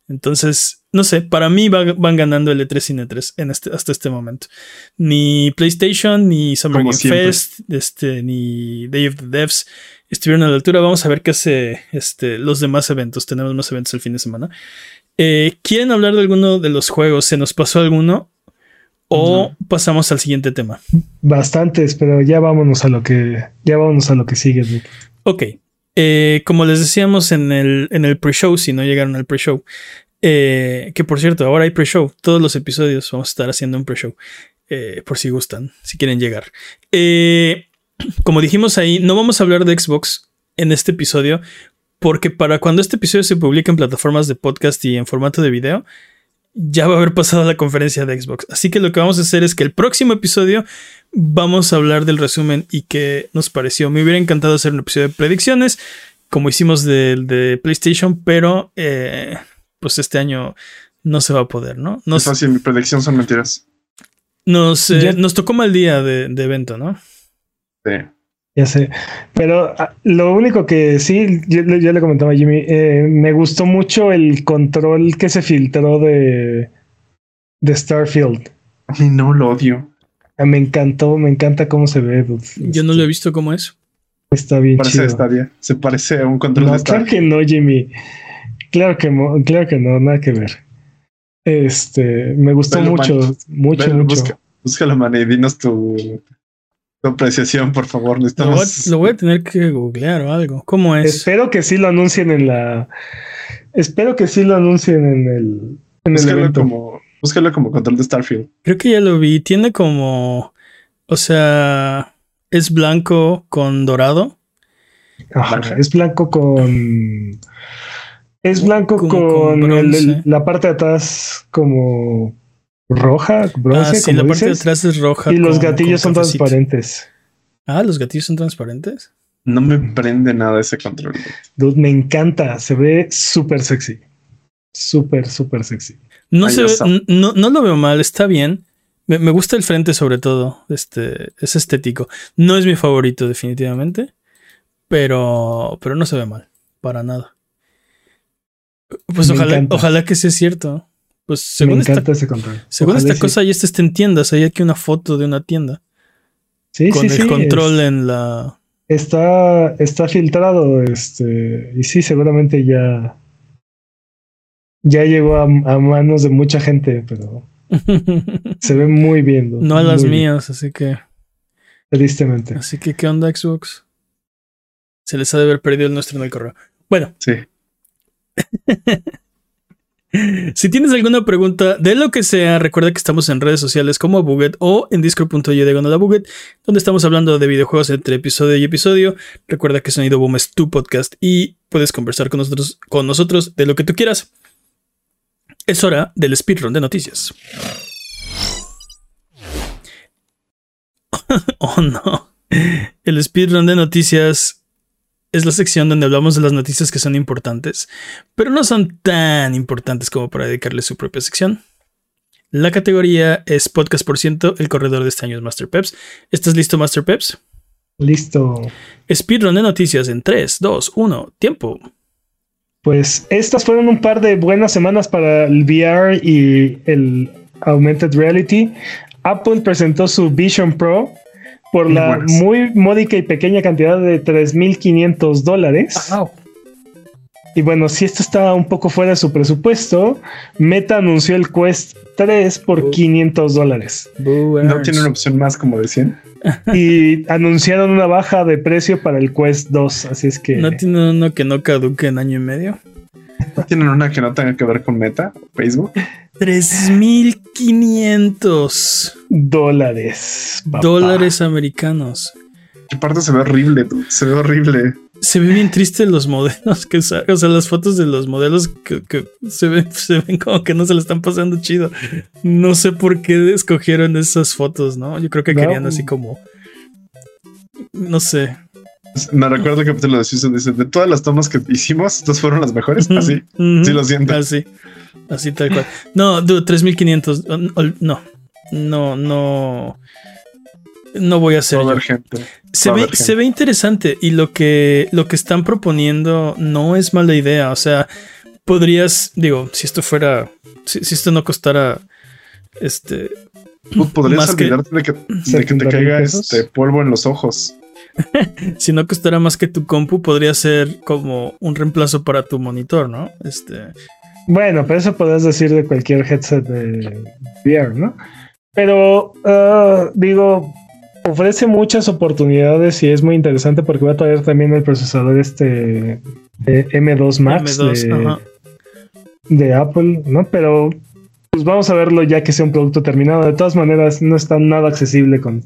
Entonces, no sé, para mí van ganando el E3 y E3 en este, hasta este momento. Ni PlayStation, ni Summer Game Fest, este, ni Day of the Devs estuvieron a la altura. Vamos a ver qué hace este, los demás eventos. Tenemos más eventos el fin de semana. Eh, ¿Quieren hablar de alguno de los juegos? ¿Se nos pasó alguno? ¿O pasamos al siguiente tema? Bastantes, pero ya vámonos a lo que, ya vámonos a lo que sigue. Ok. Eh, como les decíamos en el, en el pre-show, si no llegaron al pre-show, eh, que por cierto, ahora hay pre-show. Todos los episodios vamos a estar haciendo un pre-show. por si gustan, si quieren llegar. Eh, como dijimos ahí, no vamos a hablar de Xbox en este episodio, porque para cuando este episodio se publique en plataformas de podcast y en formato de video, ya va a haber pasado la conferencia de Xbox. Así que lo que vamos a hacer es que el próximo episodio vamos a hablar del resumen y qué nos pareció. Me hubiera encantado hacer un episodio de predicciones, como hicimos de, PlayStation, pero eh, pues este año no se va a poder, ¿no? No es fácil, mi predicción son mentiras. Nos, eh, nos tocó mal día de, de evento, ¿no? Ya sé. Pero ah, lo único que sí, yo, le comentaba a Jimmy, eh, me gustó mucho el control que se filtró de, de Starfield. Ay, no, lo odio. Ah, me encantó, me encanta cómo se ve. Yo no lo he visto como eso. Está bien. Parece Stadia. Se parece a un control de Stadia. Claro que no, Jimmy. Claro que, no, claro que no, nada que ver. Este, me gustó mucho, mucho, mucho. Busca, la mano y dinos tu, apreciación, por favor. Lo, voy, a tener que googlear o algo. ¿Cómo es? Espero que sí lo anuncien en la. Espero que sí lo anuncien en el. En búscalo, el como, búscalo como control de Starfield. Creo que ya lo vi. Tiene como. O sea. Es blanco con dorado. es blanco con. Es blanco con, la parte de atrás como roja, bronce. Ah, sí, la parte de atrás es roja. Y los gatillos son transparentes. Ah, los gatillos son transparentes. No me prende nada ese control. Dude, me encanta. Se ve súper sexy. Súper, súper sexy. No, se no, no, lo veo mal, está bien. Me, me, gusta el frente sobre todo. Este, es estético. No es mi favorito definitivamente. Pero, pero no se ve mal. Para nada. Pues ojalá, ojalá que sea cierto. Pues según esta, Según esta cosa, ya está en tiendas. Hay aquí una foto de una tienda. Sí, con el control en la. Está, está filtrado, este. Y sí, seguramente ya. Ya llegó a, manos de mucha gente, pero. [laughs] se ve muy bien. No, a las mías, así que. Tristemente. Así que, ¿qué onda, Xbox? Se les ha de haber perdido el nuestro en el correo. Bueno. Sí. [laughs] [laughs] Si tienes alguna pregunta de lo que sea, recuerda que estamos en redes sociales como Buget o en discord.io Buget, donde estamos hablando de videojuegos entre episodio y episodio. Recuerda que Sonido Boom es tu podcast y puedes conversar con nosotros, con nosotros de lo que tú quieras. Es hora del speedrun de noticias. [laughs] oh no. El speedrun de noticias es la sección donde hablamos de las noticias que son importantes, pero no son tan importantes como para dedicarle su propia sección. La categoría es Podcast por ciento, el corredor de este año es Master Peps. ¿Estás listo, Master Peps? Listo. Speedrun de noticias en 3, 2, 1, tiempo. Pues estas fueron un par de buenas semanas para el VR y el Augmented Reality. Apple presentó su Vision Pro, por la muy módica y pequeña cantidad de 3.500 dólares. Y bueno, si esto está un poco fuera de su presupuesto, Meta anunció el Quest 3 por 500 dólares. ¿No tiene una opción más como de 100? [laughs] y anunciaron una baja de precio para el Quest 2, así es que... ¿No tienen uno que no caduque en año y medio? ¿No tienen una que no tenga que ver con Meta, Facebook? 3.500 dólares. Dólares americanos. ¿Qué parte se ve horrible, se ve horrible. Se ve bien triste los modelos que o sea, las fotos de los modelos que, se, ven, se ven como que no se le están pasando chido. No sé por qué escogieron esas fotos, ¿no? Yo creo que querían así como. No sé. [laughs] Me recuerdo que te lo decís, dice, de todas las tomas que hicimos, estas fueron las mejores. Así, sí lo siento. Así, así tal cual. No, dude, 3500. No, no, no. No voy a hacer. Se, ve, se ve interesante y lo que, lo que están proponiendo no es mala idea. O sea, podrías, digo, si esto fuera, si, esto no costara, este, podrías olvidarte de que, de que te caiga este polvo en los ojos. [laughs] si no costara más que tu compu, podría ser como un reemplazo para tu monitor, ¿no? Este. Bueno, pero eso podrías decir de cualquier headset de VR, ¿no? Pero ah, digo, ofrece muchas oportunidades y es muy interesante porque va a traer también el procesador este M2 Max de, Apple, ¿no? Pero pues vamos a verlo ya que sea un producto terminado. De todas maneras, no está nada accesible con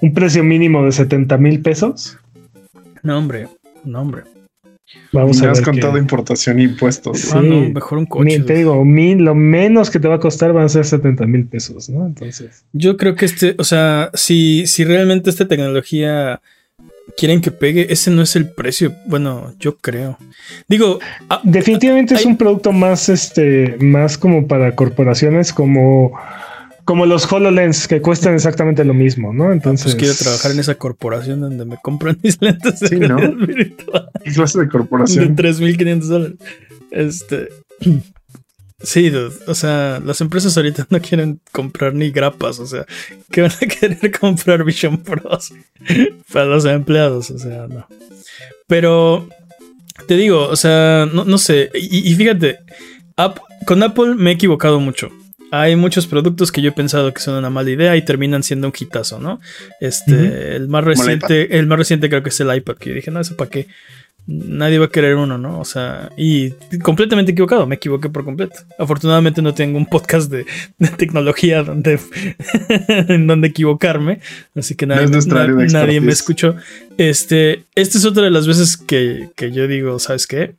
un precio mínimo de 70 mil pesos. No, hombre, no, hombre. Vamos a ver. has contado importación e impuestos. Ah, no, mejor un coche. te digo, lo menos que te va a costar van a ser 70 mil pesos, ¿no? Entonces. Yo creo que este, o sea, si, si realmente esta tecnología quieren que pegue, ese no es el precio. Bueno, yo creo. Digo, ah, definitivamente es un producto más, este, más como para corporaciones, como como los HoloLens que cuestan exactamente lo mismo, ¿no? Entonces. Pues quiero trabajar en esa corporación donde me compran [laughs] mis lentes de sí, ¿no? ¿Qué clase de corporación? De 3.500 dólares. Este. [clears throat] Sí, o sea, las empresas ahorita [laughs] no quieren comprar ni grapas, o sea, que van a [laughs] querer comprar Vision Pros para los empleados, o sea, no. Pero te digo, o sea, no, sé, y, fíjate, con Apple me he equivocado mucho hay muchos productos que yo he pensado que son una mala idea y terminan siendo un hitazo, ¿no? Este, el más reciente, el más reciente creo que es el iPad, que yo dije, no, eso para qué. Nadie va a querer uno, ¿no? O sea, y completamente equivocado, me equivoqué por completo. Afortunadamente no tengo un podcast de, tecnología donde, [laughs] en donde equivocarme, así que nadie, nadie me escuchó. Este, esta es otra de las veces que, que yo digo, ¿sabes qué?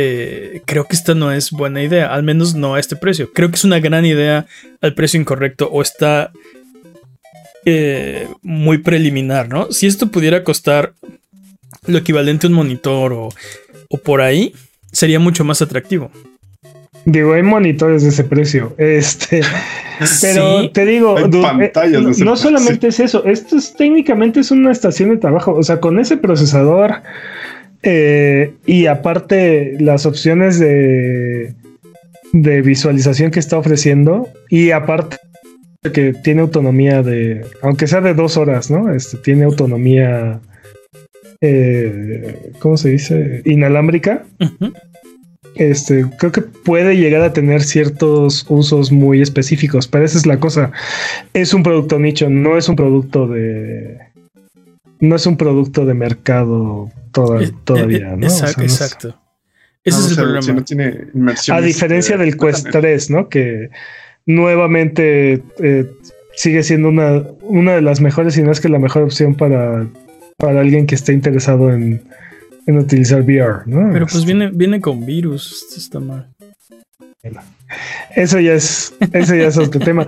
Eh, creo que esta no es buena idea, al menos no a este precio. Creo que es una gran idea al precio incorrecto o está eh, muy preliminar, ¿no? Si esto pudiera costar lo equivalente a un monitor o, por ahí, sería mucho más atractivo. Digo, hay monitores de ese precio. Este, [laughs] pero te digo, eh, no, solamente es eso, esto es técnicamente es una estación de trabajo. O sea, con ese procesador eh, y aparte, las opciones de, de visualización que está ofreciendo, y aparte que tiene autonomía de, aunque sea de dos horas, ¿no? Este, tiene autonomía, eh, ¿cómo se dice? Inalámbrica. Este, creo que puede llegar a tener ciertos usos muy específicos, pero esa es la cosa. Es un producto nicho, no es un producto de. No es un producto de mercado todavía, ¿no? Exacto, Ese es el problema. a diferencia del Quest 3, ¿no? Que nuevamente eh, sigue siendo una, una de las mejores, y no es que la mejor opción para, para alguien que esté interesado en, en utilizar VR, ¿no? Pero pues este. viene, viene con virus, esto está mal. Eso ya es, eso ya es otro [laughs] tema.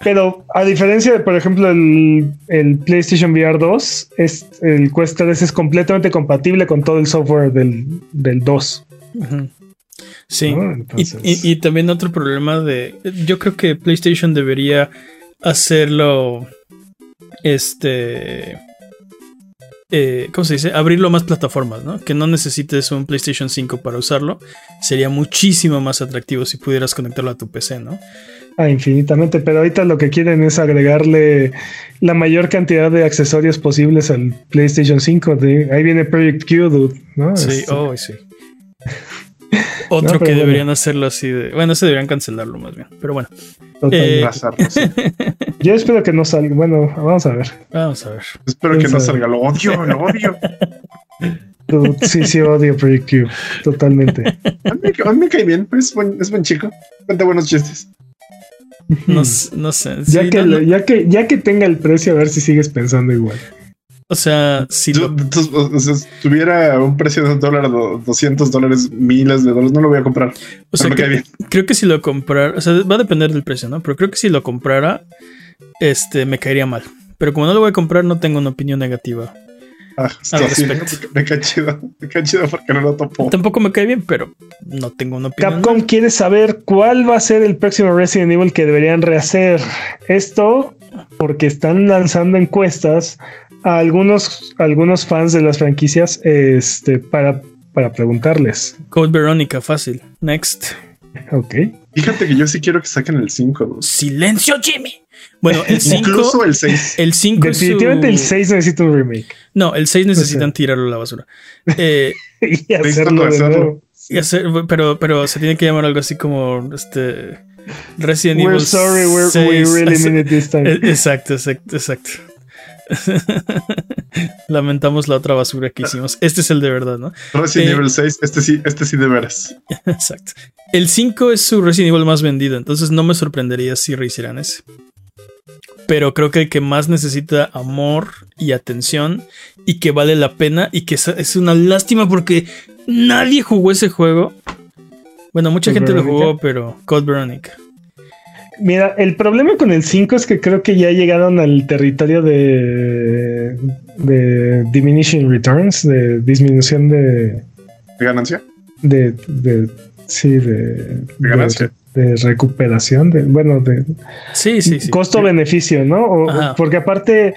Pero a diferencia de, por ejemplo, el, PlayStation VR 2, es, el Quest 3 es completamente compatible con todo el software del, 2. Sí, y, también otro problema de... Yo creo que PlayStation debería hacerlo... Este... Eh, ¿Cómo se dice? Abrirlo a más plataformas, ¿no? Que no necesites un PlayStation 5 para usarlo. Sería muchísimo más atractivo si pudieras conectarlo a tu PC, ¿no? Ah, infinitamente, pero ahorita lo que quieren es agregarle la mayor cantidad de accesorios posibles al PlayStation 5. ahí viene Project Q, ¿no? Sí, este. oh, [laughs] sí. Otro que deberían hacerlo así de. Bueno, se deberían cancelarlo más bien. Pero bueno. Eh, [laughs] Yo espero que no salga. Bueno, vamos a ver. Vamos a ver. Espero que no salga. Lo odio, lo odio. Sí, sí, odio Project Q. Totalmente. A mí, me cae bien. Es buen, es buen chico. Cuenta buenos chistes. No, no sé. Ya, que, ya, que, ya que tenga el precio, a ver si sigues pensando igual. O sea, si tuviera un precio de un dólar, 200 dólares, miles de dólares, no lo voy a comprar. O sea, creo que si lo comprara, o sea, va a depender del precio, ¿no? Pero creo que si lo comprara, este, me caería mal. Pero como no lo voy a comprar, no tengo una opinión negativa. Ah, [laughs] me cae chido, me cae chido porque no lo topo. Tampoco me cae bien, pero no tengo una opinión. Capcom quiere saber cuál va a ser el próximo Resident Evil que deberían rehacer. Esto porque están lanzando encuestas a algunos, algunos fans de las franquicias este, para, para preguntarles. Code Verónica, fácil. Next. Ok. Fíjate que yo sí quiero que saquen el 5. Silencio, Jimmy. Bueno, el [laughs] 5. Incluso el 6. El 5 Definitivamente el 6 necesita un remake. No, el 6 necesitan tirarlo a la basura. Eh, [laughs] y hacerlo de nuevo. Y hacer, pero, pero se tiene que llamar algo así como este Resident Evil. We're sorry, we're, 6, we really mean it this time. Exacto, exacto, exacto. [laughs] Lamentamos la otra basura que hicimos. Este es el de verdad, ¿no? Resident eh, Evil 6, este sí, este sí de veras. Exacto. El 5 es su Resident Evil más vendido, entonces no me sorprendería si rehicieran ese. Pero creo que el que más necesita amor y atención y que vale la pena y que es una lástima porque nadie jugó ese juego. Bueno, mucha gente lo jugó, pero Code Veronica. Mira, el problema con el 5 es que creo que ya llegaron al territorio de, de diminishing returns, de disminución de... ¿De ganancia? De, de sí, de... ¿De ganancia? De, recuperación, de, bueno, de... Sí, sí, sí. Costo-beneficio, ¿no? porque aparte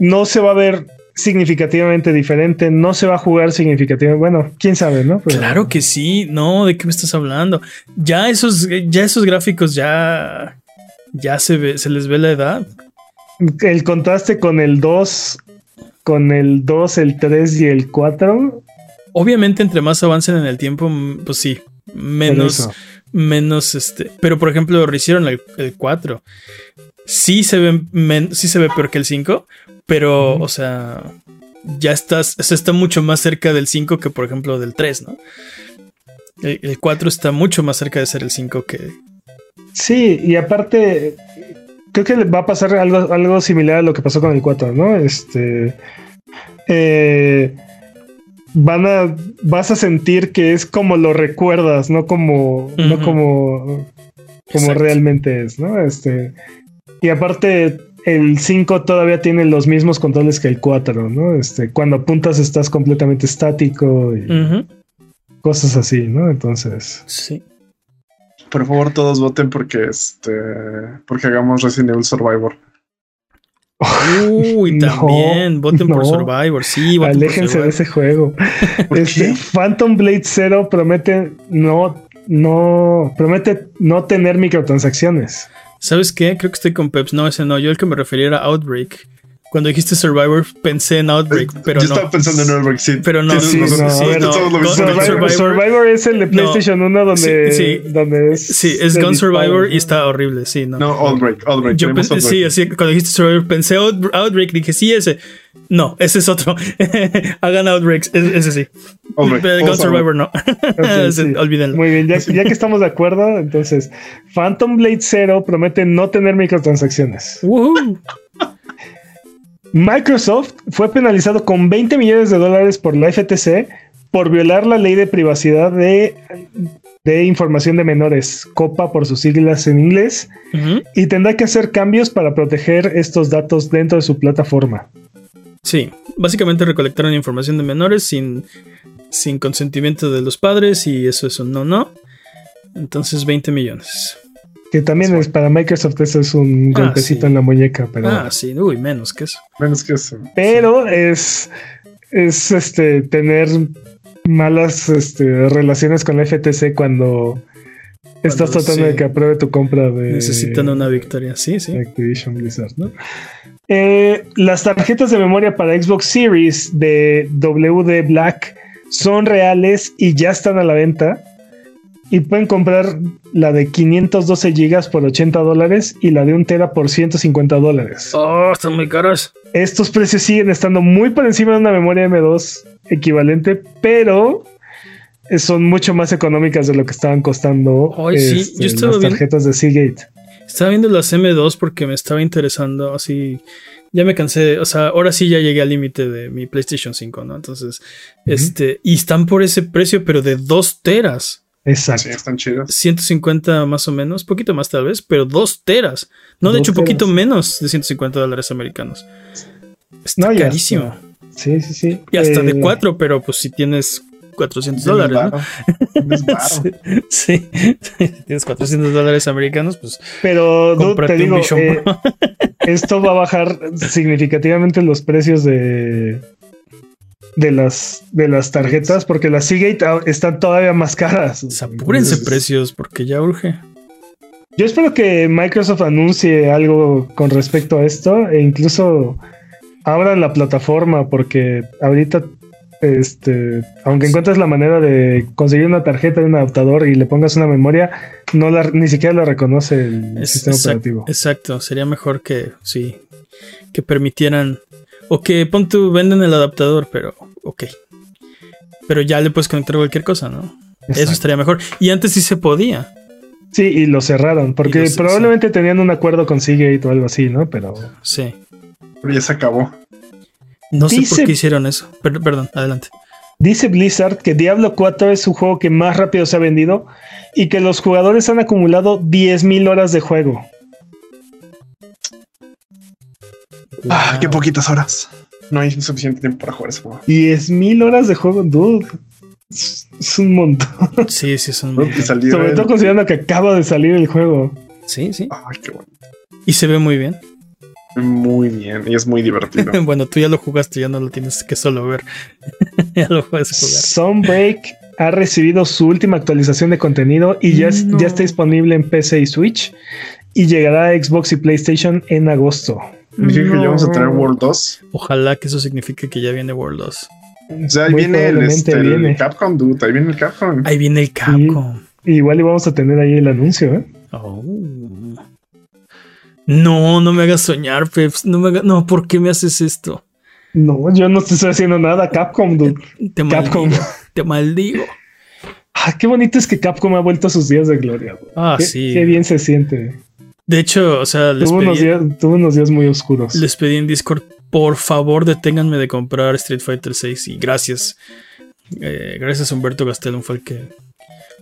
no se va a ver significativamente diferente, no se va a jugar significativamente, bueno, quién sabe, ¿no? claro que sí, no, ¿de qué me estás hablando? Ya esos, ya esos gráficos ya, ya se ve, se les ve la edad. El contraste con el 2, con el 2, el 3 y el 4. Obviamente, entre más avancen en el tiempo, pues sí, menos, menos este. Pero por ejemplo, rehicieron el, el 4. Sí se ve, sí se ve peor que el 5, pero, o sea, ya estás, se está mucho más cerca del 5 que, por ejemplo, del 3, ¿no? El, 4 está mucho más cerca de ser el 5 que. Sí, y aparte, creo que va a pasar algo, algo similar a lo que pasó con el 4, ¿no? Este. Eh, van a. Vas a sentir que es como lo recuerdas, no como. No como. Como realmente es, ¿no? Este. Y aparte, el 5 todavía tiene los mismos controles que el 4, ¿no? Este, cuando apuntas estás completamente estático y cosas así, ¿no? Entonces. Sí. Por favor, todos voten porque este. porque hagamos Resident Evil Survivor. [laughs] Uy, también, voten por Survivor, sí, Aléjense de ese juego. este, Phantom Blade Zero promete no, no, promete no tener microtransacciones. ¿Sabes qué? Creo que estoy con Peps. No, ese no. Yo el que me refería era Outbreak. Cuando dijiste Survivor pensé en Outbreak, eh, pero Yo no. estaba pensando en Outbreak, sí. Pero no, sí, sí, Survivor, Survivor, es el de PlayStation 1 donde, sí, donde es. Sí, es Gun Survivor y está horrible, sí. No, no Outbreak, Outbreak. Yo pensé, sí, así cuando dijiste Survivor pensé Outbreak, dije sí, ese. No, ese es otro. [laughs] Hagan Outbreaks, ese, sí. Outbreak. Gun Survivor no. [laughs] Olvídenlo. Muy bien, ya, ya, que estamos de acuerdo, entonces Phantom Blade Zero promete no tener microtransacciones. Woohoo. Microsoft fue penalizado con 20 millones de dólares por la FTC por violar la ley de privacidad de, información de menores, COPA por sus siglas en inglés, y tendrá que hacer cambios para proteger estos datos dentro de su plataforma. Sí, básicamente recolectaron información de menores sin, sin consentimiento de los padres y eso es un no, no. Entonces 20 millones. Que también es para Microsoft eso es un ah, golpecito en la muñeca, pero. Ah, sí, uy, menos que eso. Menos que eso. Pero es. Es este tener malas este, relaciones con la FTC cuando, estás tratando de que apruebe tu compra de. Necesitan una victoria, sí, sí. Activision Blizzard, ¿no? Eh, las tarjetas de memoria para Xbox Series de WD Black son reales y ya están a la venta. Y pueden comprar la de 512 gigas por 80 dólares y la de un tera por 150 dólares. Oh, están muy caros. Estos precios siguen estando muy por encima de una memoria M2 equivalente, pero son mucho más económicas de lo que estaban costando este, las tarjetas de Seagate. Estaba viendo las M2 porque me estaba interesando así ya me cansé, o sea, ahora sí ya llegué al límite de mi PlayStation 5, ¿no? Entonces, este, y están por ese precio, pero de 2 teras. Exacto. Sí, están chidos. 150 más o menos, poquito más tal vez, pero 2 teras. No, de hecho, poquito menos de 150 dólares americanos. Está carísimo. Sí, sí, sí. Y hasta de 4, eh, pero pues si tienes 400 dólares. ¿no? [laughs] sí, tienes 400 dólares americanos, pues. Pero te digo, eh, [laughs] esto va a bajar significativamente los precios de de las de las tarjetas porque las Seagate están todavía más caras. apúrense precios porque ya urge. Yo espero que Microsoft anuncie algo con respecto a esto e incluso abran la plataforma porque ahorita este, aunque encuentres la manera de conseguir una tarjeta de un adaptador y le pongas una memoria, no la, ni siquiera la reconoce el sistema operativo. Exacto, sería mejor que sí, que permitieran o que pon tu venden el adaptador, pero ok. Pero ya le puedes conectar cualquier cosa, ¿no? Eso estaría mejor. Y antes sí se podía. Sí, y lo cerraron, porque probablemente tenían un acuerdo con Seagate o algo así, ¿no? Pero. Sí. Pero ya se acabó. No sé por qué hicieron eso. perdón, adelante. Dice Blizzard que Diablo 4 es su juego que más rápido se ha vendido y que los jugadores han acumulado 10.000 horas de juego. Ah, qué poquitas horas. No hay suficiente tiempo para jugar ese juego. 10.000 horas de juego, dude. Es un montón. [laughs] Sí, sí, es un montón. Sobre todo considerando que acaba de salir el juego. Sí, sí. Ay, qué bueno. Y se ve muy bien. Muy bien, y es muy divertido. [laughs] bueno, tú ya lo jugaste, ya no lo tienes que solo ver. [laughs] ya lo puedes jugar. Sunbreak ha recibido su última actualización de contenido y ya, ya está disponible en PC y Switch y llegará a Xbox y PlayStation en agosto. ¿Significa que ya vamos a tener World 2? Ojalá que eso signifique que ya viene World 2. O sea, ahí viene el, este, Capcom, dude. Ahí viene el Capcom. Ahí viene el Capcom. igual y vamos a tener ahí el anuncio, ¿eh? Oh. No, no me hagas soñar, Peps. No, me no, ¿por qué me haces esto? No, yo no te estoy haciendo nada. Capcom, dude. Te Capcom. Maldigo, te maldigo. Ah, qué bonito es que Capcom ha vuelto a sus días de gloria. Ah, sí. Qué bien se siente. De hecho, o sea, les tuvo, unos días, tuvo unos días muy oscuros. Les pedí en Discord, por favor, deténganme de comprar Street Fighter 6 y gracias. Eh, gracias a Humberto Gastelum fue el que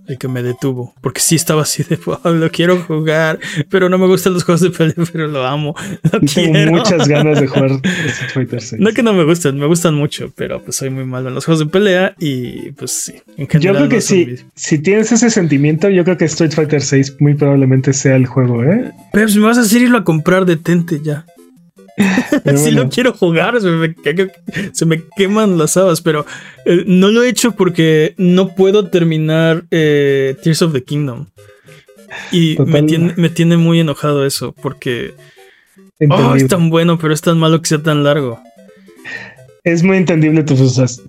el que me detuvo. Porque sí estaba así de, lo quiero jugar, pero no me gustan los juegos de pelea, [laughs] pero lo amo. Tengo muchas ganas de jugar [laughs] Street Fighter 6. No que no me gusten, me gustan mucho, pero pues soy muy malo en los juegos de pelea y pues sí. En yo creo que si, si tienes ese sentimiento, yo creo que Street Fighter 6 muy probablemente sea el juego, ¿eh? Pero si me vas a hacer irlo a comprar, detente ya. Si [laughs] lo quiero jugar, se me, queman las habas, pero eh, no lo he hecho porque no puedo terminar eh, Tears of the Kingdom. Y me tiene, muy enojado eso, porque oh, es tan bueno, pero es tan malo que sea tan largo. Es muy entendible tu,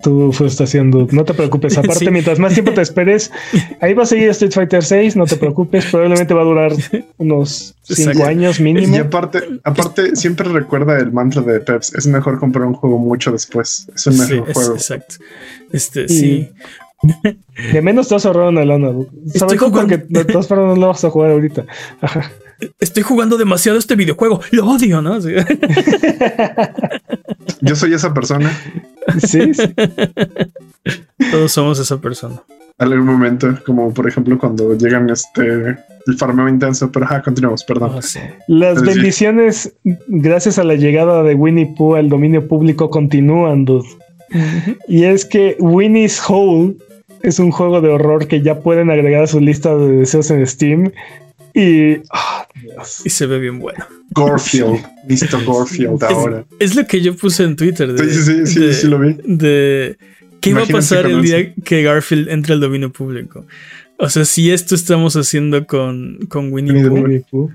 tu frustración, dude. No te preocupes. [laughs] Aparte, mientras más tiempo te esperes, ahí va a seguir Street Fighter 6. No te preocupes. Probablemente va a durar unos [laughs] 5 años mínimo. Y aparte, aparte, siempre recuerda el mantra de Peps. Es mejor comprar un juego mucho después. Es un mejor juego. exacto. Este, sí. [laughs] De menos te vas a ahorrar una lana. Sabes jugando... que de todas formas no lo vas a jugar ahorita. Estoy jugando demasiado este videojuego. Lo odio, ¿no? Yo soy esa persona. Sí, sí. [laughs] Todos somos esa persona. Algún momento, como por ejemplo cuando llegan este el farmeo intenso, pero ajá, continuamos, perdón. Ah, Las bendiciones, gracias a la llegada de Winnie Pooh al dominio público, continúan, dude. Y es que Winnie's Hole es un juego de horror que ya pueden agregar a su lista de deseos en Steam. Y, y se ve bien bueno. Gorfield, visto Gorfield ahora. Es lo que yo puse en Twitter. De, sí, sí, sí, sí, lo vi. De qué va a pasar el día que Garfield entre al dominio público. O sea, si esto estamos haciendo con, con Winnie, Pooh.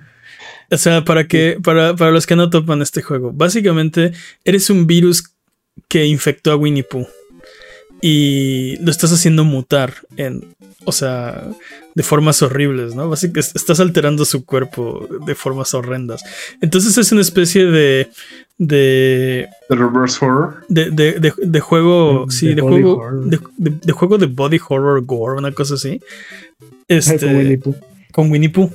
O sea, para que, para, para los que no topan este juego, básicamente eres un virus que infectó a Winnie Pooh y lo estás haciendo mutar en o sea, de formas horribles, ¿no? Básicamente estás alterando su cuerpo de formas horrendas. Entonces es una especie de. de. de reverse horror. De, de, de, juego. sí, de, juego. De, juego de body horror gore, una cosa así. Este, con Winnie Pooh. Con Winnie Pooh.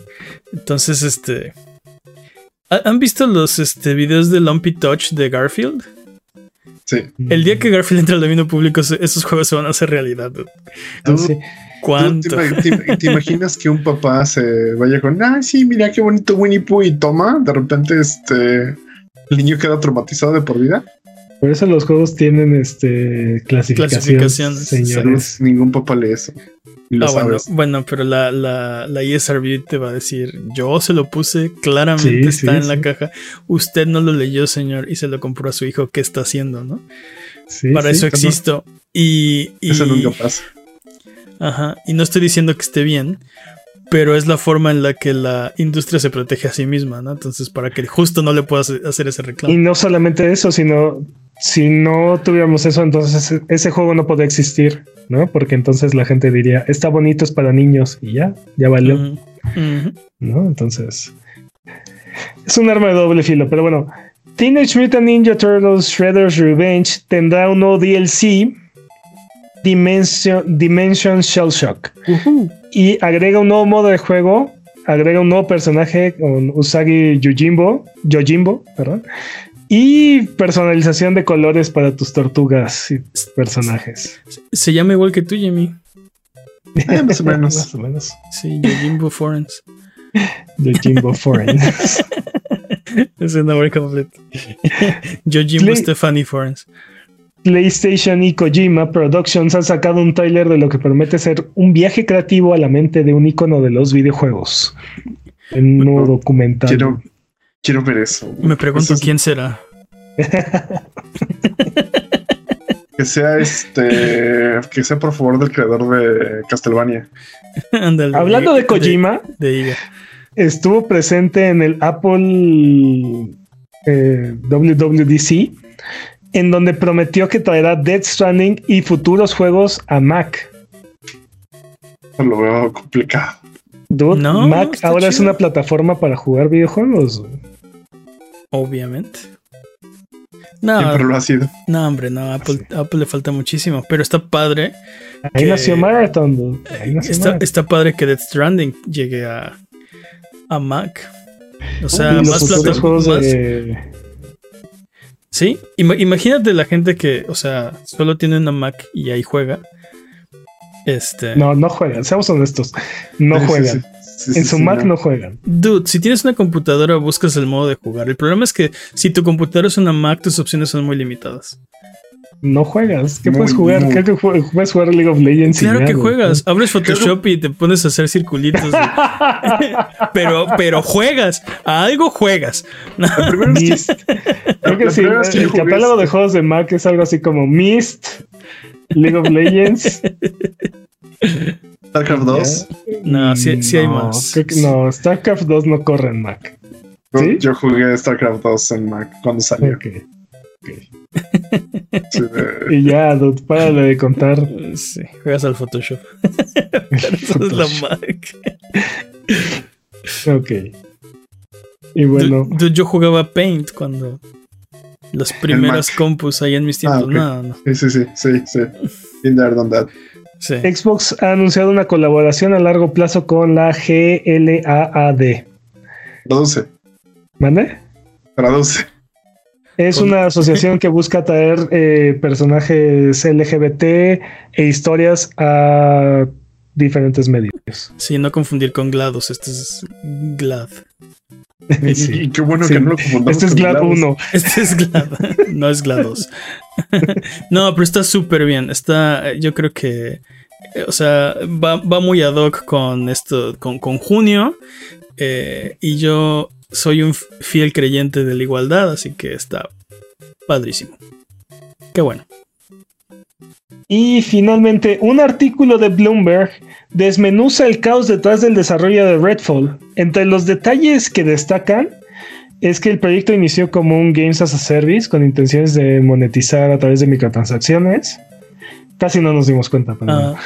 Entonces, este. ¿Han visto los este, videos de Lumpy Touch de Garfield? Sí. El día que Garfield entre al dominio público, esos juegos se van a hacer realidad. Ah, ¿Cuánto? Te, imaginas que un papá se vaya con, ah, sí, mira qué bonito Winnie Pooh y toma? De repente, este, el niño queda traumatizado de por vida. Por eso los juegos tienen este clasificaciones, señores. Ningún papá lee eso. Ah, bueno, pero la, la, la, ESRB te va a decir, yo se lo puse, claramente está en la caja, usted no lo leyó, señor, y se lo compró a su hijo, ¿qué está haciendo, no? Para eso existo. Y, y, Eso nunca pasa. Ajá, y no estoy diciendo que esté bien, pero es la forma en la que la industria se protege a sí misma, ¿no? Entonces, para que justo no le puedas hacer ese reclamo. Y no solamente eso, sino si no tuviéramos eso, entonces ese juego no podría existir, ¿no? Porque entonces la gente diría, está bonito, es para niños y ya, ya valió. ¿No? Entonces, es un arma de doble filo, pero bueno. Teenage Mutant Ninja Turtles Shredder's Revenge tendrá un nuevo DLC, Dimension, Dimension Shell Shock, y agrega un nuevo modo de juego agrega un nuevo personaje con Usagi Yojimbo, Yojimbo, perdón, y personalización de colores para tus tortugas y personajes. Se llama igual que tú, Jimmy. [laughs] Eh, más o menos. más o menos. Sí, Yojimbo Forens. [laughs] Yojimbo Forens. [laughs] es el nombre completo. Yojimbo Stephanie Forens. PlayStation y Kojima Productions han sacado un tráiler de lo que promete ser un viaje creativo a la mente de un icono de los videojuegos. En un nuevo documental. Quiero, Quiero ver eso. Me pregunto quién será. [laughs] que sea este. Que sea por favor del creador de Castlevania. [laughs] Hablando de Kojima, estuvo presente en el Apple eh, WWDC, en donde prometió que traerá Dead Stranding y futuros juegos a Mac. Lo veo complicado. Mac ahora es una plataforma para jugar videojuegos. Obviamente. No, Siempre lo ha sido. No, hombre, no, Apple, Apple le falta muchísimo, pero está padre. Ahí nació Marathon. está, padre que Death Stranding llegue a, a Mac. O sea, más plataformas. Sí, imagínate la gente que, o sea, solo tiene una Mac y ahí juega. Este. No, no juegan, seamos honestos. No juegan en su Mac no. juegan. Dude, si tienes una computadora, buscas el modo de jugar. El problema es que si tu computadora es una Mac, tus opciones son muy limitadas. No juegas. ¿Qué puedes jugar? ¿Qué puedes jugar League of Legends? Claro que juegas. Abres Photoshop y te pones a hacer circulitos. [laughs] pero, pero juegas. A algo juegas. Mist. Creo que sí. El catálogo de juegos de Mac es algo así como Mist, League of Legends. [laughs] StarCraft 2. No, sí, sí hay más. no, StarCraft 2 no corre en Mac. Yo jugué StarCraft 2 en Mac cuando salió. Okay. [laughs] y ya, dude, párale de contar. Sí, juegas al Photoshop. [laughs] Eso es la Mac. ok. Y bueno. yo jugaba Paint cuando. Las primeras compus ahí en mis tiempos. Ah, no, no. Sí, sí, sí, sí, sí. In there, done that. Xbox ha anunciado una colaboración a largo plazo con la GLAAD. Traduce. ¿Mande? Traduce. Es una asociación que busca traer eh, personajes LGBT e historias a diferentes medios. Sí, no confundir con GLaDOS. Este es GLAD. Y qué bueno que no lo confundamos. Este es GLAD 1. Este es GLAD. no es GLaDOS. [laughs] no, pero está súper bien. Está, yo creo que, eh, o sea, va, muy ad hoc con esto, con, con junio. Eh, y yo soy un fiel creyente de la igualdad, así que está padrísimo. Qué bueno. Y finalmente, un artículo de Bloomberg desmenuza el caos detrás del desarrollo de Redfall. Entre los detalles que destacan es que el proyecto inició como un Games as a Service con intenciones de monetizar a través de microtransacciones. casi no nos dimos cuenta. Pero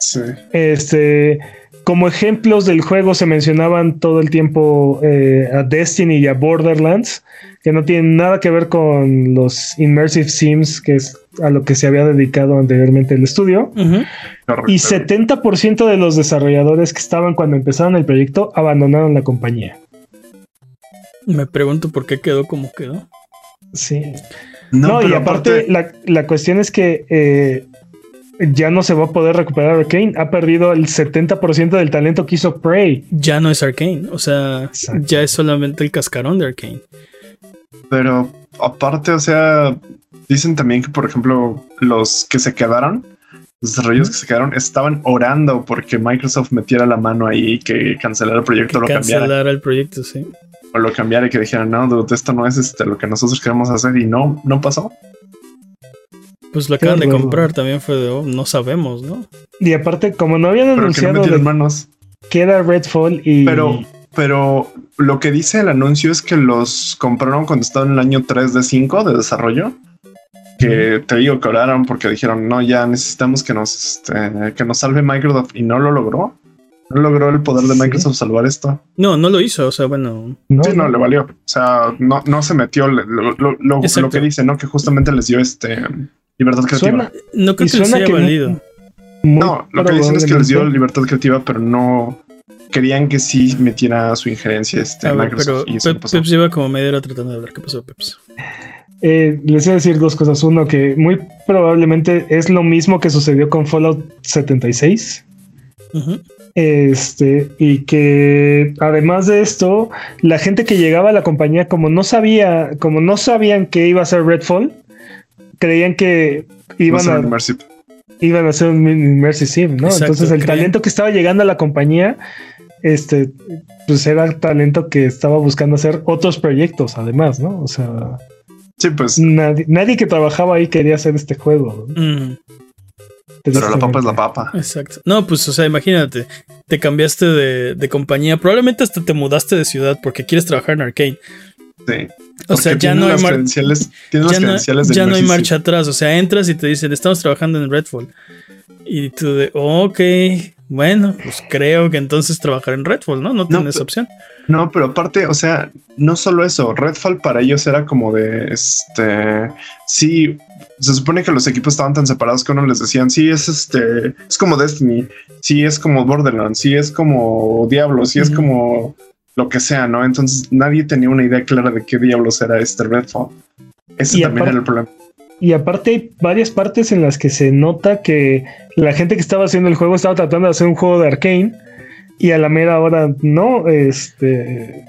sí. Este, como ejemplos del juego se mencionaban todo el tiempo eh, a Destiny y a Borderlands, que no tienen nada que ver con los Immersive Sims, que es a lo que se había dedicado anteriormente el estudio. Y 70% de los desarrolladores que estaban cuando empezaron el proyecto abandonaron la compañía. Me pregunto por qué quedó como quedó. Sí. No, y aparte, La, cuestión es que eh, ya no se va a poder recuperar Arkane. Ha perdido el 70% del talento que hizo Prey. Ya no es Arkane. O sea, ya es solamente el cascarón de Arkane. Pero aparte, o sea, dicen también que, por ejemplo, los que se quedaron, los desarrollos que se quedaron, estaban orando porque Microsoft metiera la mano ahí y que cancelara el proyecto, que lo cancelara cambiara. el proyecto, sí. O lo cambiara y que dijeran, no, esto no es este, lo que nosotros queremos hacer y no, no pasó. Pues lo acaban de comprar, también fue de, oh, no sabemos, ¿no? Y aparte, como no habían anunciado que, manos. queda Redfall y... Pero, pero lo que dice el anuncio es que los compraron cuando estaban en el año 3 de 5 de desarrollo. Que te digo que oraron porque dijeron, no, ya necesitamos que nos, este, que nos salve Microsoft y no lo logró. No logró el poder de Microsoft salvar esto. No, no lo hizo. O sea, bueno. No, sí, no, le valió. O sea, no, no se metió lo, lo, que dice, ¿no? Que justamente les dio este libertad creativa. no creo que les haya valido. No, lo que dicen es que les dio libertad creativa, pero no querían que sí metiera su injerencia este Microsoft. Pero Peps lleva como media hora tratando de hablar. ¿Qué pasó, Peps? Eh, les voy a decir dos cosas. Uno, que muy probablemente es lo mismo que sucedió con Fallout 76. Este, y que además de esto, la gente que llegaba a la compañía, como no sabía, como no sabían que iba a ser Redfall, creían que iban a, iban a ser un Immersive ¿no? Entonces el talento que estaba llegando a la compañía, este, pues era talento que estaba buscando hacer otros proyectos, además, ¿no? O sea, sí, pues nadie, que trabajaba ahí quería hacer este juego. Mm. Pero la papa es la papa. Exacto. No, pues, o sea, imagínate, te cambiaste de, compañía, probablemente hasta te mudaste de ciudad porque quieres trabajar en Arcane. Sí. O sea, ya no hay ya no, hay marcha atrás. O sea, entras y te dicen, estamos trabajando en Redfall. Y tú de, ok, bueno, pues creo que entonces trabajar en Redfall, ¿no? No tienes opción. No, pero aparte, o sea, no solo eso, Redfall para ellos era como de, este, sí, se supone que los equipos estaban tan separados que uno les decían, sí, es este, es como Destiny, sí, es como Borderlands, sí, es como Diablo, sí, es como lo que sea, ¿no? Entonces nadie tenía una idea clara de qué diablos era este Redfall. Ese también era el problema. Y aparte hay varias partes en las que se nota que la gente que estaba haciendo el juego estaba tratando de hacer un juego de Arkane y a la mera hora no, este...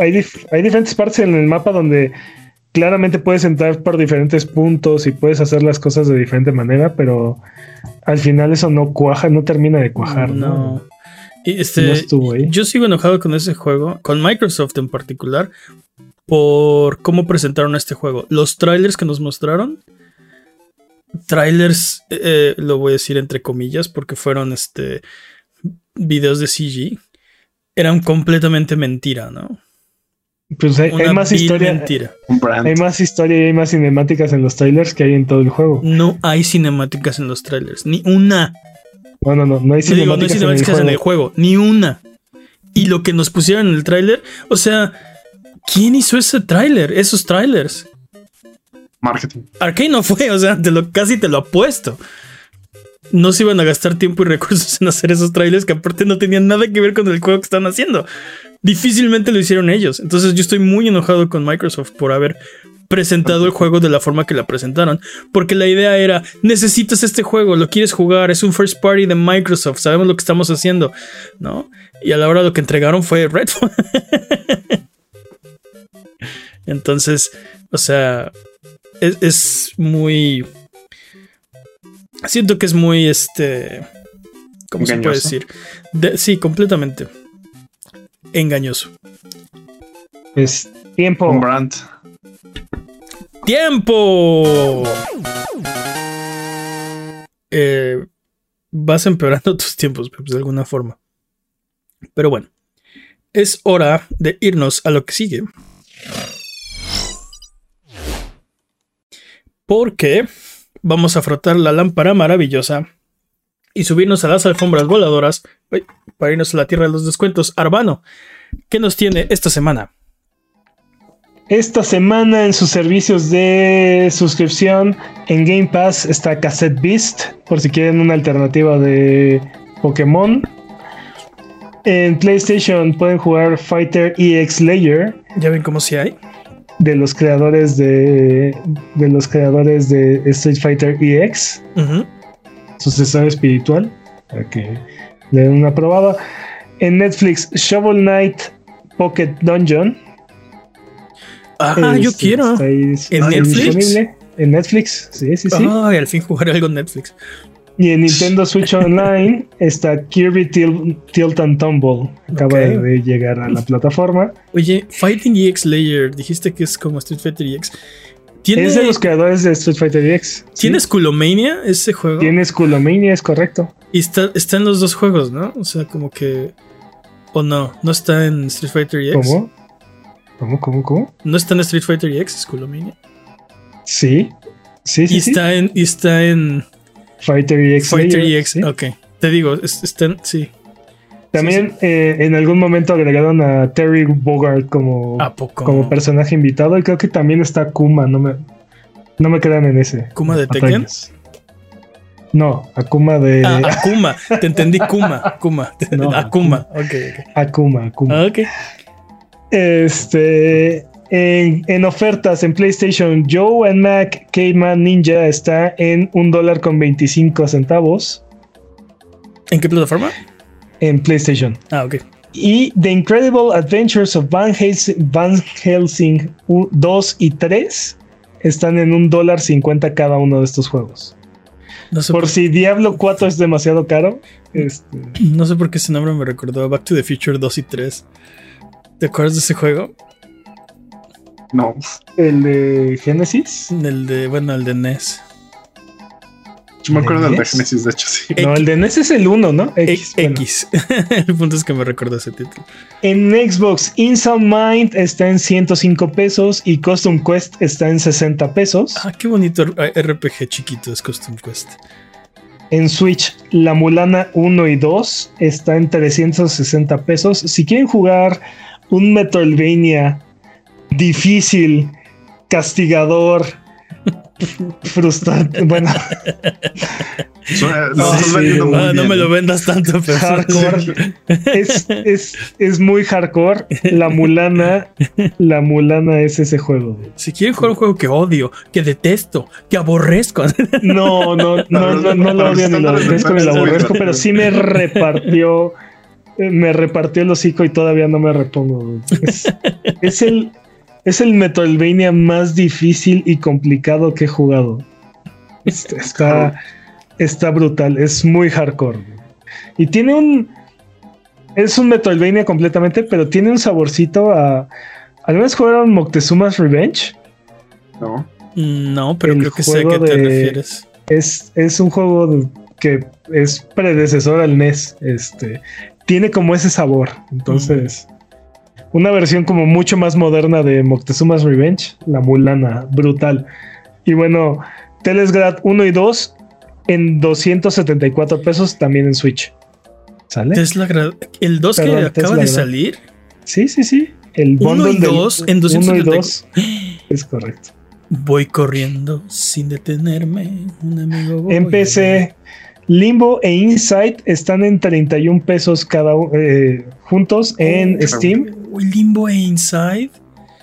Hay, diferentes partes en el mapa donde claramente puedes entrar por diferentes puntos y puedes hacer las cosas de diferente manera, pero al final eso no cuaja, no termina de cuajar. No. Este, yo sigo enojado con ese juego, con Microsoft en particular, por cómo presentaron este juego. Los trailers que nos mostraron, trailers, eh, lo voy a decir entre comillas, porque fueron este videos de CG, eran completamente mentira, ¿no? Pues hay, más historia. Mentira. Hay más historia y hay más cinemáticas en los trailers que hay en todo el juego. No hay cinemáticas en los trailers, ni una. No, no, no, no hay cinemáticas, en, el juego, ni una. Y lo que nos pusieron en el tráiler, o sea, ¿quién hizo ese tráiler? Esos trailers. Marketing. Arkane no fue, [laughs] o sea, te lo, casi te lo apuesto. No se iban a gastar tiempo y recursos en hacer esos trailers que aparte no tenían nada que ver con el juego que están haciendo. Difícilmente lo hicieron ellos. Entonces yo estoy muy enojado con Microsoft por haber presentado el juego de la forma que la presentaron. Porque la idea era, necesitas este juego, lo quieres jugar, es un first party de Microsoft, sabemos lo que estamos haciendo, ¿no? Y a la hora lo que entregaron fue Redfall. [laughs] Entonces, o sea, es, muy... Siento que es muy, este... ¿Cómo se puede decir? sí, completamente. Engañoso. Es tiempo. Un brand tiempo. Eh, vas empeorando [laughs] tus tiempos, de alguna forma. Pero bueno, es hora de irnos a lo que sigue. Porque vamos a frotar la lámpara maravillosa y subirnos a las alfombras voladoras para irnos a la tierra de los descuentos. Arbano, ¿qué nos tiene esta semana? Esta semana en sus servicios de suscripción en Game Pass está Cassette Beast, por si quieren una alternativa de Pokémon. En PlayStation pueden jugar Fighter EX Layer. Ya ven cómo si hay. De los creadores de. De los creadores de Street Fighter EX. Sucesor espiritual. Para que le den una probada. En Netflix, Shovel Knight Pocket Dungeon Ah, yo quiero. ¿En Netflix? En Netflix, sí, sí, sí. Ay, al fin jugaré algo en Netflix. Y en Nintendo Switch [laughs] Online está Kirby Tilt, and Tumble. Acaba de llegar a la plataforma. Oye, Fighting EX Layer, dijiste que es como Street Fighter EX. Es de los creadores de Street Fighter EX. ¿Tiene Skullomania ese juego? Tiene Skullomania, es correcto. Y está, está en los dos juegos, ¿no? O sea, como que. O no, no está en Street Fighter EX. ¿Cómo? ¿Cómo, cómo, cómo? ¿No está en Street Fighter EX, Skullomania? Sí. Sí, sí. Y está en. Y está en. Fighter EX. Fighter EX, ok. Te digo, está en, sí. También eh, en algún momento agregaron a Terry Bogart como, como personaje invitado y creo que también está Kuma, no me, no me quedan en ese. ¿Kuma de Tekken? No, Akuma de. Ah, Akuma, [laughs] te entendí Kuma. Kuma. No, Akuma. Ok, ok. Akuma, Akuma. Ah, ok. Este. En, ofertas en PlayStation, Joe and Mac Caveman Ninja está en un dólar con 25 centavos. ¿En qué plataforma? En PlayStation. Ah, ok. Y The Incredible Adventures of Van Helsing, 2 y 3 están en un dólar 50 cada uno de estos juegos. por, si Diablo 4 es demasiado caro. Este... No sé por qué ese nombre me recordó Back to the Future 2 y 3. ¿Te acuerdas de ese juego? No. ¿El de Genesis? El de, bueno, el de NES. Yo me acuerdo del de Genesis, de hecho, sí. No, el de NES es el 1, ¿no? X. X. [laughs] el punto es que me recuerdo ese título. En Xbox, Inside Mind está en 105 pesos y Custom Quest está en 60 pesos. Ah, qué bonito RPG chiquito es Custom Quest. En Switch, la Mulana 1 y 2 está en 360 pesos. Si quieren jugar un Metroidvania difícil, castigador, [laughs] frustrante. Bueno, [laughs] no, me lo vendas tanto, hardcore. Es, muy hardcore. La mulana, la mulana es ese juego. Si quieren jugar un juego que odio, que detesto, que aborrezco. No, no, no, no, no, lo odio ni lo detesto ni lo aborrezco, pero sí me repartió me repartió el hocico y todavía no me repongo. [laughs] Es, el es el Metroidvania más difícil y complicado que he jugado. [laughs] Está, está brutal, es muy hardcore. Y tiene un es un Metroidvania completamente, pero tiene un saborcito a ¿Alguna jugaron Moctezuma's Revenge? No. No, pero creo que sé a qué te refieres. Es, es un juego que es predecesor al NES. Este, tiene como ese sabor. Entonces, una versión como mucho más moderna de Moctezuma's Revenge, la Mulana, brutal. Y bueno, Telesgrad 1 y 2 en 274 pesos también en Switch. ¿Sale? Tesla el 2 que acaba de salir. Sí, sí, sí. El bundle 1 y 2 en 274. [gasps] Es correcto. Voy corriendo sin detenerme. Un amigo. En PC, Limbo e Insight están en 31 pesos cada eh, juntos en Steam. Limbo e Inside.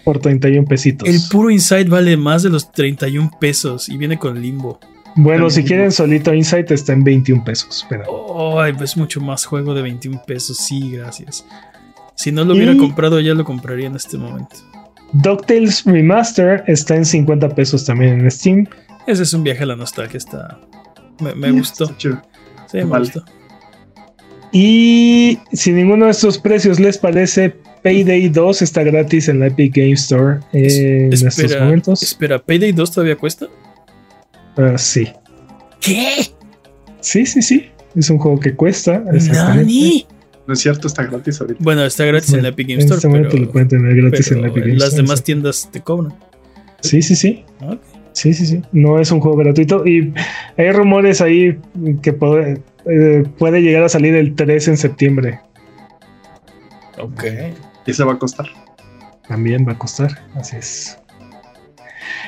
Por 31 pesitos. El puro Inside vale más de los 31 pesos y viene con Limbo. Bueno, si quieren solito Insight está en 21 pesos. Pero... Oh, es mucho más juego de 21 pesos. Sí, gracias. Si no lo hubiera comprado, ya lo compraría en este momento. DuckTales Remaster está en 50 pesos también en Steam. Ese es un viaje a la nostalgia, está me, gustó. Sí, me gustó. Y si ninguno de estos precios les parece, Payday 2 está gratis en la Epic Game Store en estos momentos. Espera, ¿Payday 2 todavía cuesta? Uh, sí. ¿Qué? Sí, sí, sí. Es un juego que cuesta. ¿Nani? No es cierto, está gratis ahorita. Bueno, está gratis en la Epic Game Store. En este momento lo pueden tener gratis en la Epic Game Las demás tiendas te cobran. Sí, sí, sí. Sí, sí, sí. No es un juego gratuito. Y hay rumores ahí que puede, eh, puede llegar a salir el 3 en septiembre. Ok. ¿Y se va a costar? También va a costar, así es.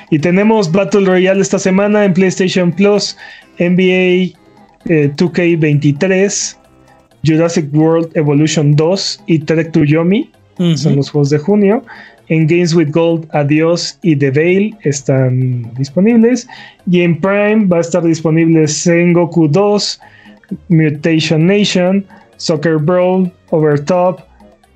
Y tenemos Battle Royale esta semana en PlayStation Plus, NBA 2K23, eh, Jurassic World Evolution 2 y Trek to Yomi. Son los juegos de junio. En Games with Gold, Adiós y The Veil están disponibles. Y en Prime va a estar disponible Sengoku 2, Mutation Nation, Soccer Brawl, Overtop,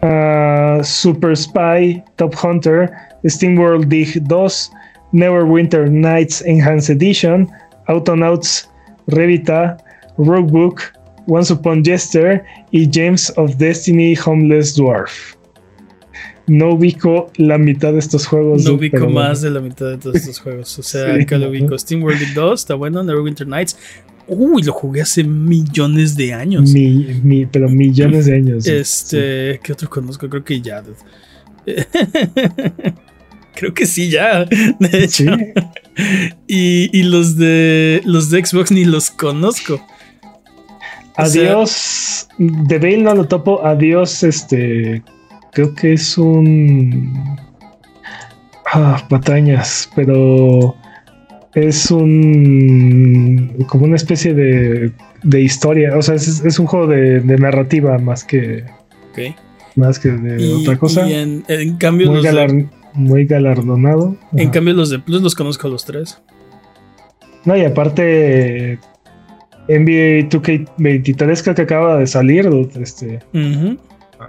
uh, Super Spy, Top Hunter, Steam World Dig 2, Neverwinter Nights Enhanced Edition, Autonauts Revita, Roguebook, Once Upon Jester y James of Destiny Homeless Dwarf. No ubico la mitad de estos juegos. No ubico más de la mitad de todos estos juegos. O sea, sí, lo ubico. Steam World 2 está bueno, Neverwinter Nights. Uy, lo jugué hace millones de años. Mi, pero millones de años. Este, ¿qué otro conozco? Creo que ya. [laughs] Creo que sí, ya. De hecho. Y, los de los de Xbox ni los conozco. Adiós. de Bale no lo topo. Adiós, este. Creo que es un. Ah, patañas, pero es un como una especie de, de historia. O sea, es, un juego de, narrativa más que más que de otra cosa. Y en, cambio, muy, muy galardonado. En cambio, los de Plus los conozco a los tres. No, y aparte, NBA 2K23 que acaba de salir. Este,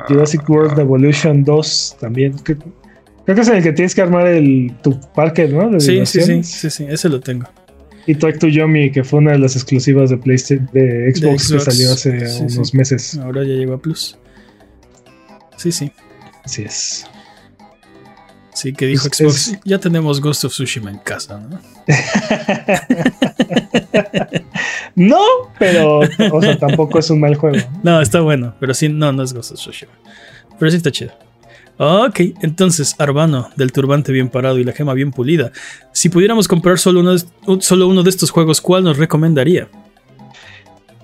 Jurassic World Evolution 2 también. Creo que es el que tienes que armar el, tu parque, ¿no? sí, sí, sí, sí, sí, ese lo tengo. Y Talk to Yomi, que fue una de las exclusivas de PlayStation, de Xbox, que salió hace unos meses. Ahora ya llegó a Plus. Sí, sí. Así es. Sí, que dijo Xbox, ya tenemos Ghost of Tsushima en casa, ¿no? [laughs] no, pero, o sea, tampoco es un mal juego. [laughs] No, está bueno, pero sí, no, no es Ghost of. Pero sí está chido. Ok, entonces, Arbano, del turbante bien parado y la gema bien pulida. Si pudiéramos comprar solo uno, solo uno de estos juegos, ¿cuál nos recomendaría?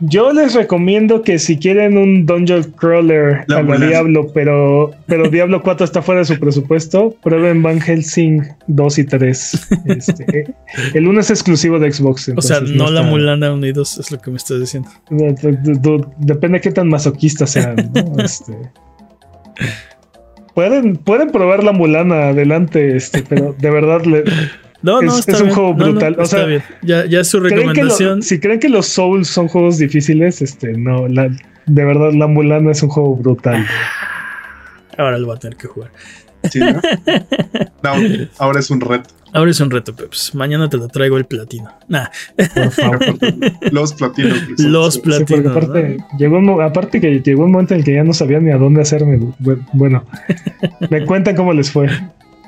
Yo les recomiendo que si quieren un Dungeon Crawler a la Diablo, pero, pero [laughs] Diablo 4 está fuera de su presupuesto, prueben Van Helsing 2 y 3. Este, [laughs] el 1 es exclusivo de Xbox. O sea, no, la Mulana 1 y 2, es lo que me estás diciendo. Depende de qué tan masoquistas sean. [laughs] Este, pueden, pueden probar la Mulana adelante, este, pero de verdad le, no, no, es, un juego brutal. o sea, bien. Ya, ya, es su recomendación. si creen que los Souls son juegos difíciles, este, no, la, de verdad, la Mulana es un juego brutal. Ahora lo va a tener que jugar. Sí, [laughs] ¿no? ahora es un reto. Ahora es un reto, Peps. Mañana te lo traigo el platino. Nah. Por favor. [laughs] Los platinos. Los platinos. aparte, llegó aparte que llegó un momento en el que ya no sabía ni a dónde hacerme. Bueno, [laughs] me cuentan cómo les fue.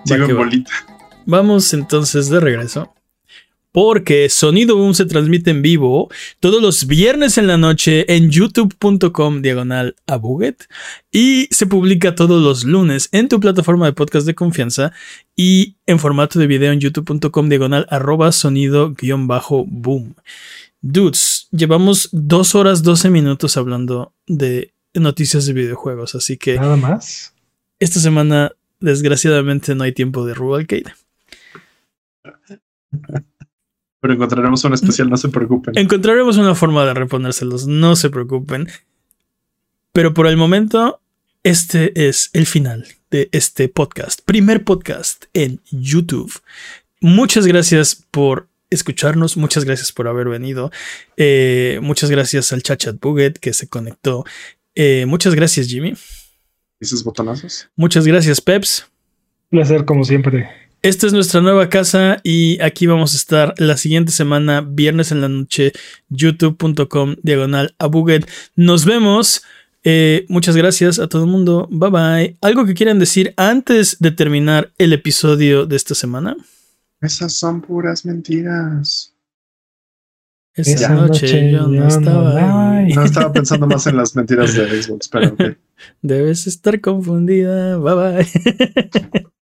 Llegó en bolita. Vamos entonces de regreso. Porque Sonido Boom se transmite en vivo todos los viernes en la noche en youtube.com diagonal a Buget y se publica todos los lunes en tu plataforma de podcast de confianza y en formato de video en youtube.com diagonal arroba sonido guion bajo boom. Dudes, llevamos dos horas 12 minutos hablando de noticias de videojuegos, así que... Nada más. Esta semana, desgraciadamente, no hay tiempo de Rubalcade. Pero encontraremos un especial, no se preocupen. Encontraremos una forma de reponérselos, no se preocupen. Pero por el momento, este es el final de este podcast. Primer podcast en YouTube. Muchas gracias por escucharnos, muchas gracias por haber venido. Eh, muchas gracias al Chachat Buget que se conectó. Eh, muchas gracias, Jimmy. ¿Dices botonazos? Muchas gracias, Peps. Placer, como siempre. Esta es nuestra nueva casa y aquí vamos a estar la siguiente semana, viernes en la noche, youtube.com diagonal a Buget. Nos vemos. Eh, muchas gracias a todo el mundo. Bye bye. ¿Algo que quieran decir antes de terminar el episodio de esta semana? Esas son puras mentiras. Esa, noche, yo no estaba No estaba pensando más en las mentiras de [laughs] Xbox, pero Debes estar confundida. Bye bye. [laughs]